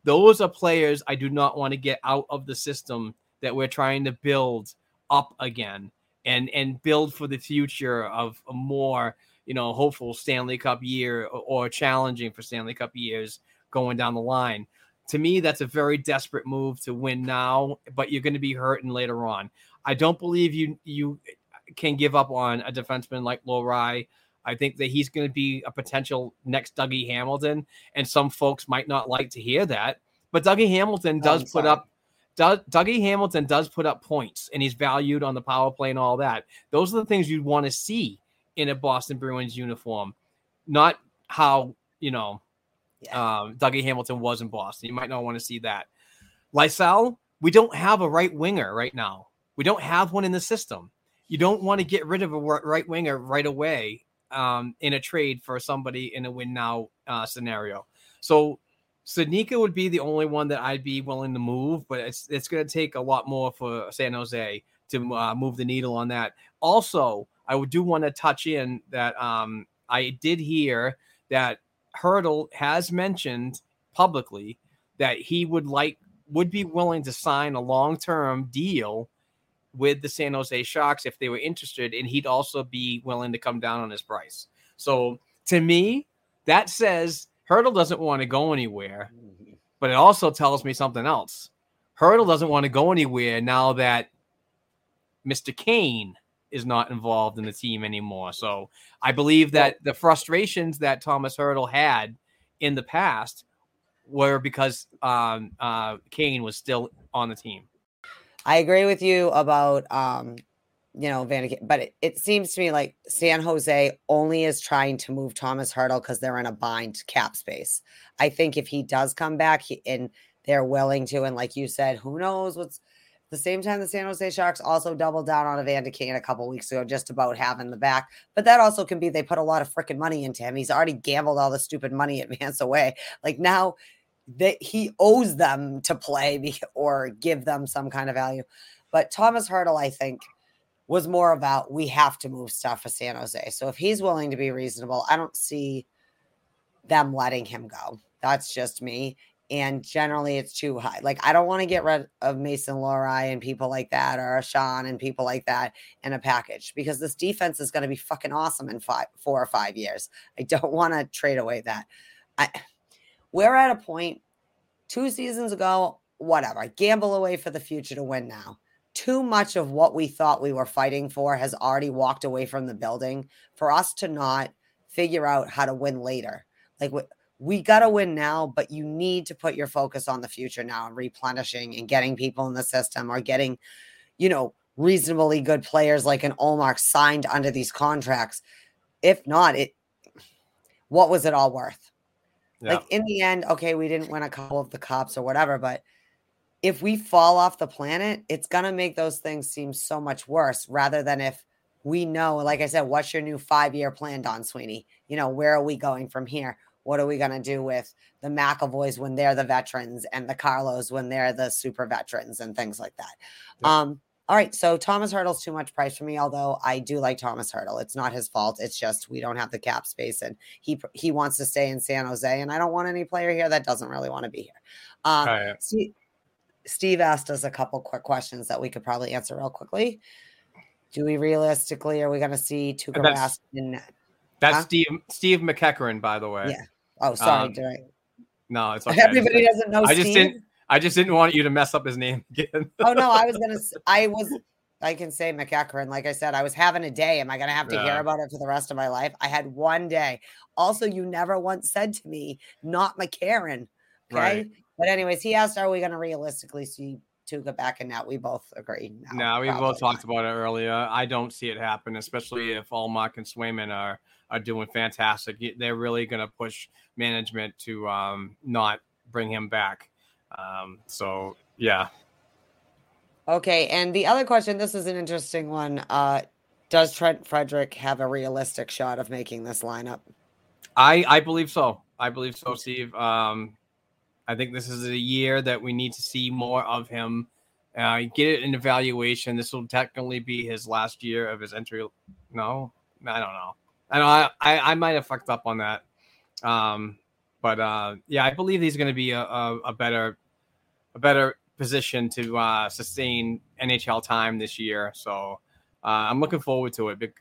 those are players I do not want to get out of the system that we're trying to build up again and and build for the future of a more you know hopeful Stanley Cup year or, or challenging for Stanley Cup years going down the line to me, that's a very desperate move to win now, but you're going to be hurting later on. I don't believe you you can give up on a defenseman like Lohrei. I think that he's going to be a potential next Dougie Hamilton, and some folks might not like to hear that. But Dougie Hamilton does oh, put up does, Dougie Hamilton does put up points, and he's valued on the power play and all that. Those are the things you'd want to see in a Boston Bruins uniform, not how you know yeah. um, Dougie Hamilton was in Boston. You might not want to see that. Lysell, we don't have a right winger right now. We don't have one in the system. You don't want to get rid of a right winger right away um, in a trade for somebody in a win now uh, scenario. So Studnicka would be the only one that I'd be willing to move, but it's it's going to take a lot more for San Jose to uh, move the needle on that. Also, I would do want to touch in that um, I did hear that Hertl has mentioned publicly that he would like would be willing to sign a long-term deal with the San Jose Sharks if they were interested, and he'd also be willing to come down on his price. So to me, that says Hertl doesn't want to go anywhere, but it also tells me something else. Hertl doesn't want to go anywhere now that Mr. Kane is not involved in the team anymore. So I believe that the frustrations that Thomas Hertl had in the past were because um, uh, Kane was still on the team. I agree with you about um, you know Van, but it, it, seems to me like San Jose only is trying to move Thomas Hertl because they're in a bind cap space. I think if he does come back he, and they're willing to, and like you said, who knows what's the same time, the San Jose Sharks also doubled down on Evander Kane a couple weeks ago, just about having the back. But that also can be they put a lot of freaking money into him. He's already gambled all the stupid money at (laughs) Vance away. Like now, that he owes them to play or give them some kind of value. But Thomas Hertl, I think, was more about we have to move stuff for San Jose. So if he's willing to be reasonable, I don't see them letting him go. That's just me and generally it's too high. Like I don't want to get rid of Mason Lohrei and people like that, or Sean and people like that in a package because this defense is going to be fucking awesome in five, four or five years. I don't want to trade away that. I, we're at a point two seasons ago, whatever. Gamble away for the future to win now. Too much of what we thought we were fighting for has already walked away from the building for us to not figure out how to win later. Like we got to win now, but you need to put your focus on the future now and replenishing and getting people in the system or getting, you know, reasonably good players like an Ullmark signed under these contracts. If not, it what was it all worth? Yeah. Like in the end, okay, we didn't win a couple of the cups or whatever, but if we fall off the planet, it's gonna make those things seem so much worse rather than if we know, like I said, what's your new five year plan, Don Sweeney? You know, where are we going from here? What are we going to do with the McAvoys when they're the veterans and the Carlos when they're the super veterans and things like that. Yeah. Um, all right, so Thomas Hertl's too much price for me. Although I do like Thomas Hurdle, it's not his fault. It's just we don't have the cap space, and he he wants to stay in San Jose, and I don't want any player here that doesn't really want to be here. Um, right. Steve, Steve asked us a couple quick questions that we could probably answer real quickly. Do we realistically are we going to see Tuukka That's- Rask in? That's Huh? Steve Steve McEachran, by the way. Yeah. Oh, sorry, Um, I? No, it's okay. I just- Everybody doesn't know I just Steve. didn't. I just didn't want you to mess up his name (laughs) again. oh no, I was gonna. I was. I can say McEachran. Like I said, I was having a day. Am I gonna have to hear about it for the rest of my life? I had one day. Also, you never once said to me, "Not McCarran." Okay. Right. But anyways, he asked, "Are we gonna realistically see Tuukka back and net?" We both agree. No, we both talked about it earlier. I don't see it happen, especially if Ullmark and Swayman are are doing fantastic. They're really going to push management to um, not bring him back. Um, so yeah, Okay, and the other question. This is an interesting one. Uh, does Trent Frederic have a realistic shot of making this lineup? I I believe so. I believe so, Steve. Um, I think this is a year that we need to see more of him. Uh, get an evaluation. This will technically be his last year of his entry. No, I don't know. I know I, I, I might have fucked up on that. Um, but uh, yeah, I believe he's going to be a, a, a better a better position to uh, sustain NHL time this year. So uh, I'm looking forward to it.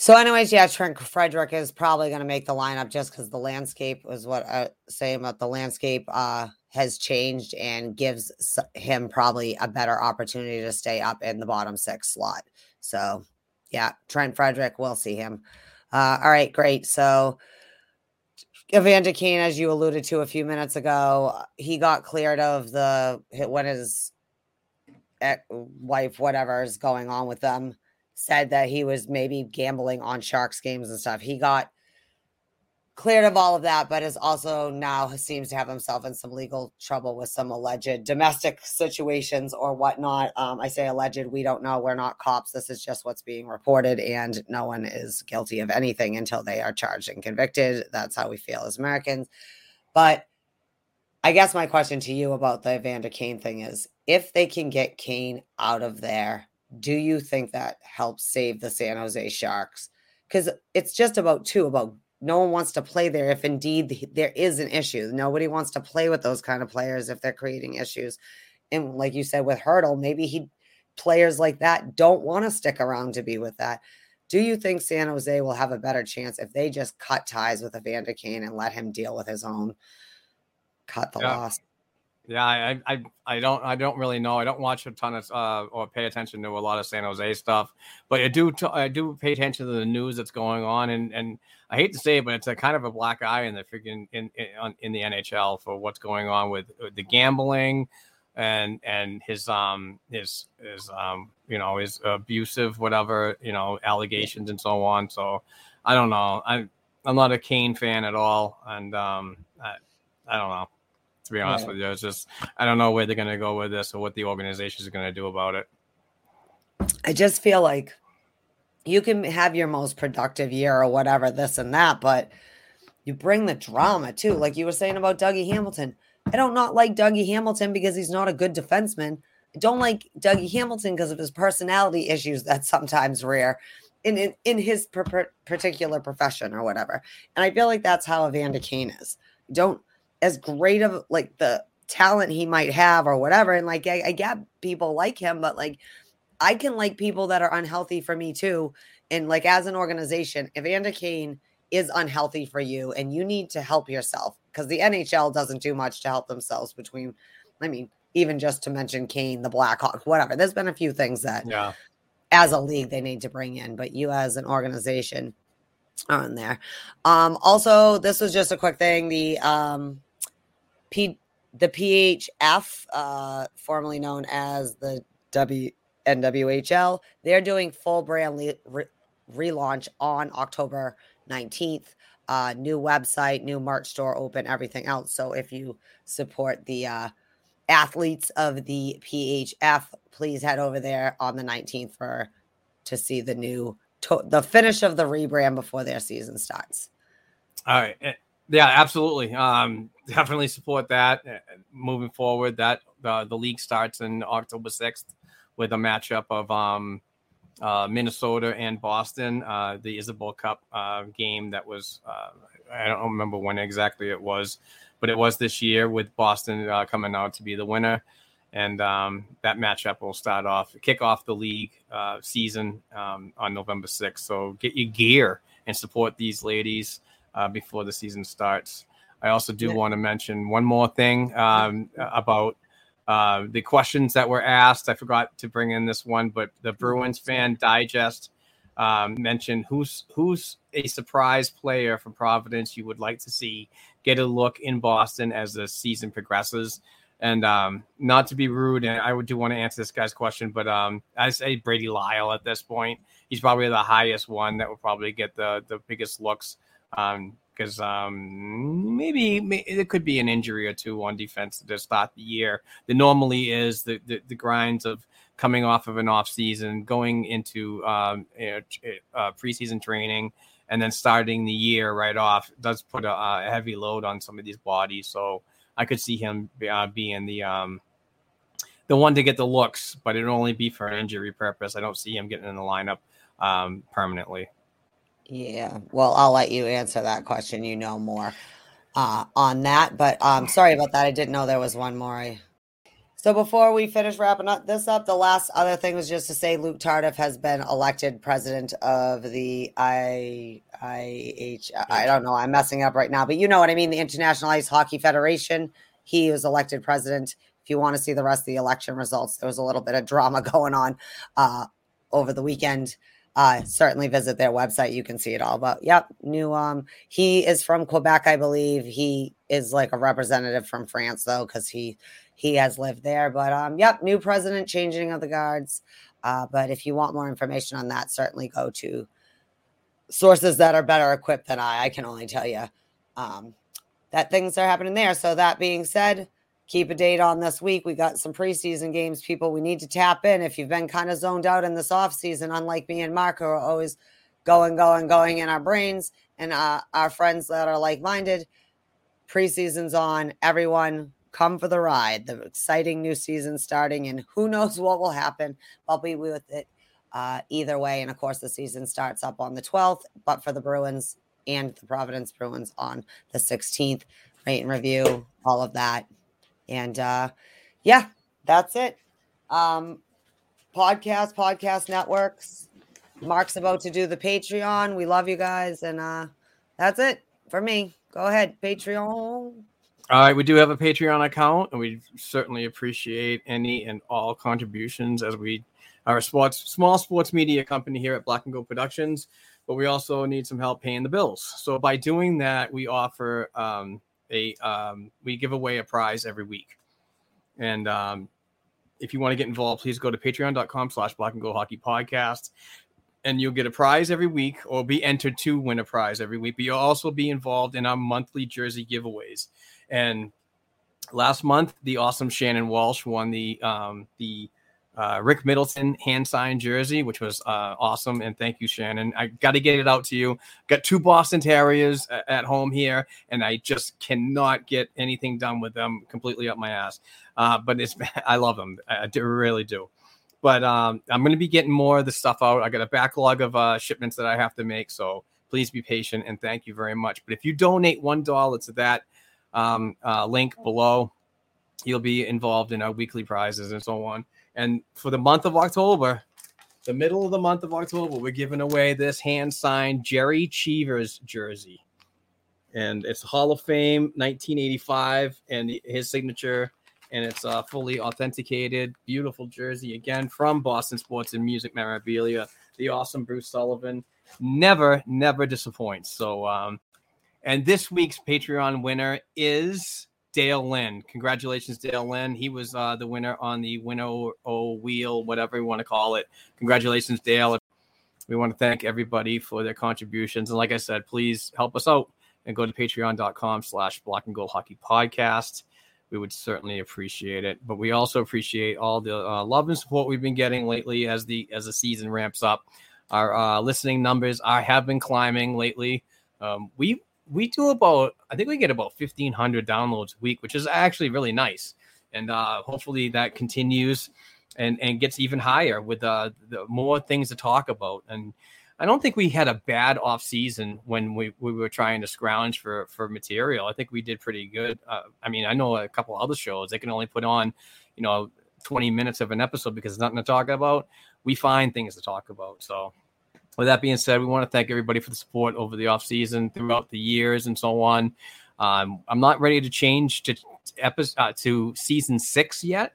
So, anyways, yeah, Trent Frederic is probably going to make the lineup just because the landscape was what I say about the landscape uh, has changed and gives him probably a better opportunity to stay up in the bottom six slot. So, yeah, Trent Frederic, we'll see him. Uh, all right, great. So, Evander Kane, as you alluded to a few minutes ago, uh, he got cleared of the when his wife, whatever is going on with them, said that he was maybe gambling on Sharks games and stuff. He got cleared of all of that, but is also now seems to have himself in some legal trouble with some alleged domestic situations or whatnot. Um, I say alleged, we don't know. We're not cops. This is just what's being reported, and no one is guilty of anything until they are charged and convicted. That's how we feel as Americans. But I guess my question to you about the Evander Kane thing is if they can get Kane out of there, do you think that helps save the San Jose Sharks? Because it's just about two, about no one wants to play there if indeed there is an issue. Nobody wants to play with those kind of players if they're creating issues. And like you said with Hertl, maybe he players like that don't want to stick around to be with that. Do you think San Jose will have a better chance if they just cut ties with Evander Kane and let him deal with his own cut the Yeah. loss? Yeah, I, I, I don't, I don't really know. I don't watch a ton of uh, or pay attention to a lot of San Jose stuff, but I do, t- I do pay attention to the news that's going on, and and I hate to say it, but it's a kind of a black eye in the freaking in in, in the NHL for what's going on with, the gambling, and and his um his his um you know his abusive whatever you know allegations and so on. So I don't know. I'm I'm not a Kane fan at all, and um I, I don't know to be honest with you. It's just I don't know where they're going to go with this or what the organization is going to do about it. I just feel like you can have your most productive year or whatever, this and that, but you bring the drama too. Like you were saying about Dougie Hamilton. I don't not like Dougie Hamilton because he's not a good defenseman. I don't like Dougie Hamilton because of his personality issues that sometimes rare in in, in his per- particular profession or whatever. And I feel like that's how Evander Kane is. Don't as great of like the talent he might have or whatever. And like I, I get people like him, but like I can like people that are unhealthy for me too. And like as an organization, Evander Kane is unhealthy for you and you need to help yourself because the NHL doesn't do much to help themselves between, I mean, even just to mention Kane, the Blackhawks, whatever. There's been a few things that Yeah. as a league they need to bring in, but you as an organization are in there. Um, also, this was just a quick thing. The um, P the PHF, uh, formerly known as the W NWHL, they're doing full brand le- re- relaunch on October 19th. Uh, new website, new merch store open, everything else. So if you support the uh, athletes of the PHF, please head over there on the 19th for to see the new to- the finish of the rebrand before their season starts. All right. Eh, Yeah, absolutely. Um, definitely support that uh, moving forward. That uh, the league starts in October sixth with a matchup of um, uh, Minnesota and Boston. Uh, the Isobel Cup uh, game that was uh, I don't remember when exactly it was, but it was this year with Boston uh, coming out to be the winner. And um, that matchup will start off, kick off the league season um, on November 6th. So get your gear and support these ladies uh, before the season starts. I also do Yeah. want to mention one more thing um, about uh, the questions that were asked. I forgot to bring in this one, but the Bruins fan digest um, mentioned who's who's a surprise player from Providence you would like to see get a look in Boston as the season progresses. And um, not to be rude, and I would do want to answer this guy's question, but um, I say Brady Lyle at this point. He's probably the highest one that will probably get the the biggest looks because um, maybe, may it could be an injury or two on defense to start the year. There normally is the, the, the grinds of coming off of an off season, going into um, uh, preseason training, and then starting the year right off does put a, a heavy load on some of these bodies. So I could see him uh, being the um, the one to get the looks, but it'd only be for an injury purpose. I don't see him getting in the lineup um, permanently. Yeah. Well, I'll let you answer that question. You know more uh, on that. But um, sorry about that. I didn't know there was one more. So before we finish wrapping up this up, the last other thing was just to say Luc Tardif has been elected president of the I I H I don't know. I'm messing up right now, but you know what I mean. The International Ice Hockey Federation. He was elected president. If you want to see the rest of the election results, there was a little bit of drama (laughs) going on uh, over the weekend uh certainly visit their website you can see it all but yep new um he is from quebec i believe. He is like a representative from france though because he he has lived there but um yep new president changing of the guards. Uh but if you want more information on that certainly go to sources that are better equipped than i. I can only tell you um that things are happening there. So that being said keep a date on this week. We got some preseason games, people. We need to tap in. If you've been kind of zoned out in this off season, unlike me and Mark, who are always going, going, going in our brains, and uh, our friends that are like minded, preseason's on. Everyone, come for the ride. The exciting new season starting, and who knows what will happen. I'll be with it uh, either way. And of course, the season starts up on the 12th, but for the Bruins and the Providence Bruins on the 16th. Rate and review, all of that. And uh, yeah, that's it. Um, podcast, podcast networks. Mark's about to do the Patreon. We love you guys. And uh, that's it for me. Go ahead, Patreon. All right, we do have a Patreon account, and we certainly appreciate any and all contributions as we are a sports small sports media company here at Black and Gold Productions, but we also need some help paying the bills. So by doing that, we offer um, a um, we give away a prize every week, and um, if you want to get involved, please go to Patreon.com/slash Black and Gold Hockey Podcast. And you'll get a prize every week, or be entered to win a prize every week. But you'll also be involved in our monthly jersey giveaways. And last month, the awesome Shannon Walsh won the um, the uh, Rick Middleton hand signed jersey, which was uh, awesome. And thank you, Shannon. I got to get it out to you. Got two Boston Terriers a- at home here, and I just cannot get anything done with them. Completely up my ass. Uh, but it's (laughs) I love them. I do, really do. But um, I'm going to be getting more of the stuff out. I got a backlog of uh, shipments that I have to make, so please be patient and thank you very much. But if you donate one dollar to that um, uh, link below, you'll be involved in our weekly prizes and so on. And for the month of October, the middle of the month of October, we're giving away this hand signed Jerry Cheevers jersey. And it's Hall of Fame 1985 and his signature. And it's uh, fully authenticated, beautiful jersey again from Boston Sports and Music Memorabilia. The awesome Bruce Sullivan never, never disappoints. So, um, and this week's Patreon winner is Dale Lynn. Congratulations, Dale Lynn. He was uh, the winner on the winnow wheel, whatever you want to call it. Congratulations, Dale. We want to thank everybody for their contributions. And like I said, please help us out and go to patreon.com slash black and gold hockey podcast. We would certainly appreciate it. But we also appreciate all the uh, love and support we've been getting lately as the as the season ramps up. Our uh, listening numbers are have been climbing lately. Um, we we do about I think we get about fifteen hundred downloads a week, which is actually really nice, and uh, hopefully that continues and and gets even higher with uh, the more things to talk about. And I don't think we had a bad off season when we, we were trying to scrounge for for material. I think we did pretty good. Uh, I mean, I know a couple other shows they can only put on, you know, twenty minutes of an episode because there's nothing to talk about. We find things to talk about. So with that being said, we want to thank everybody for the support over the off season, throughout the years, and so on. Um, I'm not ready to change to episode uh, to season six yet.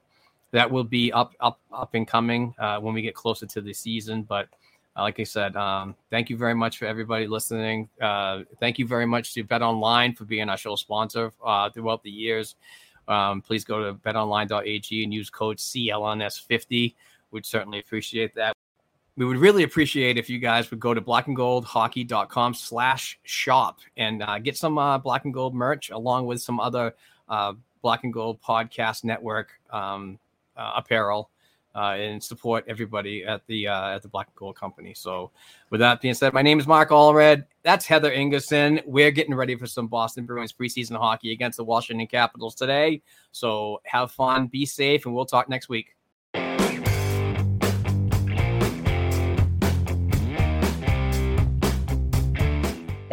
That will be up, up, up and coming uh, when we get closer to the season. But uh, like I said, um, thank you very much for everybody listening. Uh, thank you very much to Bet Online for being our show sponsor uh, throughout the years. Um, please go to betonline.ag and use code CLNS50. We'd certainly appreciate that we would really appreciate if you guys would go to blackandgoldhockey.com slash shop and uh, get some uh, black and gold merch along with some other uh, black and gold podcast network um, uh, apparel uh, and support everybody at the uh, at the black and gold company. So with that being said my name is mark allred. That's heather ingerson. We're getting ready for some boston bruins preseason hockey against the washington capitals today. So have fun be safe and we'll talk next week